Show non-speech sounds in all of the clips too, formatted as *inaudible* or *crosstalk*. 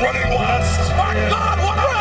running last. My God, what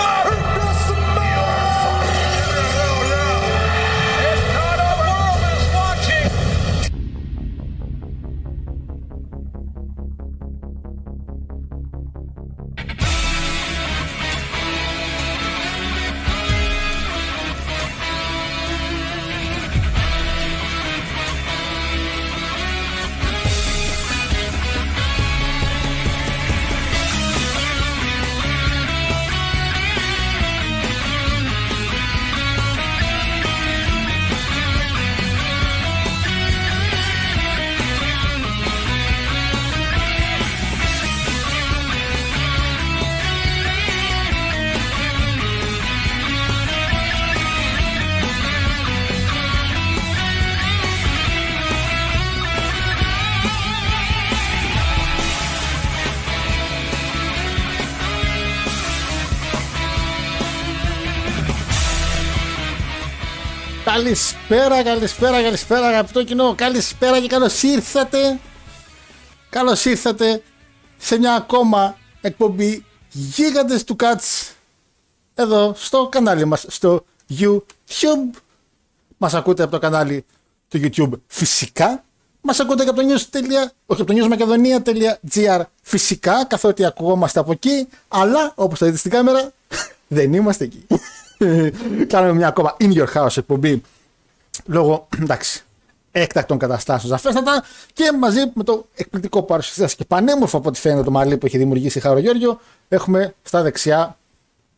Καλησπέρα, καλησπέρα, καλησπέρα αγαπητό κοινό. Καλησπέρα και καλώς ήρθατε. Καλώς ήρθατε σε μια ακόμα εκπομπή Γίγαντες του Cats εδώ στο κανάλι μας στο YouTube. Μας ακούτε από το κανάλι του YouTube φυσικά. Μας ακούτε και από το news. όχι από το newsmacedonia.gr φυσικά καθότι ακουγόμαστε από εκεί αλλά όπως θα δείτε στην κάμερα *laughs* δεν είμαστε εκεί. *laughs* Κάνουμε μια ακόμα in your house εκπομπή λόγω εντάξει, έκτακτων καταστάσεων σαφέστατα και μαζί με το εκπληκτικό παρουσιαστή και πανέμορφο από ό,τι φαίνεται το μαλλί που έχει δημιουργήσει η Χάρο Γιώργιο έχουμε στα δεξιά,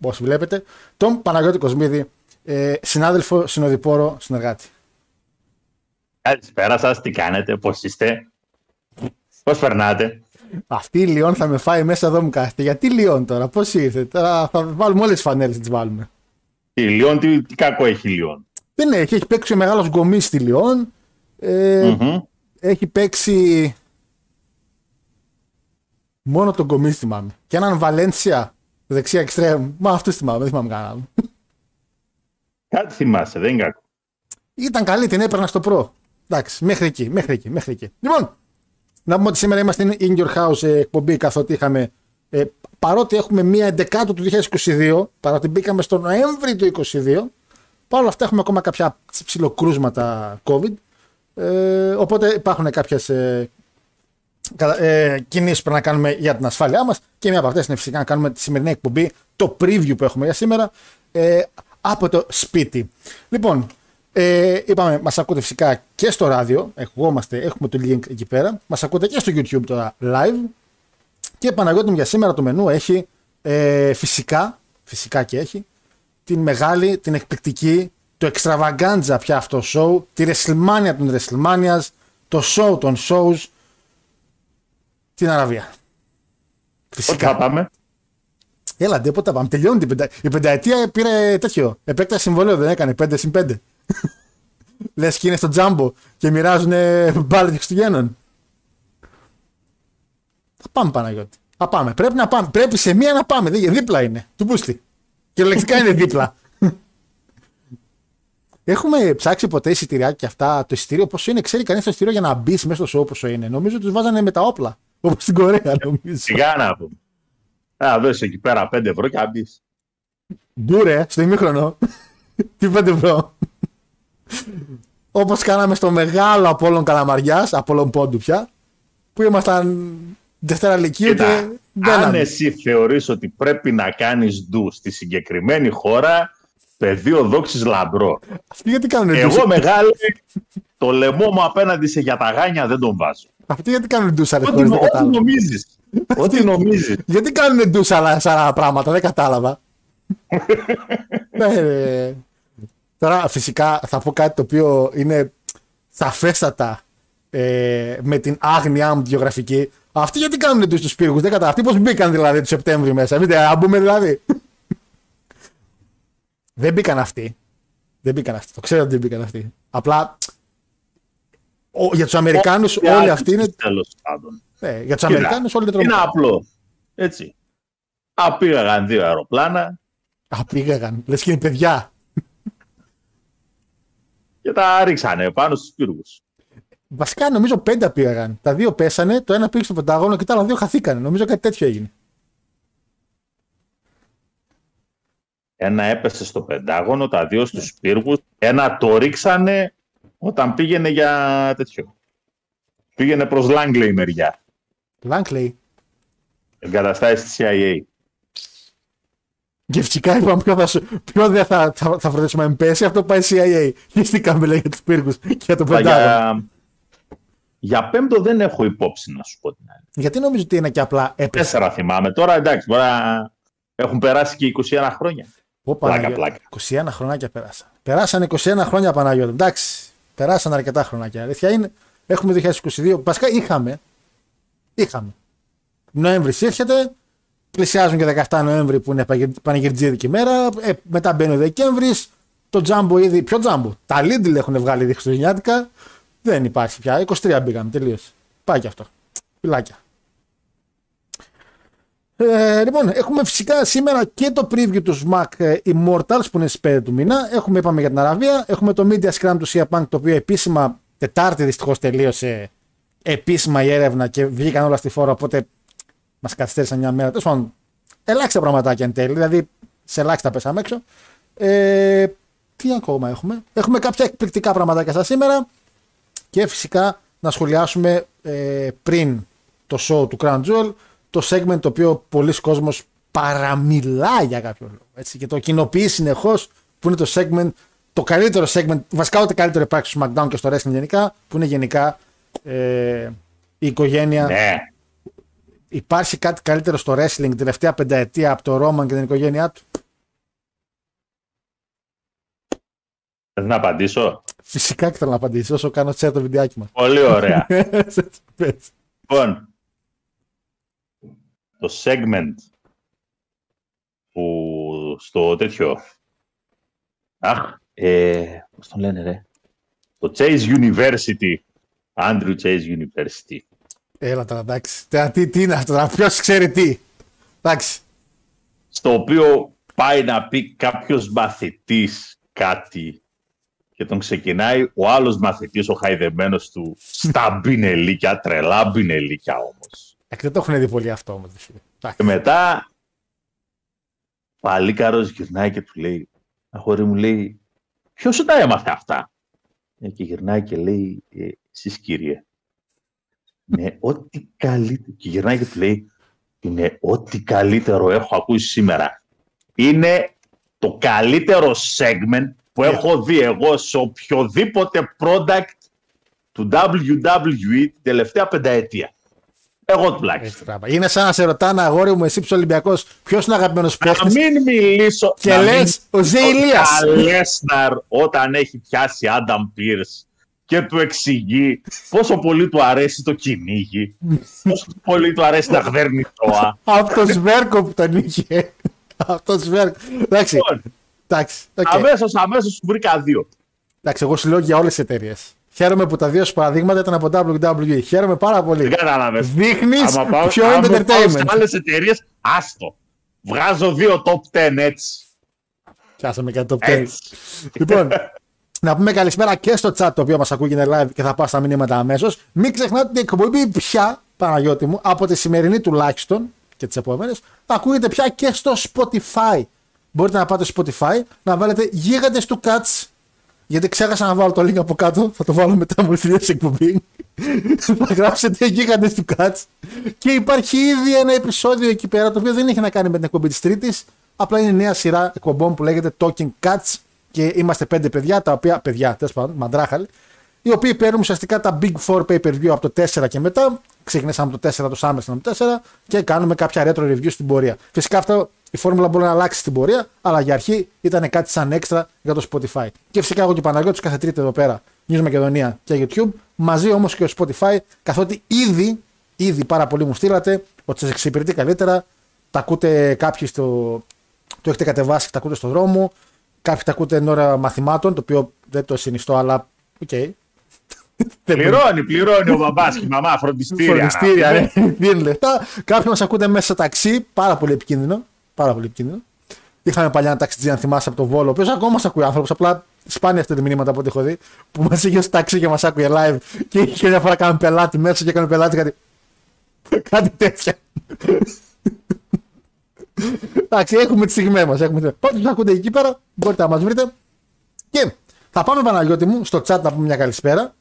όπως βλέπετε, τον Παναγιώτη Κοσμίδη, ε, συνάδελφο, συνοδοιπόρο, συνεργάτη. Καλησπέρα σας, τι κάνετε, πώς είστε, πώς περνάτε; Αυτή η Λιόν θα με φάει μέσα εδώ μου κάθεται. Γιατί Λιόν τώρα, πώς ήρθε, τώρα θα βάλουμε όλες τις φανέλες, τις βάλουμε. Η Λιόν, τι, τι κακό έχει η Λιόν. Δεν έχει, έχει παίξει ο μεγάλος γκομής στη Λιόν. Ε, Μμμ. Έχει παίξει μόνο τον γκομί θυμάμαι. Και έναν Βαλένσια δεξιά εξτρέμ. Μα αυτό θυμάμαι, δεν θυμάμαι κανέναν. Κάτι θυμάσαι, δεν είναι κακό. Ήταν καλή, την έπαιρνα στο προ. Εντάξει, μέχρι εκεί, μέχρι εκεί, μέχρι εκεί. Λοιπόν, να πούμε ότι σήμερα είμαστε in your house ε, εκπομπή καθότι είχαμε. Ε, παρότι έχουμε μία 11 του 2022, παρότι μπήκαμε στο Νοέμβρη του 2022, παρόλα αυτά έχουμε ακόμα κάποια ψηλοκρούσματα COVID. Ε, οπότε υπάρχουν κάποιες ε, κα- ε, κινήσεις που πρέπει να κάνουμε για την ασφάλειά μας και μία από αυτές είναι φυσικά να κάνουμε τη σημερινή εκπομπή, το preview που έχουμε για σήμερα ε, από το σπίτι. Λοιπόν, ε, είπαμε, μας ακούτε φυσικά και στο ράδιο, έχουμε, έχουμε το link εκεί πέρα, μας ακούτε και στο YouTube τώρα live και Παναγιώτη μου για σήμερα το μενού έχει ε, φυσικά, φυσικά και έχει, την μεγάλη, την εκπληκτική, το extravaganza πια αυτό show, τη WrestleMania των WrestleManias, το show των shows, την Αραβία. Πότε Φυσικά. θα πάμε. Έλα, ντε, πότε θα πάμε. Τελειώνει την πεντα... Η πενταετία πήρε τέτοιο. Επέκταση συμβολέου δεν έκανε 5 συν 5. *laughs* Λες και είναι στο τζάμπο και μοιράζουν μπάλες Χριστουγέννων. Θα πάμε Παναγιώτη. Θα πάμε. Πρέπει να πάμε. Πρέπει σε μία να πάμε. Δεν- Δίπλα είναι. Του πούστη. Κυριολεκτικά είναι δίπλα. Έχουμε ψάξει ποτέ εισιτηριά και αυτά. Το εισιτήριο πόσο είναι, ξέρει κανείς το εισιτήριο για να μπει μέσα στο show πόσο είναι. Νομίζω τους βάζανε με τα όπλα. Όπως στην Κορέα, νομίζω. Σιγά να πούμε. Α, δώσεις εκεί πέρα 5 ευρώ και να μπεις. Μπουρε, στο ημίχρονο. Τι 5 ευρώ. Όπως κάναμε στο μεγάλο Απόλλων Καλαμαριάς, Απόλλων Πόντου πια, που ήμασταν Δευτέρα Λυκείου και Κοίτα, αν μπαίναμε. εσύ θεωρείς ότι πρέπει να κάνεις ντου στη συγκεκριμένη χώρα, πεδίο δόξης λαμπρό. Αυτοί γιατί κάνουν ντους; Εγώ μεγάλη, το λαιμό μου απέναντι σε για τα γάνια δεν τον βάζω. Αυτοί γιατί κάνουν ντους άλλες Ό,τι, χώρες, δεν ό,τι κατάλαβα; νομίζεις. Ό,τι νομίζεις. Γιατί κάνουν ντους άλλα, σε άλλα πράγματα, δεν κατάλαβα. *laughs* ναι, ρε. Τώρα φυσικά θα πω κάτι το οποίο είναι σαφέστατα ε, με την άγνοιά μου τη γεωγραφική. Αυτοί γιατί κάνουν τους του πύργους, δεν κατάλαβα. Αυτοί πώς μπήκαν δηλαδή του Σεπτέμβρη μέσα. Μην να μπούμε δηλαδή. *laughs* δεν μπήκαν αυτοί. Δεν μπήκαν αυτοί. Το ξέρω ότι δεν μπήκαν αυτοί. Απλά ο, για τους Αμερικάνους όλοι αυτοί είναι. Τέλος πάντων. Ναι, για τους Κοίτα, Αμερικάνους όλοι είναι Είναι τρομεροί. απλό. Έτσι. Απήγαγαν δύο αεροπλάνα Α, πήγαγαν. Λες και είναι παιδιά. και τα ρίξανε πάνω στους πύργους. Βασικά νομίζω πέντε πήγαγαν. Τα δύο πέσανε, το ένα πήγε στο Πεντάγωνο και τα άλλα δύο χαθήκανε. Νομίζω κάτι τέτοιο έγινε. Ένα έπεσε στο Πεντάγωνο, τα δύο στους πύργους. Ένα το ρίξανε όταν πήγαινε για τέτοιο. Πήγαινε προς Langley μεριά. Λάνκλεϊ. Εγκαταστάσεις της CIA. Και φυσικά είπαμε ποιο, θα, σου- ποιο δεν θα, θα, θα φροντίσουμε να μην πέσει, αυτό πάει CIA. Χεστήκαμε λέει για τους πύργους και για το Αλλά Πεντάγωνο. Για... για πέμπτο δεν έχω υπόψη να σου πω την άλλη. Γιατί νομίζω ότι είναι και απλά έπεσε; Τέσσερα θυμάμαι. Τώρα εντάξει, μπορεί να έχουν περάσει και 21 χρόνια. Πω, Πλάκα, Παναγιώτη, πλάκα. 21 χρονάκια πέρασαν. Περάσαν 21 χρόνια Παναγιώτη. Εντάξει, περάσαν αρκετά χρονάκια. Αλήθεια είναι, έχουμε 2022. Βασικά είχαμε. Είχαμε. Νοέμβρη έρχεται, πλησιάζουν και 17 Νοέμβρη που είναι παγε- πανηγυρτζίδικη μέρα. Ε, μετά μπαίνει ο Δεκέμβρης. Το τζάμπο ήδη. Ποιο τζάμπο; Τα Lidl έχουν βγάλει ήδη Χριστουγεννιάτικα. Δεν υπάρχει πια. 23 μπήκαμε. Τελείωσε. Πάει και αυτό. Πιλάκια. Ε, λοιπόν, έχουμε φυσικά σήμερα και το preview τους SMAC ε, Immortals που είναι στις 5 του μήνα. Έχουμε, είπαμε για την Αραβία. Έχουμε το Media Scrum του CM Punk το οποίο επίσημα Τετάρτη δυστυχώς τελείωσε επίσημα η έρευνα και βγήκαν όλα στη φόρα. Οπότε μας καθυστέρησαν μια μέρα. Τέλος πάντων, ελάχιστα πραγματάκια εν τέλει. Δηλαδή, σε ελάχιστα πέσαμε έξω. Ε, τι ακόμα έχουμε; Έχουμε κάποια εκπληκτικά πραγματάκια στα σήμερα. Και φυσικά να σχολιάσουμε ε, πριν το show του Crown Jewel το segment το οποίο πολλοί κόσμος παραμιλάει για κάποιο λόγο. Έτσι, και το κοινοποιεί συνεχώς που είναι το segment, το καλύτερο segment, βασικά ό,τι καλύτερο υπάρχει στο SmackDown και στο Wrestling γενικά, που είναι γενικά ε, η οικογένεια. Ναι. Υπάρχει κάτι καλύτερο στο wrestling την τελευταία πενταετία από το Roman και την οικογένειά του; Θες να απαντήσω; Φυσικά και θέλω να απαντήσω όσο κάνω share το βιντεάκι μας. Πολύ ωραία. *laughs* Πες. λοιπόν, το segment που στο τέτοιο. Αχ, ε, πώς τον λένε ρε. Το Chase University. Andrew Chase University. Έλα τώρα, εντάξει. Τώρα, Τι, τι είναι αυτό, τώρα, ποιος ξέρει τι; Εντάξει. στο οποίο πάει να πει κάποιος μαθητής κάτι και τον ξεκινάει ο άλλος μαθητής, ο χαϊδεμένος του, στα μπινελίκια, τρελά μπινελίκια όμως. Εντάξει, δεν το έχουν δει πολύ αυτό όμως. ρε φίλε. Εντάξει. Και μετά, παλίκαρος γυρνάει και του λέει, αγόρι μου λέει, ποιος σου τα έμαθε αυτά; Ε, Και γυρνάει και λέει, ε, εσείς κύριε, με ό,τι καλύτερο, και γυρνάει και του λέει, είναι ό,τι καλύτερο έχω ακούσει σήμερα. Είναι το καλύτερο segment που έχω δει εγώ σε οποιοδήποτε product του WWE την τελευταία πενταετία. Εγώ τουλάχιστον. Έτσι, πράγμα. Είναι σαν να σε ρωτάνε αγόρι μου, εσύ που Ολυμπιακός, ποιος είναι αγαπημένος Να παίχτη. μην μιλήσω. Και να λες, μην- ο Ζε Ηλίας. Λέσναρ όταν έχει πιάσει Άνταμ Πίρς και του εξηγεί πόσο πολύ του αρέσει το κυνήγι, πόσο πολύ του αρέσει να γδέρνει ζώα. *laughs* Από το σβέρκο που τον είχε. Από το σβέρκο. Εντάξει. Λοιπόν, Εντάξει, οκ. αμέσως, αμέσως σου βρήκα δύο. Εντάξει, εγώ σου λέω για όλες τις εταιρείες. Χαίρομαι που τα δύο σου παραδείγματα ήταν από WWE. Χαίρομαι πάρα πολύ. Δεν κατάλαβες. Δείχνεις Άμα πάω, ποιο είναι το άμα πάω σε entertainment. άλλες εταιρείες, άστο. Βγάζω δύο top 10 έτσι. Πιάσαμε και το top 10. Έτσι. λοιπόν, *laughs* να πούμε καλησπέρα και στο chat το οποίο μας ακούει και είναι live και θα πάω στα μηνύματα αμέσως. Μην ξεχνάτε ότι η εκπομπή πια, Παναγιώτη μου, από τη σημερινή τουλάχιστον και τις επόμενες, θα ακούγεται πια και στο Spotify. Μπορείτε να πάτε στο Spotify, να βάλετε γίγαντες του Cuts. Γιατί ξέχασα να βάλω το link από κάτω, θα το βάλω μετά μου τελειώσει η *laughs* εκπομπή. θα γράψετε γίγαντες του Cuts. Και υπάρχει ήδη ένα επεισόδιο εκεί πέρα το οποίο δεν έχει να κάνει με την εκπομπή της Τρίτης. Απλά είναι νέα σειρά εκπομπών που λέγεται Talking Cuts και είμαστε πέντε παιδιά, τα οποία. παιδιά, τέλος πάντων, μαντράχαλοι, οι οποίοι παίρνουν ουσιαστικά τα Big Four pay per view από το 4 και μετά. Ξεκινήσαμε από το 4, το SummerSlam από το 4 και κάνουμε κάποια retro review στην πορεία. Φυσικά αυτό η φόρμουλα μπορεί να αλλάξει στην πορεία, αλλά για αρχή ήταν κάτι σαν έξτρα για το Spotify. Και φυσικά εγώ και ο Παναγιώτης κάθε τρίτη εδώ πέρα News Μακεδονία και YouTube, μαζί όμως και στο Spotify, καθότι ήδη, ήδη πάρα πολύ μου στείλατε ότι σας εξυπηρετεί καλύτερα. Τα ακούτε κάποιοι στο. Το έχετε κατεβάσει και τα ακούτε στο δρόμο. Κάποιοι τα ακούτε εν ώρα μαθημάτων, το οποίο δεν το συνιστώ, αλλά οκ. Okay. Πληρώνει, πληρώνει ο μπαμπάς και η μαμά φροντιστήρια. Φροντιστήρια, ναι. Δίνει λεφτά. Κάποιοι μας ακούτε μέσα στο ταξί, πάρα πολύ επικίνδυνο. Πάρα πολύ επικίνδυνο. Είχαμε παλιά ένα ταξιτζή, αν θυμάσαι από το Βόλο, ο οποίος ακόμα μας ακούει άνθρωπος. Απλά σπάνια αυτά τα μηνύματα από ό,τι έχω δει. Που μας είχε στο ταξί και μας άκουγε live. Και είχε μια φορά κάνει πελάτη μέσα και έκανε πελάτη κάτι. κάτι τέτοια. Εντάξει, έχουμε τη στιγμή μας. Πάντως να ακούτε εκεί πέρα, μπορείτε να μας βρείτε. Και θα πάμε Παναγιώτη μου στο chat να πούμε μια καλησπέρα.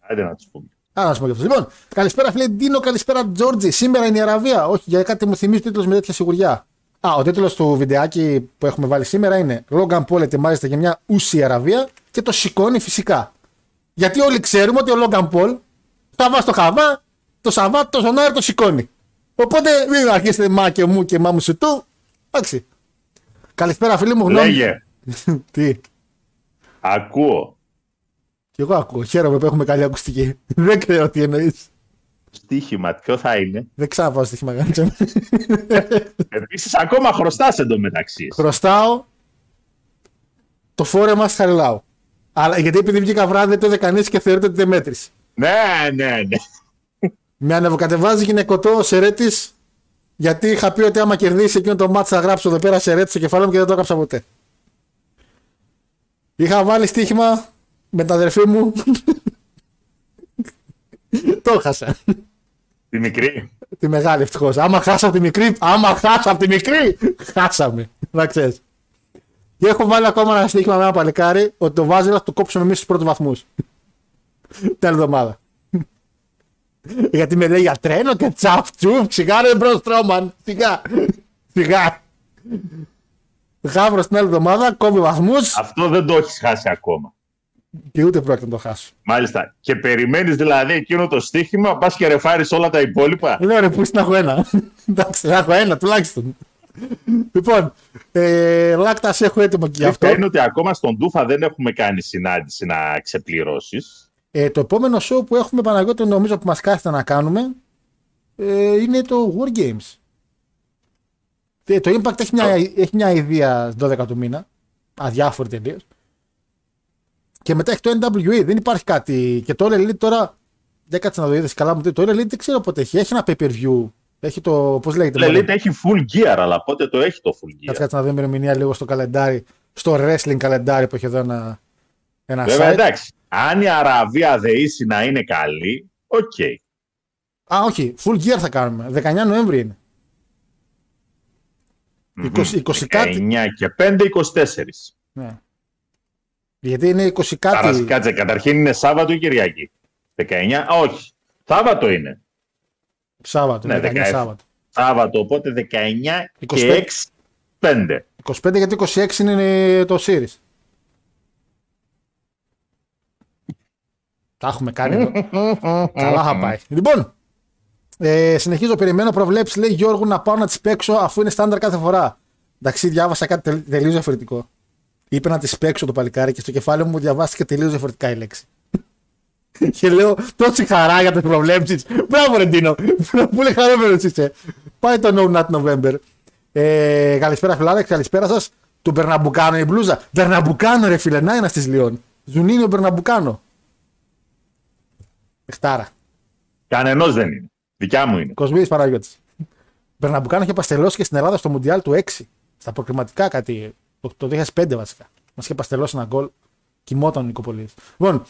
Άντε να τους πούμε. Α, να σου πω και αυτό. Λοιπόν, καλησπέρα φίλε Ντίνο, καλησπέρα Τζόρτζι. Σήμερα είναι η Αραβία. Όχι, για κάτι μου θυμίζει τίτλος με τέτοια σιγουριά. Α, ο τίτλος του βιντεάκι που έχουμε βάλει σήμερα είναι Logan Paul ετοιμάζεται για μια ούσια Αραβία και το σηκώνει φυσικά. Γιατί όλοι ξέρουμε ότι ο Logan Paul θα βάζει το χαβά, το Σαββάτ, το Ζωνάρι το σηκώνει. Οπότε μην αρχίσετε μα και μου και μα μου σου του. Εντάξει. Καλησπέρα φίλοι μου, γνώμη. Λέγε. *laughs* Τι; Ακούω. Και εγώ ακούω. Χαίρομαι που έχουμε καλή ακουστική. *laughs* Δεν ξέρω τι εννοείς. Στίχημα, ποιο θα είναι; Δεν ξαναπάω στοίχημα γάντσα. Επίσης, ακόμα χρωστάς εντωμεταξύ. Χρωστάω το φόρεμα Χαριλάου. Αλλά γιατί επειδή βγήκα βράδυ δεν το είδε κανείς και θεωρείται ότι δεν μέτρησε. Ναι, ναι, ναι. Με ανεβοκατεβάζει γυναικωτό ο Σερέτης γιατί είχα πει ότι άμα κερδίσει εκείνο το μάτσα θα γράψω εδώ πέρα Σερέτη στο κεφάλι μου και δεν το έγραψα ποτέ. Είχα βάλει στοίχημα με τα αδερφή μου. *laughs* το χάσα. Τη μικρή. Τη μεγάλη ευτυχώς. Άμα χάσα από τη μικρή, άμα χάσα από τη μικρή, χάσαμε. Να ξέρεις. Και έχω βάλει ακόμα ένα στοίχημα με ένα παλικάρι ότι το βάζει να το κόψουμε εμείς στους πρώτους βαθμούς. *laughs* Την άλλη εβδομάδα. Γιατί με λέει για τρένο και τσαφ τσουφ, σιγά ρε Braun Strowman. Σιγά. Σιγά. Γάβρο την άλλη εβδομάδα, κόβει βαθμούς. Αυτό δεν το έχεις χάσει ακόμα. Και ούτε πρόκειται να το χάσω. Μάλιστα. Και περιμένεις δηλαδή εκείνο το στοίχημα, πα και ρεφάρεις όλα τα υπόλοιπα; Λέω ρε, πού να έχω ένα. *laughs* Εντάξει, να έχω ένα τουλάχιστον. λοιπόν, ε, Λάκτας, έχω έτοιμο και γι' αυτό. είναι ότι ακόμα στον Τούφα δεν έχουμε κάνει συνάντηση να ξεπληρώσεις. Ε, το επόμενο show που έχουμε Παναγιώτη νομίζω που μας κάθεται να κάνουμε ε, είναι το War Games. Ε, το Impact έχει μια, έχει μια ιδέα 12 του μήνα, αδιάφορη τελείως. Και μετά έχει το NWA, δεν υπάρχει κάτι. Και το All Elite τώρα, δεν κάτσε να το είδες καλά μου, το All Elite δεν ξέρω πότε έχει. Έχει ένα pay-per-view, έχει το, πώς λέγεται. Το Elite έχει Full Gear, αλλά πότε το έχει το Full Gear; Κάτσε, κάτσε να δούμε ερμηνεία λίγο στο καλεντάρι, στο wrestling καλεντάρι που έχει εδώ ένα, ένα Βέβαια, site. εντάξει. Αν η Αραβία δεήσει να είναι καλή, οκ. Okay. Α, όχι, Full Gear θα κάνουμε. 19 Νοέμβρη είναι. 20, 20 κάτι. 9 και 5, 24. Ναι. Γιατί είναι 20 κάτι. Άρα, κάτσε, καταρχήν είναι Σάββατο ή Κυριακή; 19, α, όχι. Σάββατο είναι. Σάββατο, Ναι, 19 19. Σάββατο. Σάββατο, οπότε 19 25. και 6, 5. 25 γιατί 26 είναι το series. Τα έχουμε κάνει εδώ. *laughs* Καλά θα πάει. Λοιπόν, ε, συνεχίζω, περιμένω προβλέψεις. Λέει Γιώργο να πάω να τις παίξω αφού είναι στάνταρ κάθε φορά. Εντάξει, διάβασα κάτι τελ- τελείως διαφορετικό. Είπε να τι παίξω το παλικάρι και στο κεφάλι μου διαβάστηκε τελείως διαφορετικά η λέξη. *laughs* και λέω τόση χαρά για τις προβλέψεις. Μπράβο, Ρεντίνο. *laughs* Πολύ χαρούμενος είσαι. Πάει το No Nut November. Ε, καλησπέρα, φιλάδε, καλησπέρα σας. Του Μπερναμπουκάνο η μπλούζα. Μπερναμπουκάνο, ρε φίλε, να ένα τη Λιόν. Ζουνίνιο Μπερναμπουκάνο. Εκτάρα. Κανενός δεν είναι. Δικιά μου είναι. Κοσμίδης Παναγιώτης. Μπερναμπουκάνο είχε παστελώσει και στην Ελλάδα στο Μουντιάλ του 6. Στα προκριματικά κάτι. Το, το 2005 βασικά. Μας είχε παστελώσει ένα γκολ. Κοιμόταν ο Νικοπολίδη. Λοιπόν,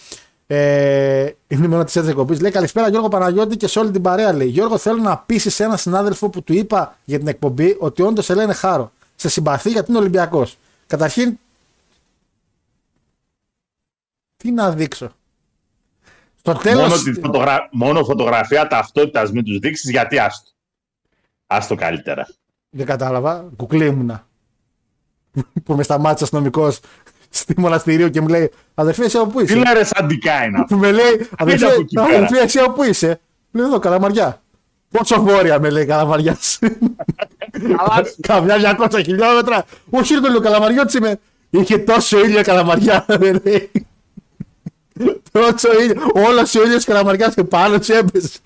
ε, είναι η μόνα της έτσι εκπομπής. Λέει καλησπέρα Γιώργο Παναγιώτη και σε όλη την παρέα. Λέει Γιώργο, θέλω να πείσει έναν συνάδελφο που του είπα για την εκπομπή ότι όντως σε λένε χάρο. Σε συμπαθεί γιατί είναι Ολυμπιακός. Καταρχήν. Τι να δείξω. Στο τέλο. Μόνο, τη φωτογρα... Μόνο φωτογραφία ταυτότητας μην τους δείξεις γιατί άστο. Άστο καλύτερα. Δεν κατάλαβα. Κουκλί ήμουνα. Που με σταμάτησε αστυνομικός στη μοναστηρίου και μου λέει Αδερφέ, εσύ από πού Τι είσαι. λέρε αντικά είναι αυτό; Που με λέει Αδερφέ, από εκεί πέρα. αδερφέ, εσύ από πού είσαι; Λέω εδώ, καλαμαριά. Πόσο βόρεια με λέει καλαμαριάς. Καμιά 200 χιλιόμετρα. Όχι, δεν το λέω καλαμαριώτης είμαι. Είχε τόσο ήλιο καλαμαριά. με λέει. Πρώτο ήλιο. Όλος ο ήλιος καραμαριά και πάνω του έπεσε.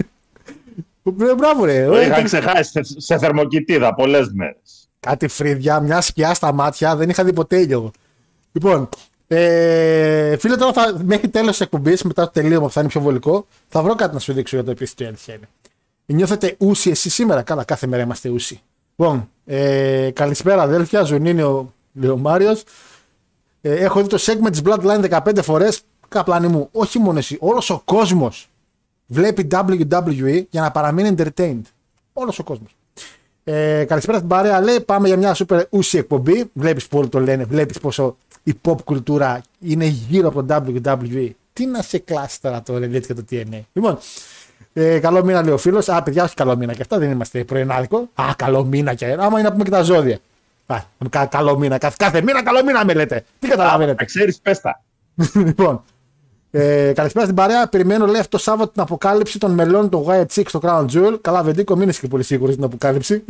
Ε, Μπράβο, ρε. Το Ε, είχα ξεχάσει σε- σε θερμοκοιτίδα πολλές μέρες. Κάτι φρύδια, μια σκιά στα μάτια, δεν είχα δει ποτέ ήλιο. εγώ. Λοιπόν, ε, φίλε, τώρα θα, μέχρι τέλος της εκπομπής, μετά το τελείωμα που θα είναι πιο βολικό, θα βρω κάτι να σου δείξω για το επίσης τι αλήθεια είναι. Νιώθετε ούσι εσεί σήμερα; Καλά, κάθε μέρα είμαστε ούσι. Λοιπόν, ε, καλησπέρα αδέλφια, Ζουνίνιο, λέει ο Μάριο. Ε, έχω δει το segment της Bloodline 15 φορές. Καπλάνη μου, όχι μόνο εσύ, όλος ο κόσμος βλέπει WWE για να παραμείνει entertained. Όλος ο κόσμος. Ε, καλησπέρα στην παρέα. Λέει, πάμε για μια super ούσια εκπομπή. Βλέπεις που όλοι το λένε, βλέπεις πόσο η pop κουλτούρα είναι γύρω από το WWE. Τι να σε κλάσει τώρα το Elite και το TNA. Λοιπόν, ε, καλό μήνα λέει ο φίλος. Α, παιδιά, όχι καλό μήνα και αυτά δεν είμαστε πρωινάδικο. Α, καλό μήνα και. Άμα είναι να πούμε και τα ζώδια. Α, κα, καλό μήνα. Κάθε, κάθε μήνα καλό μήνα με λέτε. Τι καταλαβαίνετε. Να ξέρεις, πέστα. λοιπόν. Ε, καλησπέρα στην παρέα. Περιμένω λέει αυτό το Σάββατο την αποκάλυψη των μελών του Wyatt Six στο Crown Jewel. Καλά, Βεντίκο, μην είσαι και πολύ σίγουρος στην αποκάλυψη.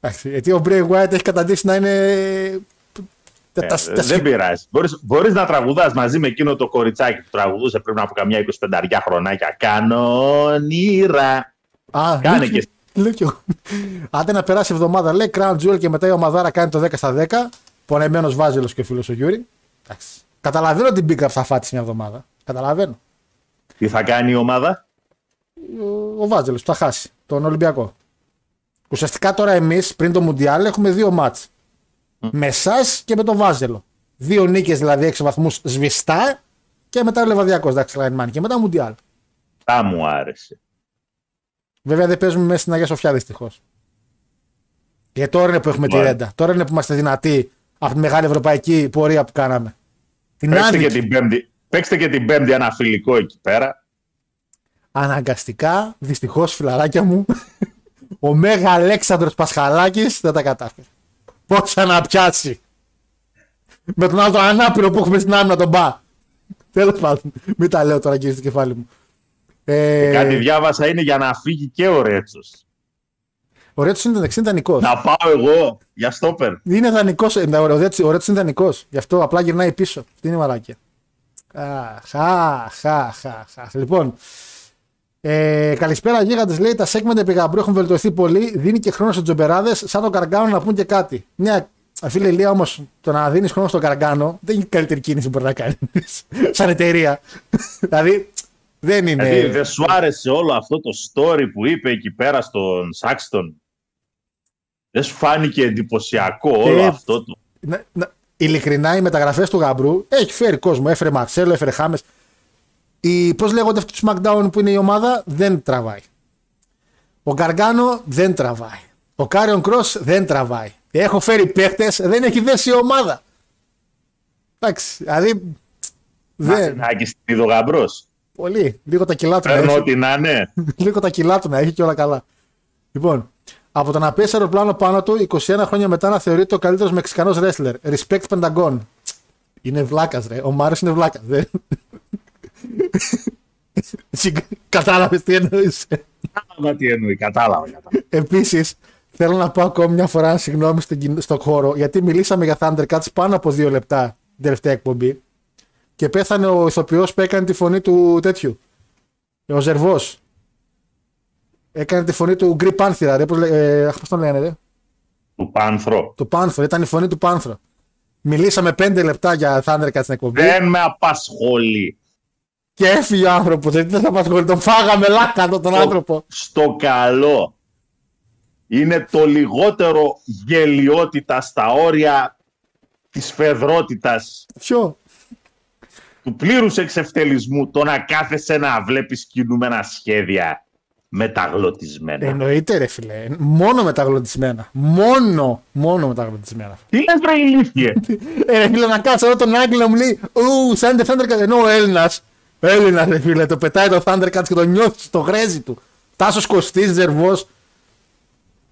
Εντάξει, γιατί ο Bray Wyatt έχει καταντήσει να είναι. τα- Ε, τα- τα δεν πειράζει. Μπορείς, μπορείς να τραγουδάς μαζί με εκείνο το κοριτσάκι που τραγουδούσε πριν από καμιά 25 χρονάκια. Κανονίρα. Α, Κάνε λέω και εσύ. Λέω κι εγώ. Άντε να περάσει η εβδομάδα, λέει Crown Jewel και μετά η ομαδάρα κάνει το 10 στα 10. Πονεμένος βάζελος και φίλος ο Γιούρι. Εντάξει. Καταλαβαίνω την big up θα φάτη μια εβδομάδα. Καταλαβαίνω. Τι θα κάνει η ομάδα; Ο, ο Βάζελος θα χάσει τον Ολυμπιακό. Ουσιαστικά τώρα εμείς πριν το Μουντιάλ έχουμε δύο μάτς. Με εσάς και με τον Βάζελο. Δύο νίκες δηλαδή 6 βαθμούς σβηστά και μετά ο Λεβαδιακός. Εντάξει, Λαϊνμάν. Και μετά Μουντιάλ. Θα μου άρεσε. Βέβαια δεν παίζουμε μέσα στην Αγία Σοφιά δυστυχώς. Και τώρα είναι που έχουμε τη Μάλιστα. ρέντα. Τώρα είναι που είμαστε δυνατοί από τη μεγάλη ευρωπαϊκή πορεία που κάναμε. Την Παίξτε και, άδικη. την πέμπτη, παίξτε και την πέμπτη ένα φιλικό εκεί πέρα. Αναγκαστικά, δυστυχώς, φιλαράκια μου, *laughs* ο Μέγα Αλέξανδρος Πασχαλάκης δεν τα κατάφερε. Πόσα να πιάσει; Με τον άλλο τον ανάπηρο που έχουμε στην άμυνα τον μπα. Τέλος πάντων. Μην τα λέω τώρα κύριε στο κεφάλι μου. Ε, Κάτι διάβασα είναι για να φύγει και ο Ρέτσος. Ο Ρέτσος είναι, είναι δανεικός. Να πάω εγώ για στόπερ. Είναι δανεικός. Ο Ρέτσος είναι δανεικός. Γι' αυτό απλά γυρνάει πίσω. Αυτή είναι η μαλάκια. Αχ, αχ, αχ, αχ, αχ. Λοιπόν, ε, καλησπέρα γίγαντες. Λέει τα segment επί Γαμπρού έχουν βελτιωθεί πολύ. Δίνει και χρόνο στους τζομπεράδες, σαν τον Καργκάνο να πούν και κάτι. Μια φίλε Ηλία όμως, το να δίνεις χρόνο στον Καργκάνο δεν είναι η καλύτερη κίνηση που μπορεί να κάνεις. *laughs* σαν εταιρεία. *laughs* δηλαδή, δεν είναι. Δηλαδή δεν σου άρεσε όλο αυτό το story που είπε εκεί πέρα στον Σάξτον. Δεν σου φάνηκε εντυπωσιακό όλο Ε, αυτό το. να, να, ειλικρινά οι μεταγραφές του Γαμπρού έχει φέρει κόσμο. Έφερε Μαρσέλο, έφερε Χάμες. Πώς λέγονται αυτοί τους SmackDown που είναι η ομάδα, δεν τραβάει. Ο Γκαργκάνο δεν τραβάει. Ο Κάριον Κρός δεν τραβάει. Έχω φέρει παίχτες, δεν έχει δέσει η ομάδα. Εντάξει, δηλαδή. Δεν. Άκη στην είδο γαμπρός. Πολύ. Λίγο τα κιλά του να Παίρνω έχει. ό,τι να είναι. *laughs* Λίγο τα κιλά του να έχει και όλα καλά. Λοιπόν, από το να πέσει αεροπλάνο πάνω του, 21 χρόνια μετά να θεωρείται ο καλύτερος Μεξικανός wrestler. Respect Pentagon. Είναι βλάκας, ρε. Ο Μάριος είναι βλάκα. Δεν... Κατάλαβες τι εννοείς. Κατάλαβα τι εννοεί, κατάλαβα. κατάλαβα. Επίσης, θέλω να πω ακόμη μια φορά συγγνώμη στον, κοινό- στον χώρο, γιατί μιλήσαμε για Thundercats πάνω από δύο λεπτά την τελευταία εκπομπή και πέθανε ο ηθοποιός που έκανε τη φωνή του τέτοιου. Ο Ζερβός. Έκανε τη φωνή του Γκρι Πάνθυρα, ρε. Πώς, λέ- ε, αχ, πώς τον λένε, ρε. Του Πάνθρο. Του Πάνθρο, ήταν η φωνή του Πάνθρο. Μιλήσαμε πέντε λεπτά για Thundercats στην εκπομπή Δεν με απασχολεί. και έφυγε ο άνθρωπος. Δεν θα μα ασχολεί. Τον φάγαμε λάκατο τον άνθρωπο. Στο καλό. Είναι το λιγότερο γελιότητα στα όρια της φεδρότητας Ποιο; του πλήρους εξευτελισμού το να κάθεσαι να βλέπεις κινούμενα σχέδια μεταγλωτισμένα. Εννοείται, ρε φιλέ. Μόνο μεταγλωτισμένα. Μόνο, μόνο μεταγλωτισμένα. Τι λες βρε ηλίθιε; *laughs* Ε, ρε φίλε, να κάτσω εδώ τον Άγγλο μου λέει Ου, σαν Thundercats. Ενώ ο Έλληνας. Έλληνας, ρε φίλε, το πετάει το Thundercats και το νιώθει στο γρέζι του. Τάσος Κωστής, Ζερβός.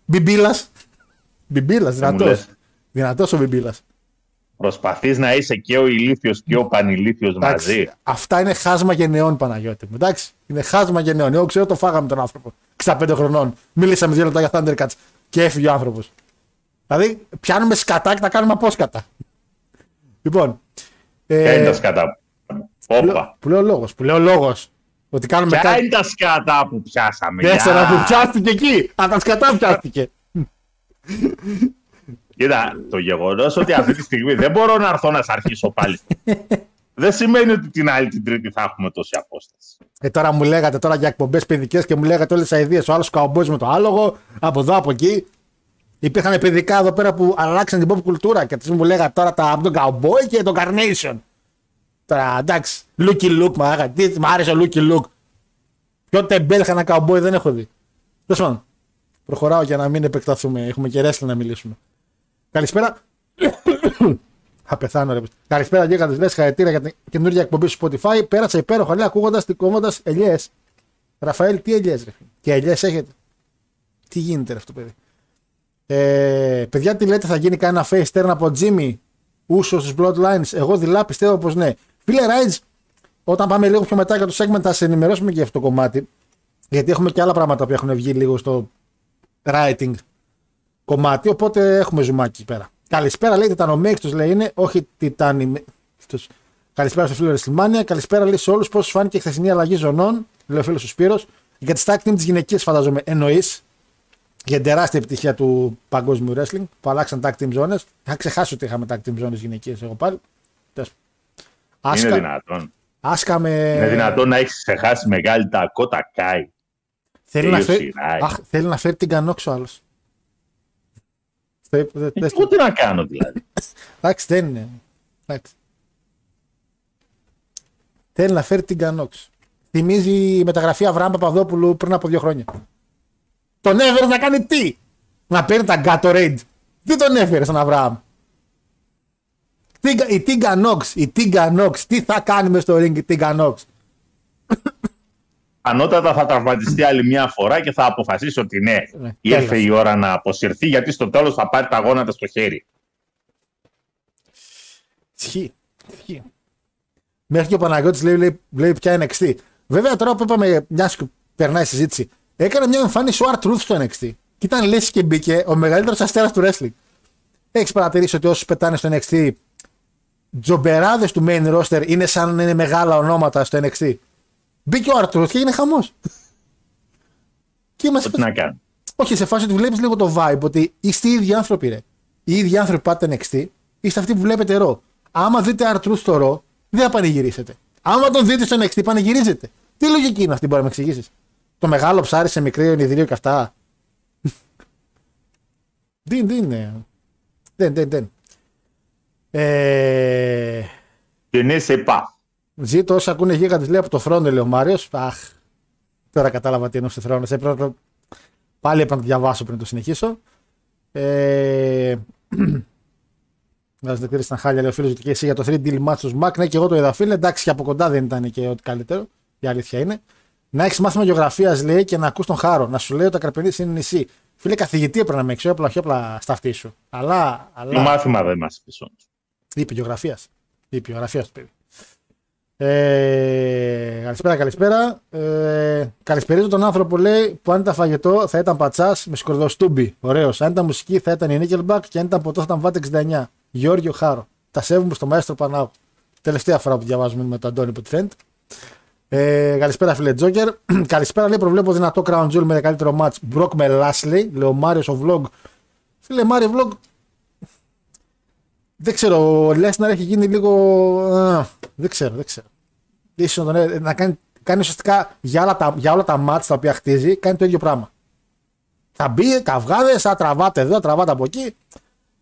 Μπιμπίλας. Μπιμπίλας, δυνατός. λες. Δυνατός ο Μπιμπίλας. Προσπαθείς να είσαι και ο ηλίθιος και ο πανηλίθιος μαζί. Αυτά είναι χάσμα γενεών, Παναγιώτη μου. Εντάξει. Είναι χάσμα γενεών. Εγώ ξέρω το φάγαμε τον άνθρωπο. 65 χρονών. Μίλησαμε δύο λεπτά για Thundercats και έφυγε ο άνθρωπος. Δηλαδή, πιάνουμε σκατά και τα κάνουμε απόσκατα. Λοιπόν. Ποια είναι Ε, τα σκατά; Όπα. Που λέω λόγος. Που λέω λόγος. Ότι κάνουμε Ποια κάτι. είναι τα σκατά που πιάσαμε. Τέσσερα για- που πιάστηκε εκεί. Α, τα σκατά πιάστηκε. Κοίτα, το γεγονός ότι αυτή τη στιγμή δεν μπορώ να έρθω να σε αρχίσω πάλι. *laughs* δεν σημαίνει ότι την άλλη την Τρίτη θα έχουμε τόση απόσταση. Ε, τώρα μου λέγατε τώρα για εκπομπές παιδικές και μου λέγατε όλες τις αειδίες. Ο άλλος καουμπόι με το άλογο, από εδώ, από εκεί. Υπήρχαν παιδικά εδώ πέρα που αλλάξαν την pop κουλτούρα και τι μου λέγατε τώρα τα από τον καουμπόι και τον carnation. Τώρα εντάξει, Lucky Luke, μα, άγα, τι, μ' άρεσε ο Lucky Luke. Πιο τεμπέλ ένα καουμπόι δεν έχω δει. Τέλος πάντων, προχωράω για να μην επεκταθούμε. Έχουμε και wrestling να μιλήσουμε. Καλησπέρα. *coughs* Θα πεθάνω, ρε. Καλησπέρα, Γίγαντες. Λες χαρακτήρα για την καινούργια εκπομπή στο Spotify. Πέρασα υπέροχα, λέει, ακούγοντας την κόμματα ελιές. Ραφαέλ, τι ελιές, ρε. φίλε. Και ελιές έχετε. Τι γίνεται, ρε, αυτό, παιδί. Ε, παιδιά, τι λέτε, θα γίνει κανένα face turn από Jimmy; Ούσος στου Bloodlines. Εγώ δειλά πιστεύω πως ναι. Φίλε Ράιτζ, όταν πάμε λίγο πιο μετά για το segment, θα σε ενημερώσουμε και για αυτό το κομμάτι. Γιατί έχουμε και άλλα πράγματα που έχουν βγει λίγο στο writing κομμάτι. Οπότε έχουμε ζουμάκι εκεί πέρα. Καλησπέρα, λέει Τιτανομέκτο, λέει είναι, όχι Τιτάνι. Αυτός. Καλησπέρα στο φίλο Ρεσλιμάνια. Καλησπέρα, λέει σε όλους. Πώς φάνηκε η χθεσινή αλλαγή ζωνών, λέει ο φίλος του Σπύρος. Για τη tag team της γυναικείας, φαντάζομαι, εννοείς. Για την τεράστια επιτυχία του παγκόσμιου wrestling που αλλάξαν tag team ζώνε. Είχα ξεχάσει ότι είχαμε tag team ζώνε γυναικείες εγώ πάλι. Τέλος. Είναι Άσκα, δυνατόν. άσκα με. Είναι δυνατόν να έχεις ξεχάσει μεγάλη τα κότα Κάι. Θέλει να, Τελείωσε φέρει... η Ράι. Αχ, θέλει να φέρει την κανόξο άλλος. Εγώ τι να κάνω δηλαδή. Εντάξει, δεν είναι. Εντάξει. Θέλει να φέρει την Κανόξ. Θυμίζει η μεταγραφή Αβραάμ Παπαδόπουλου πριν από δύο χρόνια. Τον έφερε να κάνει τι! Να παίρνει τα Gatorade. Τι τον έφερε στον Αβραάμ; Τι- Η Τίγκα Νόξ, η Τίγκα Νόξ, τι θα κάνει μες στο ring η Τίγκα Νόξ. Ανώτατα θα τραυματιστεί άλλη μια φορά και θα αποφασίσει ότι ναι, Ναι, ήρθε τέλος. η ώρα να αποσυρθεί γιατί στο τέλος θα πάρει τα γόνατα στο χέρι. Ισχύει. Ισχύει. Μέχρι και ο Παναγιώτης λέει, λέει, λέει πια NXT. Βέβαια τώρα που είπαμε, μιας και περνάει η συζήτηση, έκανε μια εμφάνιση ο Art Truth στο NXT. Και ήταν λε και μπήκε ο μεγαλύτερος αστέρας του wrestling. Έχεις παρατηρήσει ότι όσου πετάνε στο NXT, τζομπεράδες του main roster είναι σαν να είναι μεγάλα ονόματα στο NXT. Μπήκε ο Art Truth και έγινε χαμός. και είμαστε. Τι να κάνει. Όχι, σε φάση ότι βλέπεις λίγο το vibe ότι είστε οι ίδιοι άνθρωποι, ρε. Οι ίδιοι άνθρωποι πάτε NXT, είστε αυτοί που βλέπετε ρο. Άμα δείτε Artruth στο ρο, δεν θα πανηγυρίσετε. Άμα τον δείτε στο NXT, πανηγυρίζετε. Τι λογική είναι αυτή, μπορεί να με εξηγήσεις. Το μεγάλο ψάρι σε μικρή ονειδρίο και αυτά. *laughs* δεν, δεν είναι. Δεν, δεν, δεν. Ε, Και ναι, σε πά. Ζήτω όσα ακούνε γίγαντε λέει από το θρόνο, λέει ο Μάριος. Αχ, τώρα κατάλαβα τι εννοώ σε θρόνο. Σε πρέπει να- Πάλι έπρεπε να το διαβάσω πριν το συνεχίσω. Ε... Να δεν ξέρει τα χάλια, λέει ο φίλος ότι και εσύ για το 3D match τους Mac. Ναι, και εγώ το είδα, φίλε. Εντάξει, και από κοντά δεν ήταν και ό,τι καλύτερο. Η αλήθεια είναι. Να έχεις μάθημα γεωγραφίας, λέει, και να ακούς τον χάρο. Να σου λέει ότι τα Καρπενήσι είναι νησί. Φίλε, καθηγητή έπρεπε να με έξω, απλά, όχι απλά στα αυτή σου. Αλλά. Το αλλά... μάθημα δεν μας πεις όμως. Είπε γεωγραφίας. Είπε γεωγραφίας το παιδί. Ε, καλησπέρα, καλησπέρα. Ε, καλησπερίζω τον άνθρωπο λέει που αν ήταν φαγητό θα ήταν πατσάς με σκορδοστούμπι. Ωραίος. Αν ήταν μουσική θα ήταν η Nickelback και αν ήταν ποτό θα ήταν Βάτε 69. Γιώργιο Χάρο. Τα σέβομαι στο μαέστρο Πανάγου. Τελευταία φορά που διαβάζουμε με τον Αντώνη που τη φαίνεται. Ε, καλησπέρα φίλε Τζόκερ. *clears throat* καλησπέρα λέει προβλέπω δυνατό Crown Jewel με καλύτερο match. Μπροκ με Λάσλι. Λέει ο Μάριος ο Vlog. Φίλε Μάριο Vlog δεν ξέρω, ο Λέσναρ έχει γίνει λίγο. α, δεν ξέρω, δεν ξέρω. Ίσως να, τον, έ- να κάνει, κάνει ουσιαστικά για όλα, τα, για όλα τα μάτς τα οποία χτίζει, κάνει το ίδιο πράγμα. Θα μπει, καυγάδε, θα τραβάτε εδώ, θα τραβάτε από εκεί.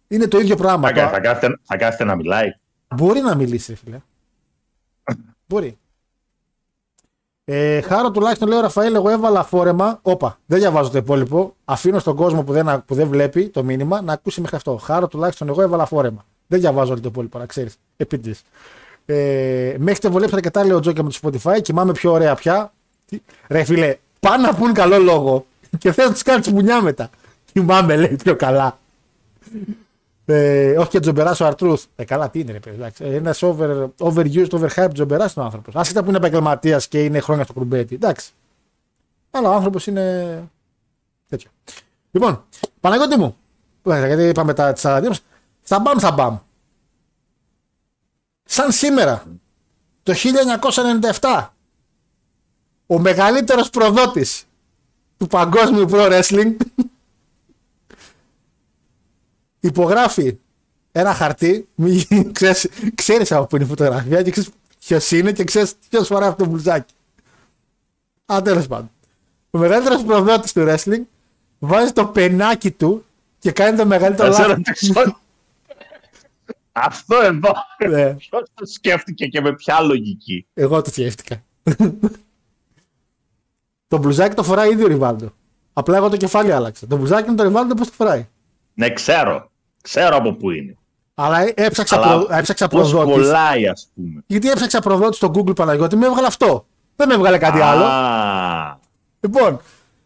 Είναι το ίδιο πράγμα. Θα, κα- Το- θα, κάθεται, θα κάθεται να μιλάει. Μπορεί να μιλήσει, ρε φίλε. Μπορεί. Ε, χάρο τουλάχιστον λέει ο Ραφαήλ, εγώ έβαλα φόρεμα. Όπα, δεν διαβάζω το υπόλοιπο. Αφήνω στον κόσμο που δεν, που δεν βλέπει το μήνυμα να ακούσει μέχρι αυτό. Χάρο τουλάχιστον εγώ έβαλα φόρεμα. Δεν διαβάζω όλο το υπόλοιπο, να ξέρεις. Επίτηδες. Ε, με έχετε βολέψει αρκετά, λέει ο Τζόκερ με το Spotify. Κοιμάμαι πιο ωραία πια. Τι- Ρε φίλε, πάνε να πούν καλό λόγο και θες να τους κάνεις μπουνιά μετά. Κοιμάμαι, λέει πιο καλά. Ε, όχι και τζομπερά ο Αρτρούθ. Ε, καλά, τι είναι, ρε παιδί. Ένας over, overused, overhyped τζομπεράς είναι ο άνθρωπος. Άσχετα που είναι επαγγελματίας και είναι χρόνια στο κουρμπέτι. Εντάξει. Αλλά ο άνθρωπος είναι. τέτοιο. Λοιπόν, Παναγιώτη μου. ε, Γιατί είπαμε τα τη μα. Θα μπαμ, θα μπαμ. Σαν σήμερα, το το 1997 ο μεγαλύτερος προδότης του παγκόσμιου pro wrestling υπογράφει ένα χαρτί, μη- ξέρεις, ξέρεις από πού είναι η φωτογραφία και ξέρεις ποιος είναι και ξέρεις ποιος φοράει αυτό το μπλουζάκι. Α, τέλος πάντων. Ο μεγαλύτερος προδότης του wrestling βάζει το πενάκι του και κάνει το μεγαλύτερο Θα σε λάθος. Ρωτήσω. Αυτό εδώ. Ναι. Ποιο το σκέφτηκε και με ποια λογική. Εγώ το σκέφτηκα. το μπλουζάκι το φοράει ήδη ο Ριβάλντο. Απλά εγώ το κεφάλι άλλαξα. Το μπλουζάκι είναι το Ριβάλντο πώς το φοράει; Ναι, ξέρω. Ξέρω από πού είναι. Αλλά ε- έψαξα, Αλλά προ... έψαξα πώς προδότης. κολλάει, ας πούμε. Γιατί έψαξα προδότης στο Google Παναγιώτη, με έβγαλε αυτό. Δεν με έβγαλε κάτι άλλο. Α, Λοιπόν,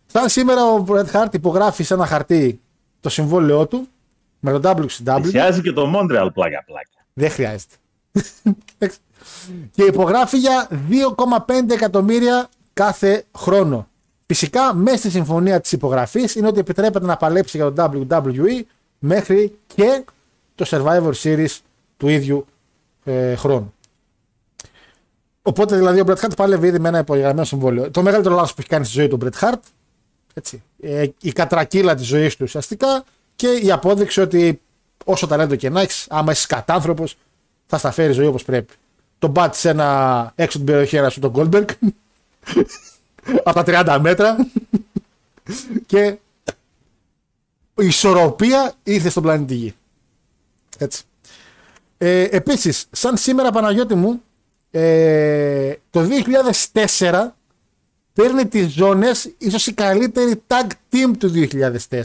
σαν σήμερα ο Bret Hart υπογράφει σε ένα χαρτί το συμβόλαιό του με το WCW. Πλησιάζει και το Montreal πλάκα πλάκα. Δεν χρειάζεται. *laughs* και υπογράφει για 2,5 εκατομμύρια κάθε χρόνο. Φυσικά, μέσα στη συμφωνία της υπογραφής είναι ότι επιτρέπεται να παλέψει για το WWE μέχρι και το Survivor Series του ίδιου ε, χρόνου. Οπότε δηλαδή ο Bret Hart πάλευε ήδη με ένα υπογεγραμμένο συμβόλαιο. Το μεγαλύτερο λάθος που έχει κάνει στη ζωή του ο Bret Hart έτσι, ε, η κατρακύλα της ζωής του ουσιαστικά και η απόδειξη ότι όσο ταλέντο και να έχεις, άμα είσαι κατάνθρωπος, θα στα φέρει ζωή όπως πρέπει. Τον πάτησε ένα έξω την περιοχή ένας σου τον Goldberg *laughs* από τα 30 μέτρα και η ισορροπία ήρθε στον πλανήτη Γη. Έτσι. Ε, επίσης, σαν σήμερα Παναγιώτη μου, ε, το 2004 παίρνει τις ζώνες ίσως η καλύτερη tag team του 2004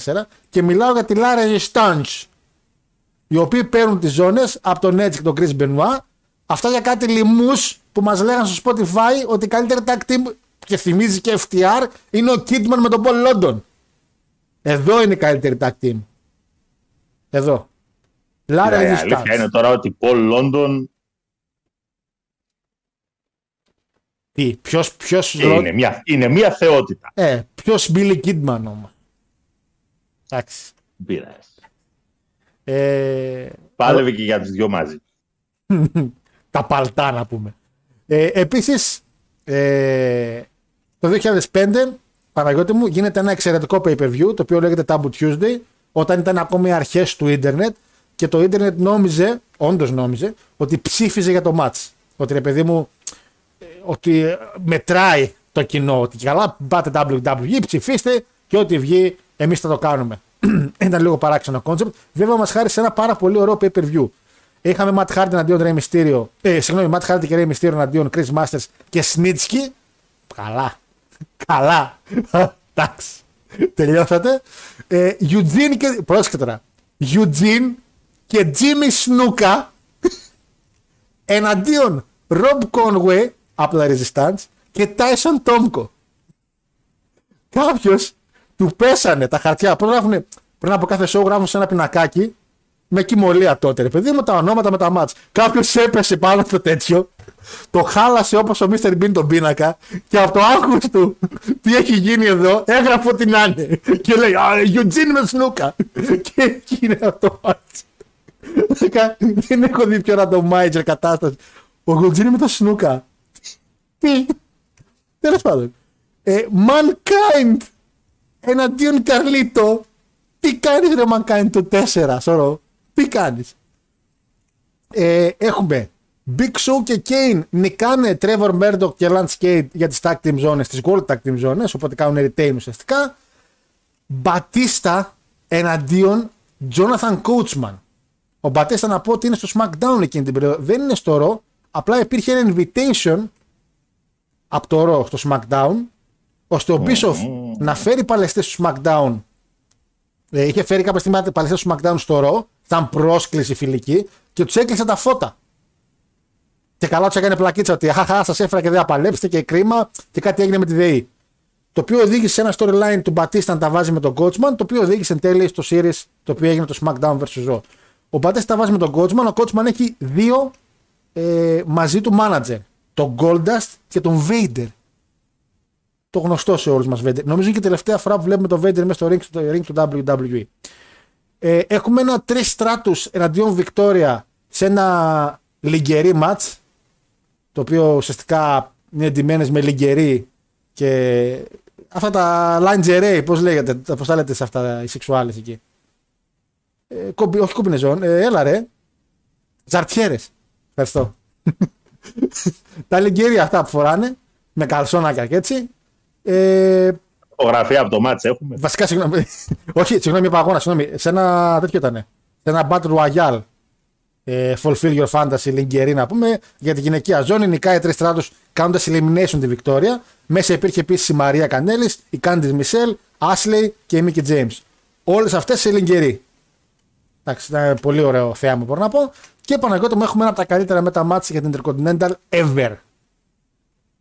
και μιλάω για τη Lara Resistance οι οποίοι παίρνουν τις ζώνες από τον Edge και τον Chris Benoit. Αυτά για κάτι λοιμούς που μας λέγανε στο Spotify ότι η καλύτερη tag team και θυμίζει και FTR είναι ο Kidman με τον Paul London. Εδώ είναι η καλύτερη tag team. Εδώ. Lara Ναι, η Resistance. αλήθεια είναι τώρα ότι Paul London Τι, ποιος, ποιος, είναι μια, είναι μια θεότητα. ε, ποιος Billy Kidman όμως εντάξει Πειράζει. ε, Πάλευε και για τους δυο μαζί. *laughs* τα παλτά να πούμε. Ε, επίσης, ε, το 2005, Παναγιώτη μου, γίνεται ένα εξαιρετικό pay-per-view, το οποίο λέγεται Taboo Tuesday, όταν ήταν ακόμη αρχές του ίντερνετ και το ίντερνετ νόμιζε, όντως νόμιζε, ότι ψήφιζε για το match. Ότι ρε παιδί μου, ε, ότι ε, μετράει το κοινό, ότι καλά πάτε WWE, ψηφίστε και ό,τι βγει εμείς θα το κάνουμε. *clears throat* ήταν λίγο παράξενο concept. Βέβαια μας χάρισε ένα πάρα πολύ ωραίο pay-per-view. Είχαμε Matt Hardy εναντίον Rey Mysterio. Ε, συγγνώμη, Matt Hardy και Rey Mysterio εναντίον Chris Masters και Snitsky. Καλά. *laughs* Καλά. *laughs* Εντάξει. Τελειώσατε. Ε, Eugene και. Πρόσεχε τώρα. Eugene και Jimmy Snuka *laughs* εναντίον Rob Conway από τα Resistance και Tyson Tomko. Κάποιος του πέσανε τα χαρτιά. Πρώτα γράφουνε, πριν από κάθε show γράφουν σε ένα πινακάκι με κοιμωλία τότε, ρε παιδί μου, τα ονόματα με τα μάτς. Κάποιος έπεσε πάνω στο τέτοιο, το χάλασε όπως ο Mr. Bean τον πίνακα και από το άγχος του τι έχει γίνει εδώ έγραφε ό,τι να είναι. Και λέει Α, Eugene με σνούκα. και εκεί είναι αυτό το μάτς. Κα- Δεν έχω δει πιο randomizer κατάσταση. Ο Eugene με το σνούκα. Τι; Τέλος πάντων. Ε, Mankind εναντίον Καρλίτο. Τι κάνεις ρε Mankind το 4, σωρό. Τι κάνεις; Ε, έχουμε Big Show και Kane νικάνε Trevor Murdoch και Lance Cade για τις tag team zones, τις gold tag team zones, οπότε κάνουν retain ουσιαστικά. Μπατίστα εναντίον Jonathan Coachman. Ο Μπατίστα να πω ότι είναι στο SmackDown εκείνη την περίοδο. Δεν είναι στο Raw. Απλά υπήρχε ένα invitation από το Raw στο SmackDown ώστε ο Bischoff να φέρει παλαιστές στο SmackDown. Ε, είχε φέρει κάποια στιγμή παλαιστές στο SmackDown στο Raw. Ήταν πρόσκληση φιλική και τους έκλεισε τα φώτα. Και καλά τους έκανε πλακίτσα ότι χαχά σας έφερα και δεν απαλέψετε και κρίμα και κάτι έγινε με τη ΔΕΗ. Το οποίο οδήγησε σε ένα storyline του Μπατίστα να τα βάζει με τον Coachman, το οποίο οδήγησε εν τέλει στο series το οποίο έγινε το SmackDown vs. Raw. Ο Μπατίστα τα βάζει με τον Coachman, ο Coachman έχει δύο ε, μαζί του manager. Τον Goldust και τον Vader. Το γνωστό σε όλους μας Vader. Νομίζω είναι και η τελευταία φορά που βλέπουμε τον Vader μέσα στο ring, στο ring του WWE. Ε, έχουμε ένα τρεις στράτους εναντίον Βικτόρια σε ένα λιγκερή match. το οποίο ουσιαστικά είναι εντυμένες με λιγκερί και αυτά τα lingerie, πώς λέγεται, πώς τα λέτε σε αυτά οι σεξουάλες εκεί. Ε, κομπι, όχι κομπινεζόν, ε, έλα ρε. Ζαρτιέρες. Ευχαριστώ. Τα λιγκερί αυτά που φοράνε, με καλσόνακια και έτσι. Ε, Φωτογραφία από το μάτς έχουμε. βασικά, συγγνώμη. *laughs* όχι, συγγνώμη, είπα αγώνα, συγγνώμη. Σε ένα τέτοιο ήταν. Σε ένα Battle Royale. Ε, fulfill your fantasy, λιγκερί να πούμε, για τη γυναικεία ζώνη. Νικάει τρεις στράτους κάνοντας elimination τη Βικτόρια. Μέσα υπήρχε επίσης η Μαρία Κανέλης, η Κάντις Μισελ, Ashley και η Μίκη James. Όλες αυτές σε λιγκερί. Εντάξει, ήταν πολύ ωραίο θέαμα μπορώ να πω. Και Παναγιώτο μου έχουμε ένα από τα καλύτερα μετά μάτς για την Intercontinental ever.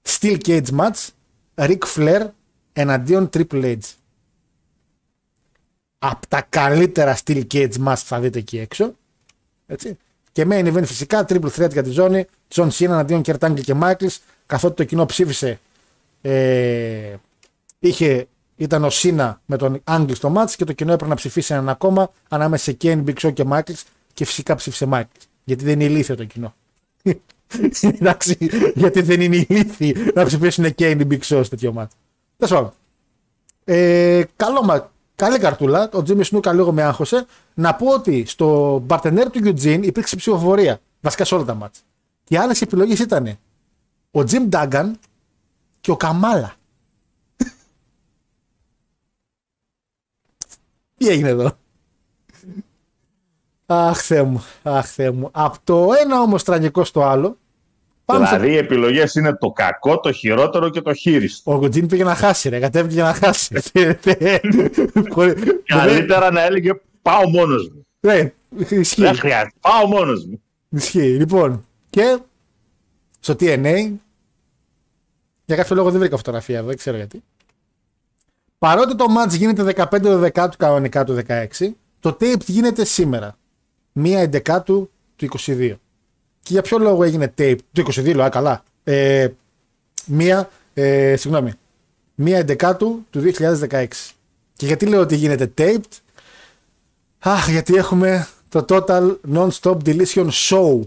Steel Cage match, Ric Flair εναντίον Triple H. Από τα καλύτερα Steel Cage match θα δείτε εκεί έξω. Έτσι. Και main event φυσικά, triple threat για τη ζώνη, John Cena εναντίον Kurt και Michaels, καθότι το κοινό ψήφισε ε, είχε, ήταν ο Σίνα με τον Άγγλ στο μάτς και το κοινό έπρεπε να ψηφίσει έναν ακόμα ανάμεσα σε Kane, Big Show και Michaels και φυσικά ψήφισε Michaels. Γιατί δεν είναι ηλίθιο το κοινό. *laughs* Εντάξει, γιατί δεν είναι ηλίθιοι να ψηφίσουν Kane, Big Show σε τέτοιο μάτς. Τέλος πάντων. Ε, καλό, μα- καλή καρτούλα. Ο Jimmy Snuka λίγο με άγχωσε. Να πω ότι στο μπαρτενέρ του Eugene υπήρξε ψηφοφορία. Βασικά σε όλα τα μάτς. Και οι άλλε επιλογέ ήταν ο Jim Duggan και ο Καμάλα. Τι έγινε εδώ; Αχ, Θεέ μου. Αχ, Θεέ μου. Από το ένα όμως τραγικό στο άλλο. Πάμε στο- Δηλαδή οι επιλογές είναι το κακό, το χειρότερο και το χείριστο. Ο Γκουτζίν πήγε να χάσει, ρε. Κατέβηκε για να χάσει. *laughs* Χωρί- Καλύτερα να έλεγε πάω μόνος μου. Ναι, ισχύει. Δεν χρειάζεται. Πάω μόνος μου. Ισχύει. Λοιπόν, και στο TNA, για κάποιο λόγο δεν βρήκα φωτογραφία εδώ, δεν ξέρω γιατί. Παρότι το match γίνεται 15 Δεκάτου κανονικά του 16, το tape γίνεται σήμερα. 1 Εντεκάτου του 22. Και για ποιο λόγο έγινε tape του 22, λέω, α, καλά. Ε, μία, ε, συγγνώμη, 1 Εντεκάτου του 2016. Και γιατί λέω ότι γίνεται taped, Αχ, γιατί έχουμε το Total Non-Stop Deletion Show.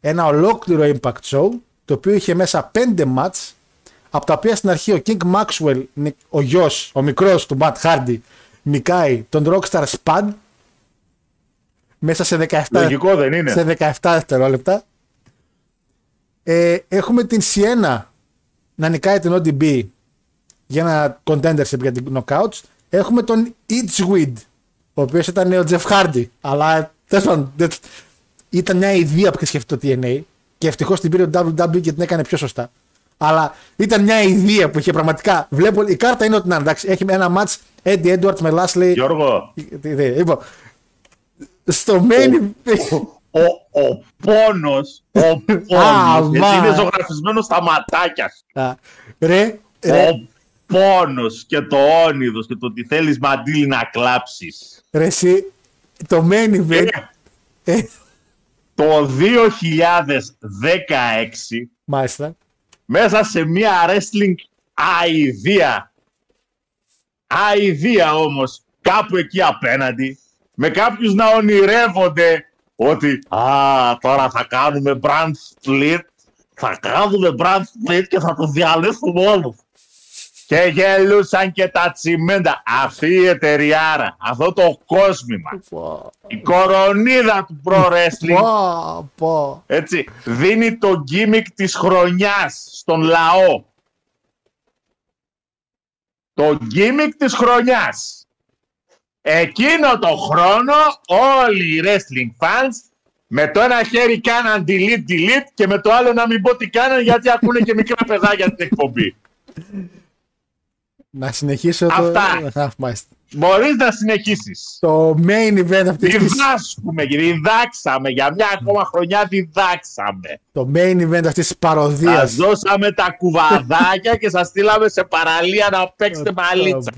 Ένα ολόκληρο Impact Show, το οποίο είχε μέσα πέντε μάτς, από τα οποία στην αρχή ο King Maxwell, νι- ο γιος, ο μικρός του Matt Hardy, νικάει τον Rockstar Spud μέσα σε 17, Λογικό δεν είναι. σε 17 δευτερόλεπτα. Ε, έχουμε την Sienna να νικάει την ODB για ένα contendership για την knockouts. Έχουμε τον Itchweed, ο οποίος ήταν ο Jeff Hardy. Αλλά τέλος πάντων δεν- ήταν μια ιδέα που είχε σκεφτεί το TNA και ευτυχώς την πήρε το WWE και την έκανε πιο σωστά. Αλλά ήταν μια ιδέα που είχε πραγματικά. Βλέπω, η κάρτα είναι ότι να είναι, εντάξει. Έχει ένα match Eddie Edwards με Lashley. Γιώργο, Τι- τι- Λοιπόν, στο main. ο, ο πόνος, ο Α, πόνος, μα. γιατί είναι ζωγραφισμένο στα ματάκια σου. Α, ρε, ρε, Ο πόνος και το όνειδος και το ότι θέλεις μαντήλι να κλάψεις. ρε, εσύ, το main event. Ε, Το 2016 μάλιστα. Μέσα σε μια wrestling αηδία. Αηδία όμως, κάπου εκεί απέναντι, με κάποιους να ονειρεύονται ότι «Α, τώρα θα κάνουμε brand split, θα κάνουμε brand split και θα το διαλύσουμε όλους». Και γελούσαν και τα τσιμέντα. Αυτή η εταιριάρα, αυτό το κόσμημα, Πω, η κορονίδα του pro wrestling πω, πω. έτσι, δίνει το gimmick της χρονιάς στον λαό. Το gimmick της χρονιάς. Εκείνο το χρόνο όλοι οι wrestling fans με το ένα χέρι κάναν delete delete και με το άλλο να μην πω τι κάναν γιατί ακούνε και μικρά παιδάκια την εκπομπή. *laughs* Να συνεχίσω το. Αυτά. Α, μάλιστα. Μπορείς να συνεχίσεις. Το main event αυτής τη Διδάσκουμε, διδάξαμε για μια ακόμα χρονιά διδάξαμε. το main event αυτής της Σας παροδίας δώσαμε τα κουβαδάκια και σας στείλαμε σε παραλία να παίξετε μαλίτσα.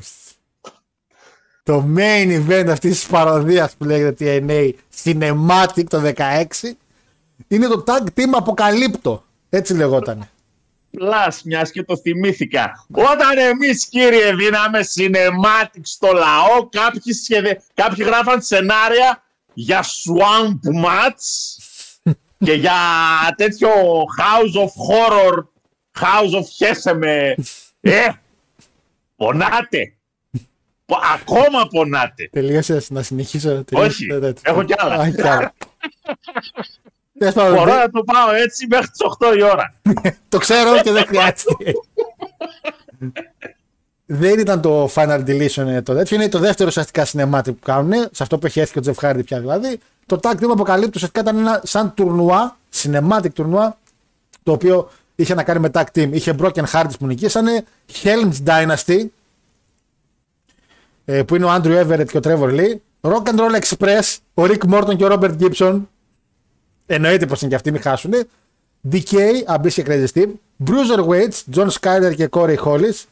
Το main event αυτής της παροδίας που λέγεται TNA Cinematic το 16 είναι το tag team Αποκαλύπτο. Έτσι λεγότανε. Πλάς, μιας και το θυμήθηκα. Όταν εμείς κύριε δίναμε cinematic στο λαό, κάποιοι, σχεδε... κάποιοι γράφαν σενάρια για swamp match *laughs* και για τέτοιο House of Horror, House of Heseme. *laughs* Ε, πονάτε. Πο- Ακόμα πονάτε. Τελείωσες να συνεχίσω. Όχι, έχω κι άλλα. *laughs* Α, κι άλλα. Τέλος πάντων, Μπορώ δεν- να το πάω έτσι μέχρι τις 8 η ώρα. *laughs* Το ξέρω και δεν χρειάζεται. δεν ήταν το Final Deletion ε, το τέτοιο. Είναι το δεύτερο ουσιαστικά cinematic που κάνουν. Σε αυτό που έχει έρθει και ο Τζεφ Χάρντι πια δηλαδή. Το tag team αποκαλύπτει ουσιαστικά ήταν ένα σαν τουρνουά, cinematic τουρνουά, το οποίο είχε να κάνει με tag team. Είχε Broken Hearts που νικήσανε, Helm's Dynasty, ε, που είναι ο Andrew Everett και ο Trevor Lee, Rock and Roll Express, ο Rick Morton και ο Robert Gibson. Εννοείται πως είναι και αυτοί, μην χάσουν. DK, Abyss και Crazy Steve, Bruiser Weights, John Skyler και Corey Hollis,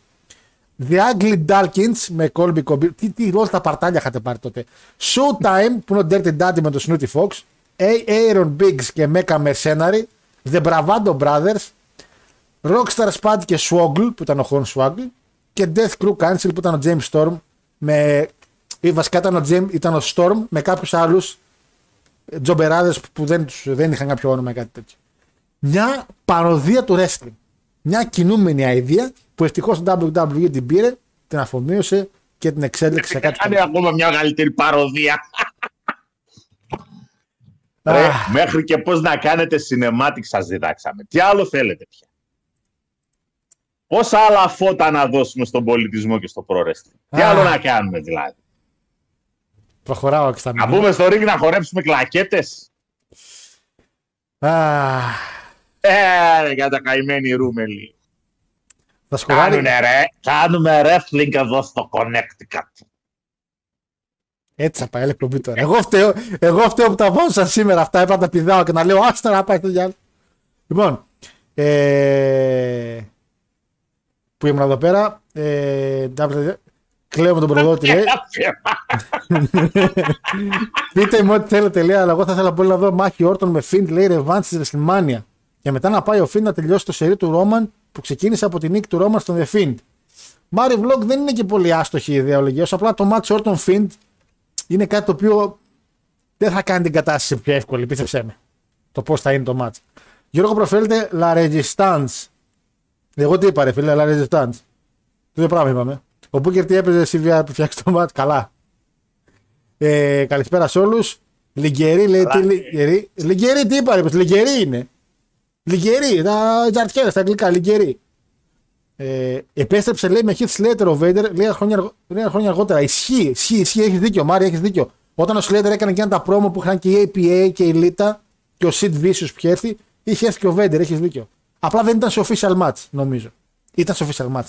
The Ugly Dalkins με Colby Cobb. Τι, τι όλα τα παρτάλια είχατε πάρει τότε. Showtime που είναι ο Dirty Daddy με το Snooty Fox, A. Aaron Biggs και Mecha Mercenary, The Bravado Brothers, Rockstar Spud και Swoggle που ήταν ο Horn Swoggle και Death Crew Council που ήταν ο James Storm με. ή βασικά ήταν ο, James, ήταν ο Storm με κάποιου άλλου τζομπεράδες που δεν, τους- δεν είχαν κάποιο όνομα ή κάτι τέτοιο. Μια παροδία του wrestling. Μια κινούμενη αηδία που ευτυχώς το WWE την πήρε, την αφομοίωσε και την εξέλιξε σε κάτι. Κάνει ακόμα μια μεγαλύτερη παροδία. Ρε, Αχ. μέχρι και πώς να κάνετε cinematic σας διδάξαμε. Τι άλλο θέλετε πια; Πόσα άλλα φώτα να δώσουμε στον πολιτισμό και στο pro wrestling. Τι Αχ. άλλο να κάνουμε δηλαδή; Προχωράω και στα Να μηνύματα. μπούμε στο ring να χορέψουμε κλακέτες. Αχ, Ε, για τα καημένη ρούμελη. Θα σκοράρει. Κάνουνε ρε, κάνουμε wrestling εδώ στο Connecticut. Έτσι θα πάει, άλλη εκπομπή τώρα. Εγώ φταίω, εγώ φταίω που τα βάζω σήμερα αυτά. Έπρεπε να τα πηδάω και να λέω άστα να πάει το διάλογο. Λοιπόν, ε, που ήμουν εδώ πέρα. Ε, W- κλαίω με τον προδότη. λέει. *laughs* Πείτε μου ό,τι θέλετε, λέει, αλλά εγώ θα ήθελα πολύ να δω μάχη όρτων με Φιντ, λέει Ρεβάν στη WrestleMania. Και μετά να πάει ο Φιντ να τελειώσει το σερί του Ρόμαν που ξεκίνησε από την νίκη του Ρόμαν στον The Fiend. Μάρι Vlog δεν είναι και πολύ άστοχη η ιδεολογία. Όσο απλά το match όρτων Fiend είναι κάτι το οποίο δεν θα κάνει την κατάσταση πιο εύκολη, πίστεψέ με. Το πώς θα είναι το match. Γιώργο προφέρεται La Resistance. Εγώ τι είπα, ρε φίλε, La Resistance. Το ίδιο πράγμα είπαμε. Ο Μπούκερ τι έπαιζε εσύ βία που φτιάξει το match. Καλά. Ε, καλησπέρα σε όλους. Λιγκερή λέει τι Λιγκερή. Λιγκερή τι είπα, ρε, παιδί, Λιγκερή είναι. Λιγκερή, τα τζαρτιέρα στα αγγλικά, Λιγκερή. Ε, επέστρεψε λέει με Heath Slater ο Vader λίγα χρόνια, αργο- λίγα χρόνια αργότερα. Ισχύει, ισχύει, ισχύει, έχεις δίκιο. Μάρι, έχεις δίκιο. Όταν ο Slater έκανε εκείνα τα πρόμο που είχαν και η APA και η Lita και ο Sid Vicious που είχε έρθει, είχε έρθει και ο Vader, έχεις δίκιο. Απλά δεν ήταν σε official match, νομίζω. Ήταν σε official match.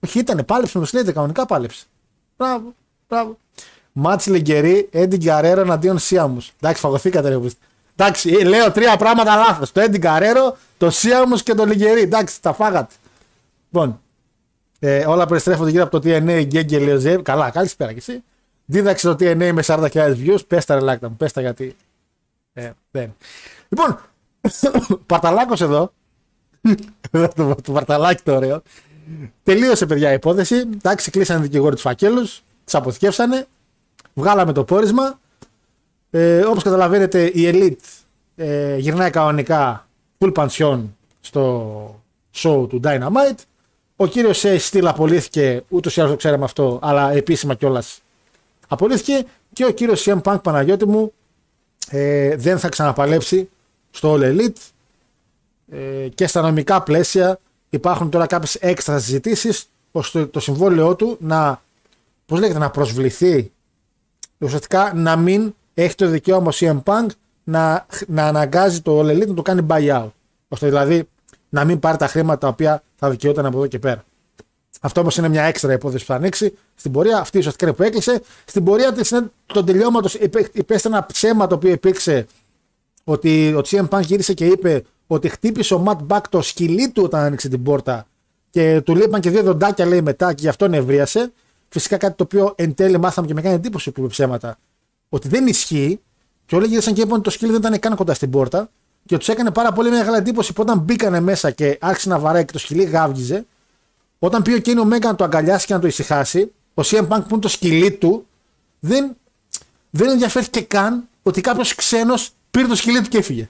Όχι, ήταν, πάλεψε με τον Slater, κανονικά πάλεψε. Μπράβο, μπράβο. Μάτς Λεγκερή, Eddie Guerrero εναντίον Σίαμου. Εντάξει, φαγωθήκατε ρε. πούστη. Εντάξει, ε, λέω τρία πράγματα λάθος. Το Eddie Guerrero, το Σίαμου και το Λεγκερή. Εντάξει, τα φάγατε. Λοιπόν, ε, όλα περιστρέφονται γύρω από το TNA Γκέγκε Λεοζέ. Καλά, καλησπέρα κι εσύ. Δίδαξε το TNA με 40.000 views. Πες τα ρελάκτα μου, πες τα γιατί. Ε, δεν. Λοιπόν, *coughs* Παρταλάκος *laughs* εδώ. το, το Παρταλάκι το ωραίο. Τελείωσε, παιδιά, η υπόθεση. Εντάξει, κλείσανε οι δικηγόροι τους φακέλους. Τους αποθηκεύσανε. Βγάλαμε το πόρισμα. Ε, Όπως καταλαβαίνετε, η Elite ε, γυρνάει κανονικά full pension στο show του Dynamite. Ο κύριος Ace Steel απολύθηκε, ούτως ή άλλως το ξέραμε αυτό, αλλά επίσημα κιόλας απολύθηκε. Και ο κύριος CM Punk Παναγιώτη μου ε, δεν θα ξαναπαλέψει στο All Elite. Ε, και στα νομικά πλαίσια υπάρχουν τώρα κάποιες έξτρα συζητήσεις ώστε το συμβόλαιό του να, πώς λέγεται, να προσβληθεί ουσιαστικά να μην έχει το δικαίωμα ο CM Punk να, να αναγκάζει το All Elite να το κάνει buyout. ώστε δηλαδή να μην πάρει τα χρήματα τα οποία θα δικαιόταν από εδώ και πέρα. Αυτό όμως είναι μια έξτρα υπόθεση που θα ανοίξει στην πορεία. Αυτή ουσιαστικά είναι που έκλεισε. Στην πορεία της είναι το τελειώματος. Υπέστη ένα ψέμα το οποίο υπήρξε ότι ο CM Punk γύρισε και είπε ότι χτύπησε ο Matt Back το σκυλί του όταν άνοιξε την πόρτα και του λείπαν και δύο δοντάκια λέει μετά και γι' αυτό νευρίασε. Φυσικά κάτι το οποίο εν τέλει μάθαμε και με κάνει εντύπωση που είπε ψέματα. Ότι δεν ισχύει και όλοι γύρισαν και είπαν ότι το σκύλι δεν ήταν καν κοντά στην πόρτα και τους έκανε πάρα πολύ μεγάλη εντύπωση που όταν μπήκανε μέσα και άρχισε να βαράει και το σκυλί γάβγιζε, όταν πει ο Κένι Ομέγκα να το αγκαλιάσει και να το ησυχάσει, ο CM Punk που είναι το σκυλί του δεν, δεν ενδιαφέρθηκε καν ότι κάποιος ξένος πήρε το σκυλί του και έφυγε.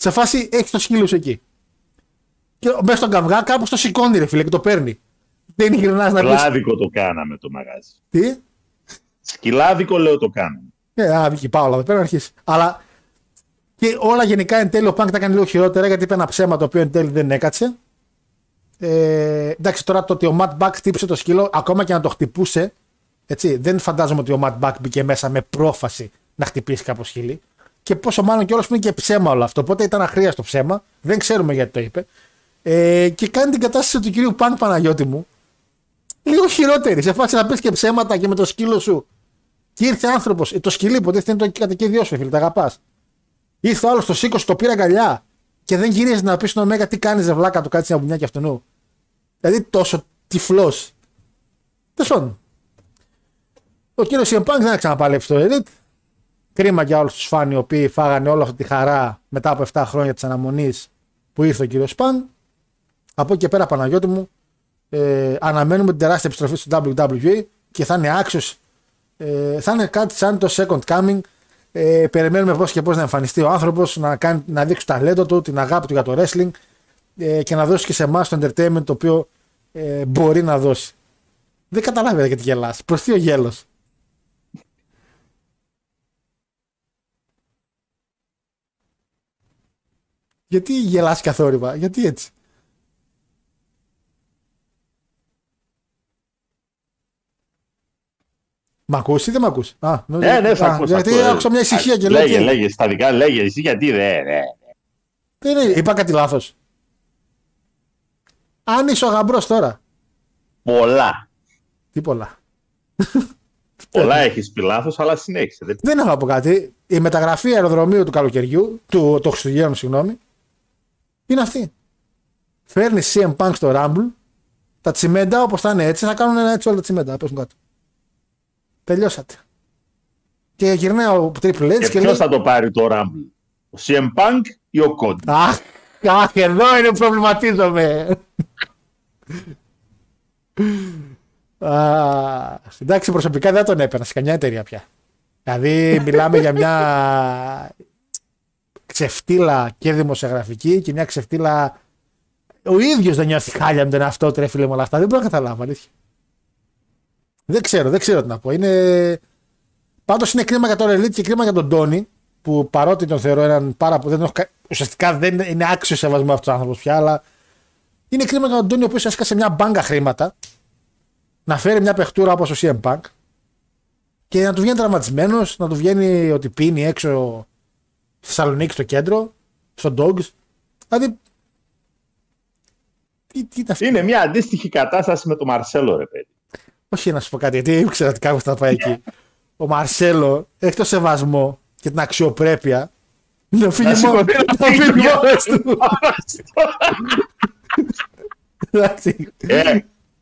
Σε φάση έχεις το σκύλο σου εκεί. Και μέσα στον καυγά κάπω το σηκώνει, ρε φίλε, και το παίρνει. Δεν γυρνάς να πει. Σκυλάδικο το κάναμε το μαγάζι. Τι; Σκυλάδικο λέω το κάναμε. Ε, α, βγήκε πάω, δεν πρέπει να αρχίσεις. Αλλά και όλα γενικά εν τέλει ο Πανκ τα κάνει λίγο χειρότερα γιατί είπε ένα ψέμα το οποίο εν τέλει δεν έκατσε. Ε, εντάξει, τώρα το ότι ο Ματ Μπακ χτύπησε το σκύλο, ακόμα και να το χτυπούσε, έτσι, δεν φαντάζομαι ότι ο Ματ Μπακ μπήκε μέσα με πρόφαση να χτυπήσει κάπως σκύλι. Και πόσο μάλλον κιόλας που είναι και ψέμα όλο αυτό. Οπότε ήταν αχρίαστο ψέμα. Δεν ξέρουμε γιατί το είπε. Ε, και κάνει την κατάσταση του κυρίου Πανκ Παναγιώτη μου λίγο χειρότερη. Σε φάση να πεις και ψέματα και με το σκύλο σου. Και ήρθε άνθρωπος, ε, το σκυλί υποτίθεται είναι το κατοικίδιό σου, φίλε, τα αγαπάς. Ήρθε ο άλλος το σήκωσε, το πήρα αγκαλιά και δεν γυρίζει να πεις στον Ωμέγα τι κάνεις, ρε βλάκα, του κάτσει μια και αυτού. Δηλαδή τόσο τυφλός. Τέλος πάντων. Ο κύριος CM Punk δεν θα ξαναπαλέψει το Elite. Κρίμα για όλους τους fans οι οποίοι φάγανε όλη αυτή τη χαρά μετά από 7 χρόνια της αναμονής που ήρθε ο κύριος Σπαν. Από εκεί και πέρα, Παναγιώτη μου, ε, αναμένουμε την τεράστια επιστροφή στο WWE και θα είναι άξιος. Ε, θα είναι κάτι σαν το second coming. Ε, περιμένουμε πώς και πώς να εμφανιστεί ο άνθρωπος, να, κάνει, να δείξει το ταλέντο του, την αγάπη του για το wrestling ε, και να δώσει και σε εμάς το entertainment το οποίο ε, μπορεί να δώσει. Δεν καταλάβετε γιατί γελάς. Προς τι ο γέλος. Γιατί γελάς καθόρυβα, γιατί έτσι. Μ' ακούς ή δεν μ' ακούς; Α, Ναι, ναι, θα α, ακούς, Γιατί ακούω. άκουσα μια ησυχία και λέω. Λέγε, τι- λέγε, στα δικά λέγε, εσύ γιατί δεν, ναι. Δεν είναι- είπα κάτι λάθος. Αν είσαι ο γαμπρός τώρα. Πολλά. Τι πολλά. *laughs* Πολλά έχεις πει λάθος, αλλά συνέχισε. Δεν... Δεν έχω να πω κάτι. Η μεταγραφή αεροδρομίου του καλοκαιριού, του, του Χριστουγέννου, συγγνώμη, είναι αυτή. Φέρνει CM Punk στο Rumble, τα τσιμέντα όπως θα είναι έτσι, θα κάνουν ένα έτσι όλα τα τσιμέντα. να Πέσουν κάτω. Τελειώσατε. Και γυρνάει ο Triple H Και και, ποιος λέει. θα το πάρει το Rumble, ο CM Punk ή ο Cody; Αχ, αχ, εδώ είναι που προβληματίζομαι. Α, εντάξει, προσωπικά δεν τον έπαιρνα σε καμιά εταιρεία πια. Δηλαδή, μιλάμε για μια ξεφτύλα και δημοσιογραφική και μια ξεφτύλα. Ο ίδιος δεν νιώθει χάλια με τον εαυτό του, ρε φίλε με όλα αυτά. Δεν μπορώ να καταλάβω, αλήθεια. Δεν ξέρω, δεν ξέρω τι να πω. Είναι... Πάντως είναι κρίμα για τον Elite και κρίμα για τον Τόνι, που παρότι τον θεωρώ έναν πάρα πολύ. Δεν έχω... κα- Ουσιαστικά δεν είναι άξιος σεβασμό αυτός ο άνθρωπος πια, αλλά είναι κρίμα για τον Τόνι, ο οποίος έσκασε μια μπάγκα χρήματα να φέρει μια παιχτούρα όπως ο CM Punk και να του βγαίνει τραυματισμένος, να του βγαίνει ότι πίνει έξω στη Θεσσαλονίκη στο κέντρο, στο Dogs. Δηλαδή. Τι, τι είναι αυτό; Είναι μια αντίστοιχη κατάσταση με τον Μαρσέλο, ρε παιδί. Όχι να σου πω κάτι, γιατί ήξερα ότι κάπου θα πάει εκεί. Ο Μαρσέλο έχει το σεβασμό και την αξιοπρέπεια να φύγει Να μόνος σηκωθεί, να να φύγει φύγει μόνος μόνος του. Εντάξει.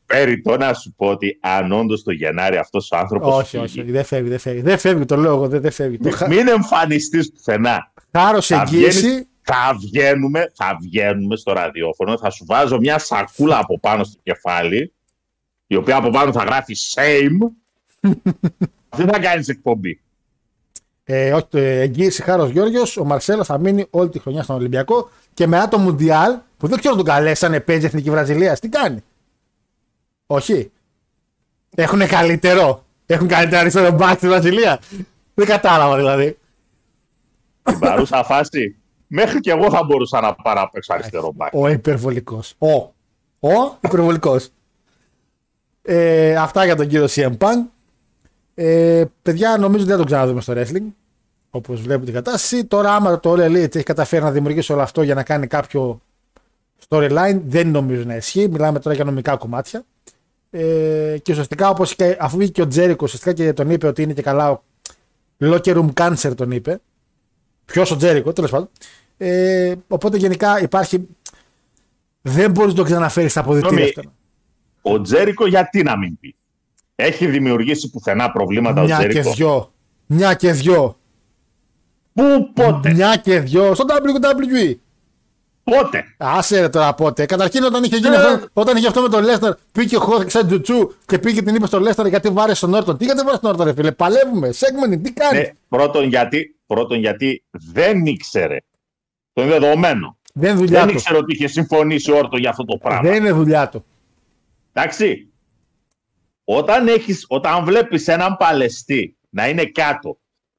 Ε, Πέρι, να σου πω ότι αν όντως το Γενάρη αυτός ο άνθρωπος. Όχι, όχι, δεν φεύγει, δεν φεύγει. Δεν φεύγει, το λέω εγώ, δεν, δεν φεύγει. Το χα... Μην εμφανιστείς πουθενά. χάρος Θα, εγγύηση. βγαίνεις- θα, βγαίνουμε, θα βγαίνουμε στο ραδιόφωνο, θα σου βάζω μια σακούλα από πάνω στο κεφάλι, η οποία από πάνω θα γράφει shame. *laughs* Δεν θα κάνεις εκπομπή. Ε, όχι, το εγγύηση Χάρος Γιώργιος, ο Μαρσέλο θα μείνει όλη τη χρονιά στον Ολυμπιακό και μετά το Μουντιάλ, που δεν ξέρω αν τον καλέσανε, παίζει εθνική Βραζιλίας. Τι κάνει; Όχι. Έχουν καλύτερο. Έχουν καλύτερο αριστερό μπακ στη Βραζιλία. Δεν κατάλαβα δηλαδή. Στην παρούσα φάση, μέχρι και εγώ θα μπορούσα να πάρω απ' έξω αριστερό μπακ. Ο υπερβολικός. Ο. Ο υπερβολικός. Ε, αυτά για τον κύριο CM Punk. Ε, παιδιά, νομίζω ότι δεν θα τον ξαναδούμε στο wrestling. Όπως βλέπετε την κατάσταση. Τώρα, άμα το All Elite έχει καταφέρει να δημιουργήσει όλο αυτό για να κάνει κάποιο storyline, δεν νομίζω να ισχύει. Μιλάμε τώρα για νομικά κομμάτια. Ε, και ουσιαστικά, όπως και, αφού βγήκε και ο Τζέρικο, ουσιαστικά και τον είπε ότι είναι και καλά ο Locker Room Cancer, τον είπε. Ποιος ο Τζέρικο, τέλος πάντων. Ε, οπότε γενικά υπάρχει. Δεν μπορείς να το ξαναφέρεις στα αποδητήρια Συγγνώμη, αυτό. Ο Τζέρικο γιατί να μην πει; Έχει δημιουργήσει πουθενά προβλήματα ο Μια και Τζέρικο. δυο. Μια και δυο. Πού, πότε, Μια και δυο. Στο WWE. Πότε; Άσε ρε τώρα πότε. Καταρχήν όταν είχε, γίνει Ε. αυτό, όταν είχε αυτό με τον Λέσναρ, πήγε ο Χόρκ σαν τζουτσού και πήγε και την είπε στον Λέσναρ γιατί βάρε τον Όρτον; Τι γιατί βάρε τον Όρτον, ρε φίλε; Παλεύουμε. Σέγμενι, τι κάνει; Ναι, πρώτον, γιατί, πρώτον γιατί δεν ήξερε Το είναι δεδομένο. Δεν είναι δουλειά Δεν του. ήξερα ότι είχε συμφωνήσει όρτο για αυτό το πράγμα. Δεν είναι δουλειά του. Εντάξει. Όταν, έχεις, όταν βλέπεις έναν παλαιστή να είναι κάτω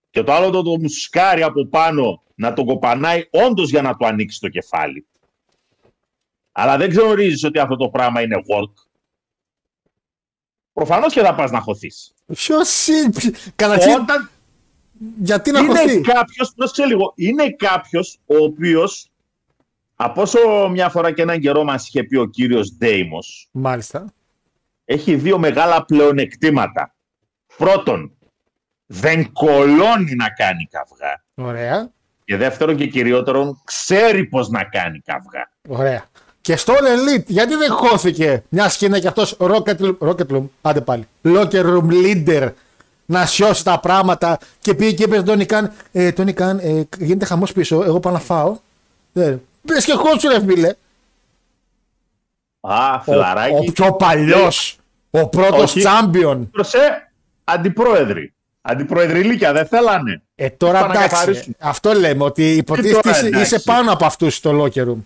και το άλλο το, το μουσκάρι από πάνω να τον κοπανάει όντως για να του ανοίξει το κεφάλι. Αλλά δεν γνωρίζεις ότι αυτό το πράγμα είναι work. Προφανώς και θα πας να χωθείς. Ποιος είναι. Καταρχήν, Όταν γιατί να είναι χωθεί; κάποιος, πρόσεξε λίγο, είναι κάποιος ο οποίος, από όσο μια φορά και έναν καιρό μας είχε πει ο κύριος Ντέιμος, Μάλιστα. έχει δύο μεγάλα πλεονεκτήματα. Πρώτον, δεν κολώνει να κάνει καυγά. Ωραία. Και δεύτερον και κυριότερον, ξέρει πώς να κάνει καυγά. Ωραία. Και στο All Elite, γιατί δεν χώθηκε μια και είναι και αυτός Rocket, Rocket Room, άντε πάλι, Locker Room Leader, να σιώσει τα πράγματα και πήγε και είπε στον Τόνι Καν, ε, Τόνι Καν, ε, γίνεται χαμός πίσω, εγώ πάω να φάω. Ε, Πες και χώτσου, ρε φίλε. Α, Ο, φιλαράκι. ο πιο παλιός, ο πρώτος Όχι. champion. Πρόσεχε, αντιπρόεδροι. Αντιπροεδρυλίκια, δεν θέλανε. Ε, τώρα Είπα να εντάξει, καθαρίσουν. αυτό λέμε, ότι υποτίθεται τώρα, είσαι, εντάξει. είσαι πάνω από αυτούς στο Locker Room.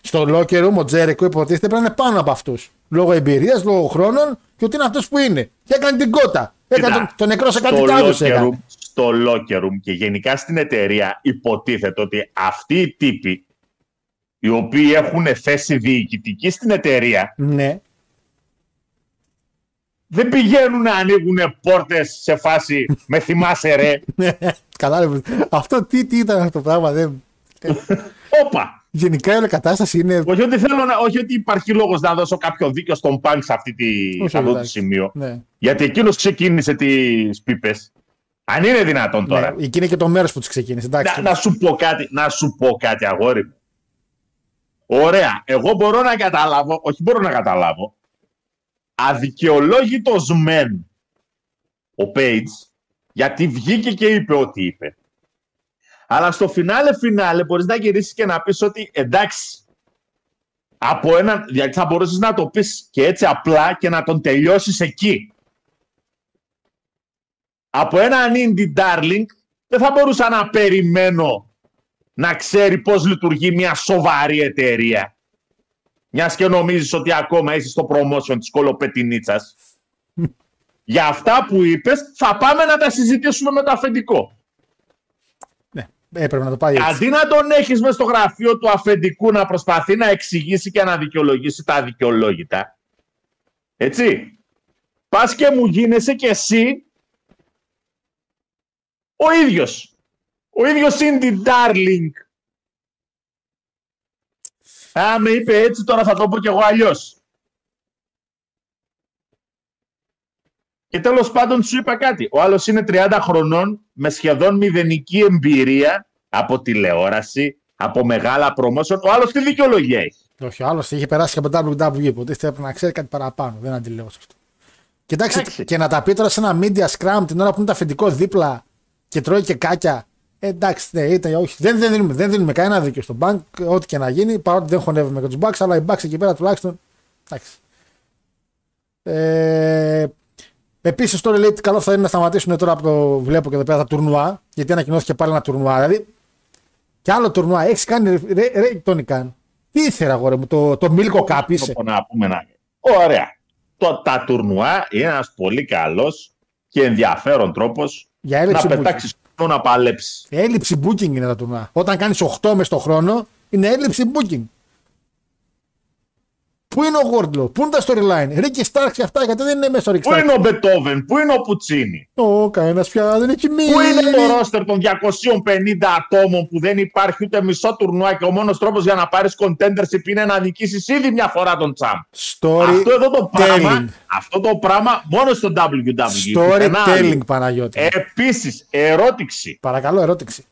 Στο Locker Room ο Τζέρικο υποτίθεται πρέπει να είναι πάνω από αυτούς. Λόγω εμπειρίας, λόγω χρόνων και ότι είναι αυτός που είναι. Και έκανε την κότα. Έκανε τον, Κοίτα, τον νεκρό σε στο κάτι άλλο. locker room- Στο locker room και γενικά στην εταιρεία υποτίθεται ότι αυτοί οι τύποι οι οποίοι έχουν θέση διοικητική στην εταιρεία Ναι. Δεν πηγαίνουν να ανοίγουν πόρτες σε φάση με θυμάσαι ρε. *laughs* Κατάλαβες. Αυτό τι, τι ήταν αυτό το πράγμα. Δεν... Όπα! Γενικά η όλη κατάσταση είναι. Όχι ότι, θέλω να, όχι ότι υπάρχει λόγος να δώσω κάποιο δίκιο στον Πανκ σε, αυτή τη, Όχι, σε αυτό το εντάξει. σημείο. Ναι. Γιατί εκείνος ξεκίνησε τις πίπες. Αν είναι δυνατόν τώρα. ναι. Εκεί είναι και το μέρος που του ξεκίνησε. Εντάξει. Να, να σου πω κάτι, να σου πω κάτι αγόρι μου. Ωραία, εγώ μπορώ να καταλάβω, όχι μπορώ να καταλάβω, αδικαιολόγητος μεν ο Page, γιατί βγήκε και είπε ό,τι είπε. Αλλά στο φινάλε φινάλε μπορείς να γυρίσεις και να πεις ότι εντάξει, από έναν, γιατί θα μπορούσες να το πεις και έτσι απλά και να τον τελειώσεις εκεί. Από έναν indie darling δεν θα μπορούσα να περιμένω να ξέρει πώς λειτουργεί μια σοβαρή εταιρεία. Μιας και νομίζεις ότι ακόμα είσαι στο promotion της κολοπετινίτσας. *laughs* Για αυτά που είπες θα πάμε να τα συζητήσουμε με το αφεντικό. Ναι. Έπρεπε να το πάει έτσι. Αντί να τον έχεις μες στο γραφείο του αφεντικού να προσπαθεί να εξηγήσει και να δικαιολογήσει τα αδικαιολόγητα. Έτσι. Πας και μου γίνεσαι και εσύ ο ίδιος. Ο ίδιος Indie Darling. Α, με είπε έτσι, τώρα θα το πω κι εγώ αλλιώς. Και τέλος πάντων σου είπα κάτι. Ο άλλος είναι 30 χρονών με σχεδόν μηδενική εμπειρία από τηλεόραση, από μεγάλα promotion. Ο άλλος τι δικαιολογία έχει; Όχι, άλλος είχε περάσει και από WWE. Υποτίθεται έπρεπε να ξέρει κάτι παραπάνω. Δεν αντιλέγω σε αυτό. Κοιτάξτε, Εντάξει. και να τα πει τώρα σε ένα media scrum την ώρα που είναι το αφεντικό δίπλα και τρώει και κάκια. Ε, εντάξει, ναι, ήταν, όχι, δεν, δεν, δίνουμε, δεν δίνουμε κανένα δίκιο στον bank, ό,τι και να γίνει, παρότι δεν χωνεύουμε με τους Bucks, αλλά οι Bucks εκεί πέρα τουλάχιστον. Εντάξει. Ε, Επίσης, τώρα λέει ότι καλό θα είναι να σταματήσουν τώρα από το βλέπω και εδώ πέρα τα τουρνουά, γιατί ανακοινώθηκε πάλι ένα τουρνουά. Δηλαδή, και άλλο τουρνουά, έχεις κάνει. Ρε, ρε, Τόνι Καν. Τι ήθελα, αγόρι μου, το, το Milko Cup είσαι. Να πούμε να... Ωραία. Το, τα τουρνουά είναι ένας πολύ καλός και ενδιαφέρον τρόπος Για να έλλειψη booking. πετάξεις χρόνο να παλέψεις. Έλλειψη booking είναι τα τουρνουά. Όταν κάνεις 8 μες στο χρόνο, είναι έλλειψη booking. Πού είναι ο Γόρντλο, πού είναι τα storyline, Ρίκη Στάρξ και αυτά, γιατί δεν είναι μέσα στο Ρίκη Πού είναι ο Μπετόβεν, πού είναι ο Πουτσίνη, Ο κανένας πια δεν έχει μείνει. πού είναι το ρόστερ των 250 ατόμων που δεν υπάρχει ούτε μισό τουρνουά και ο μόνος τρόπος για να πάρεις contendership είναι να νικήσεις ήδη μια φορά τον Τσάμπ. Story Αυτό εδώ το πράγμα, telling. αυτό το πράγμα μόνο στο WWE. πουθενά Storytelling, αλλού. Παναγιώτη. Επίσης, ερώτηση. Παρακαλώ, ερώτηση.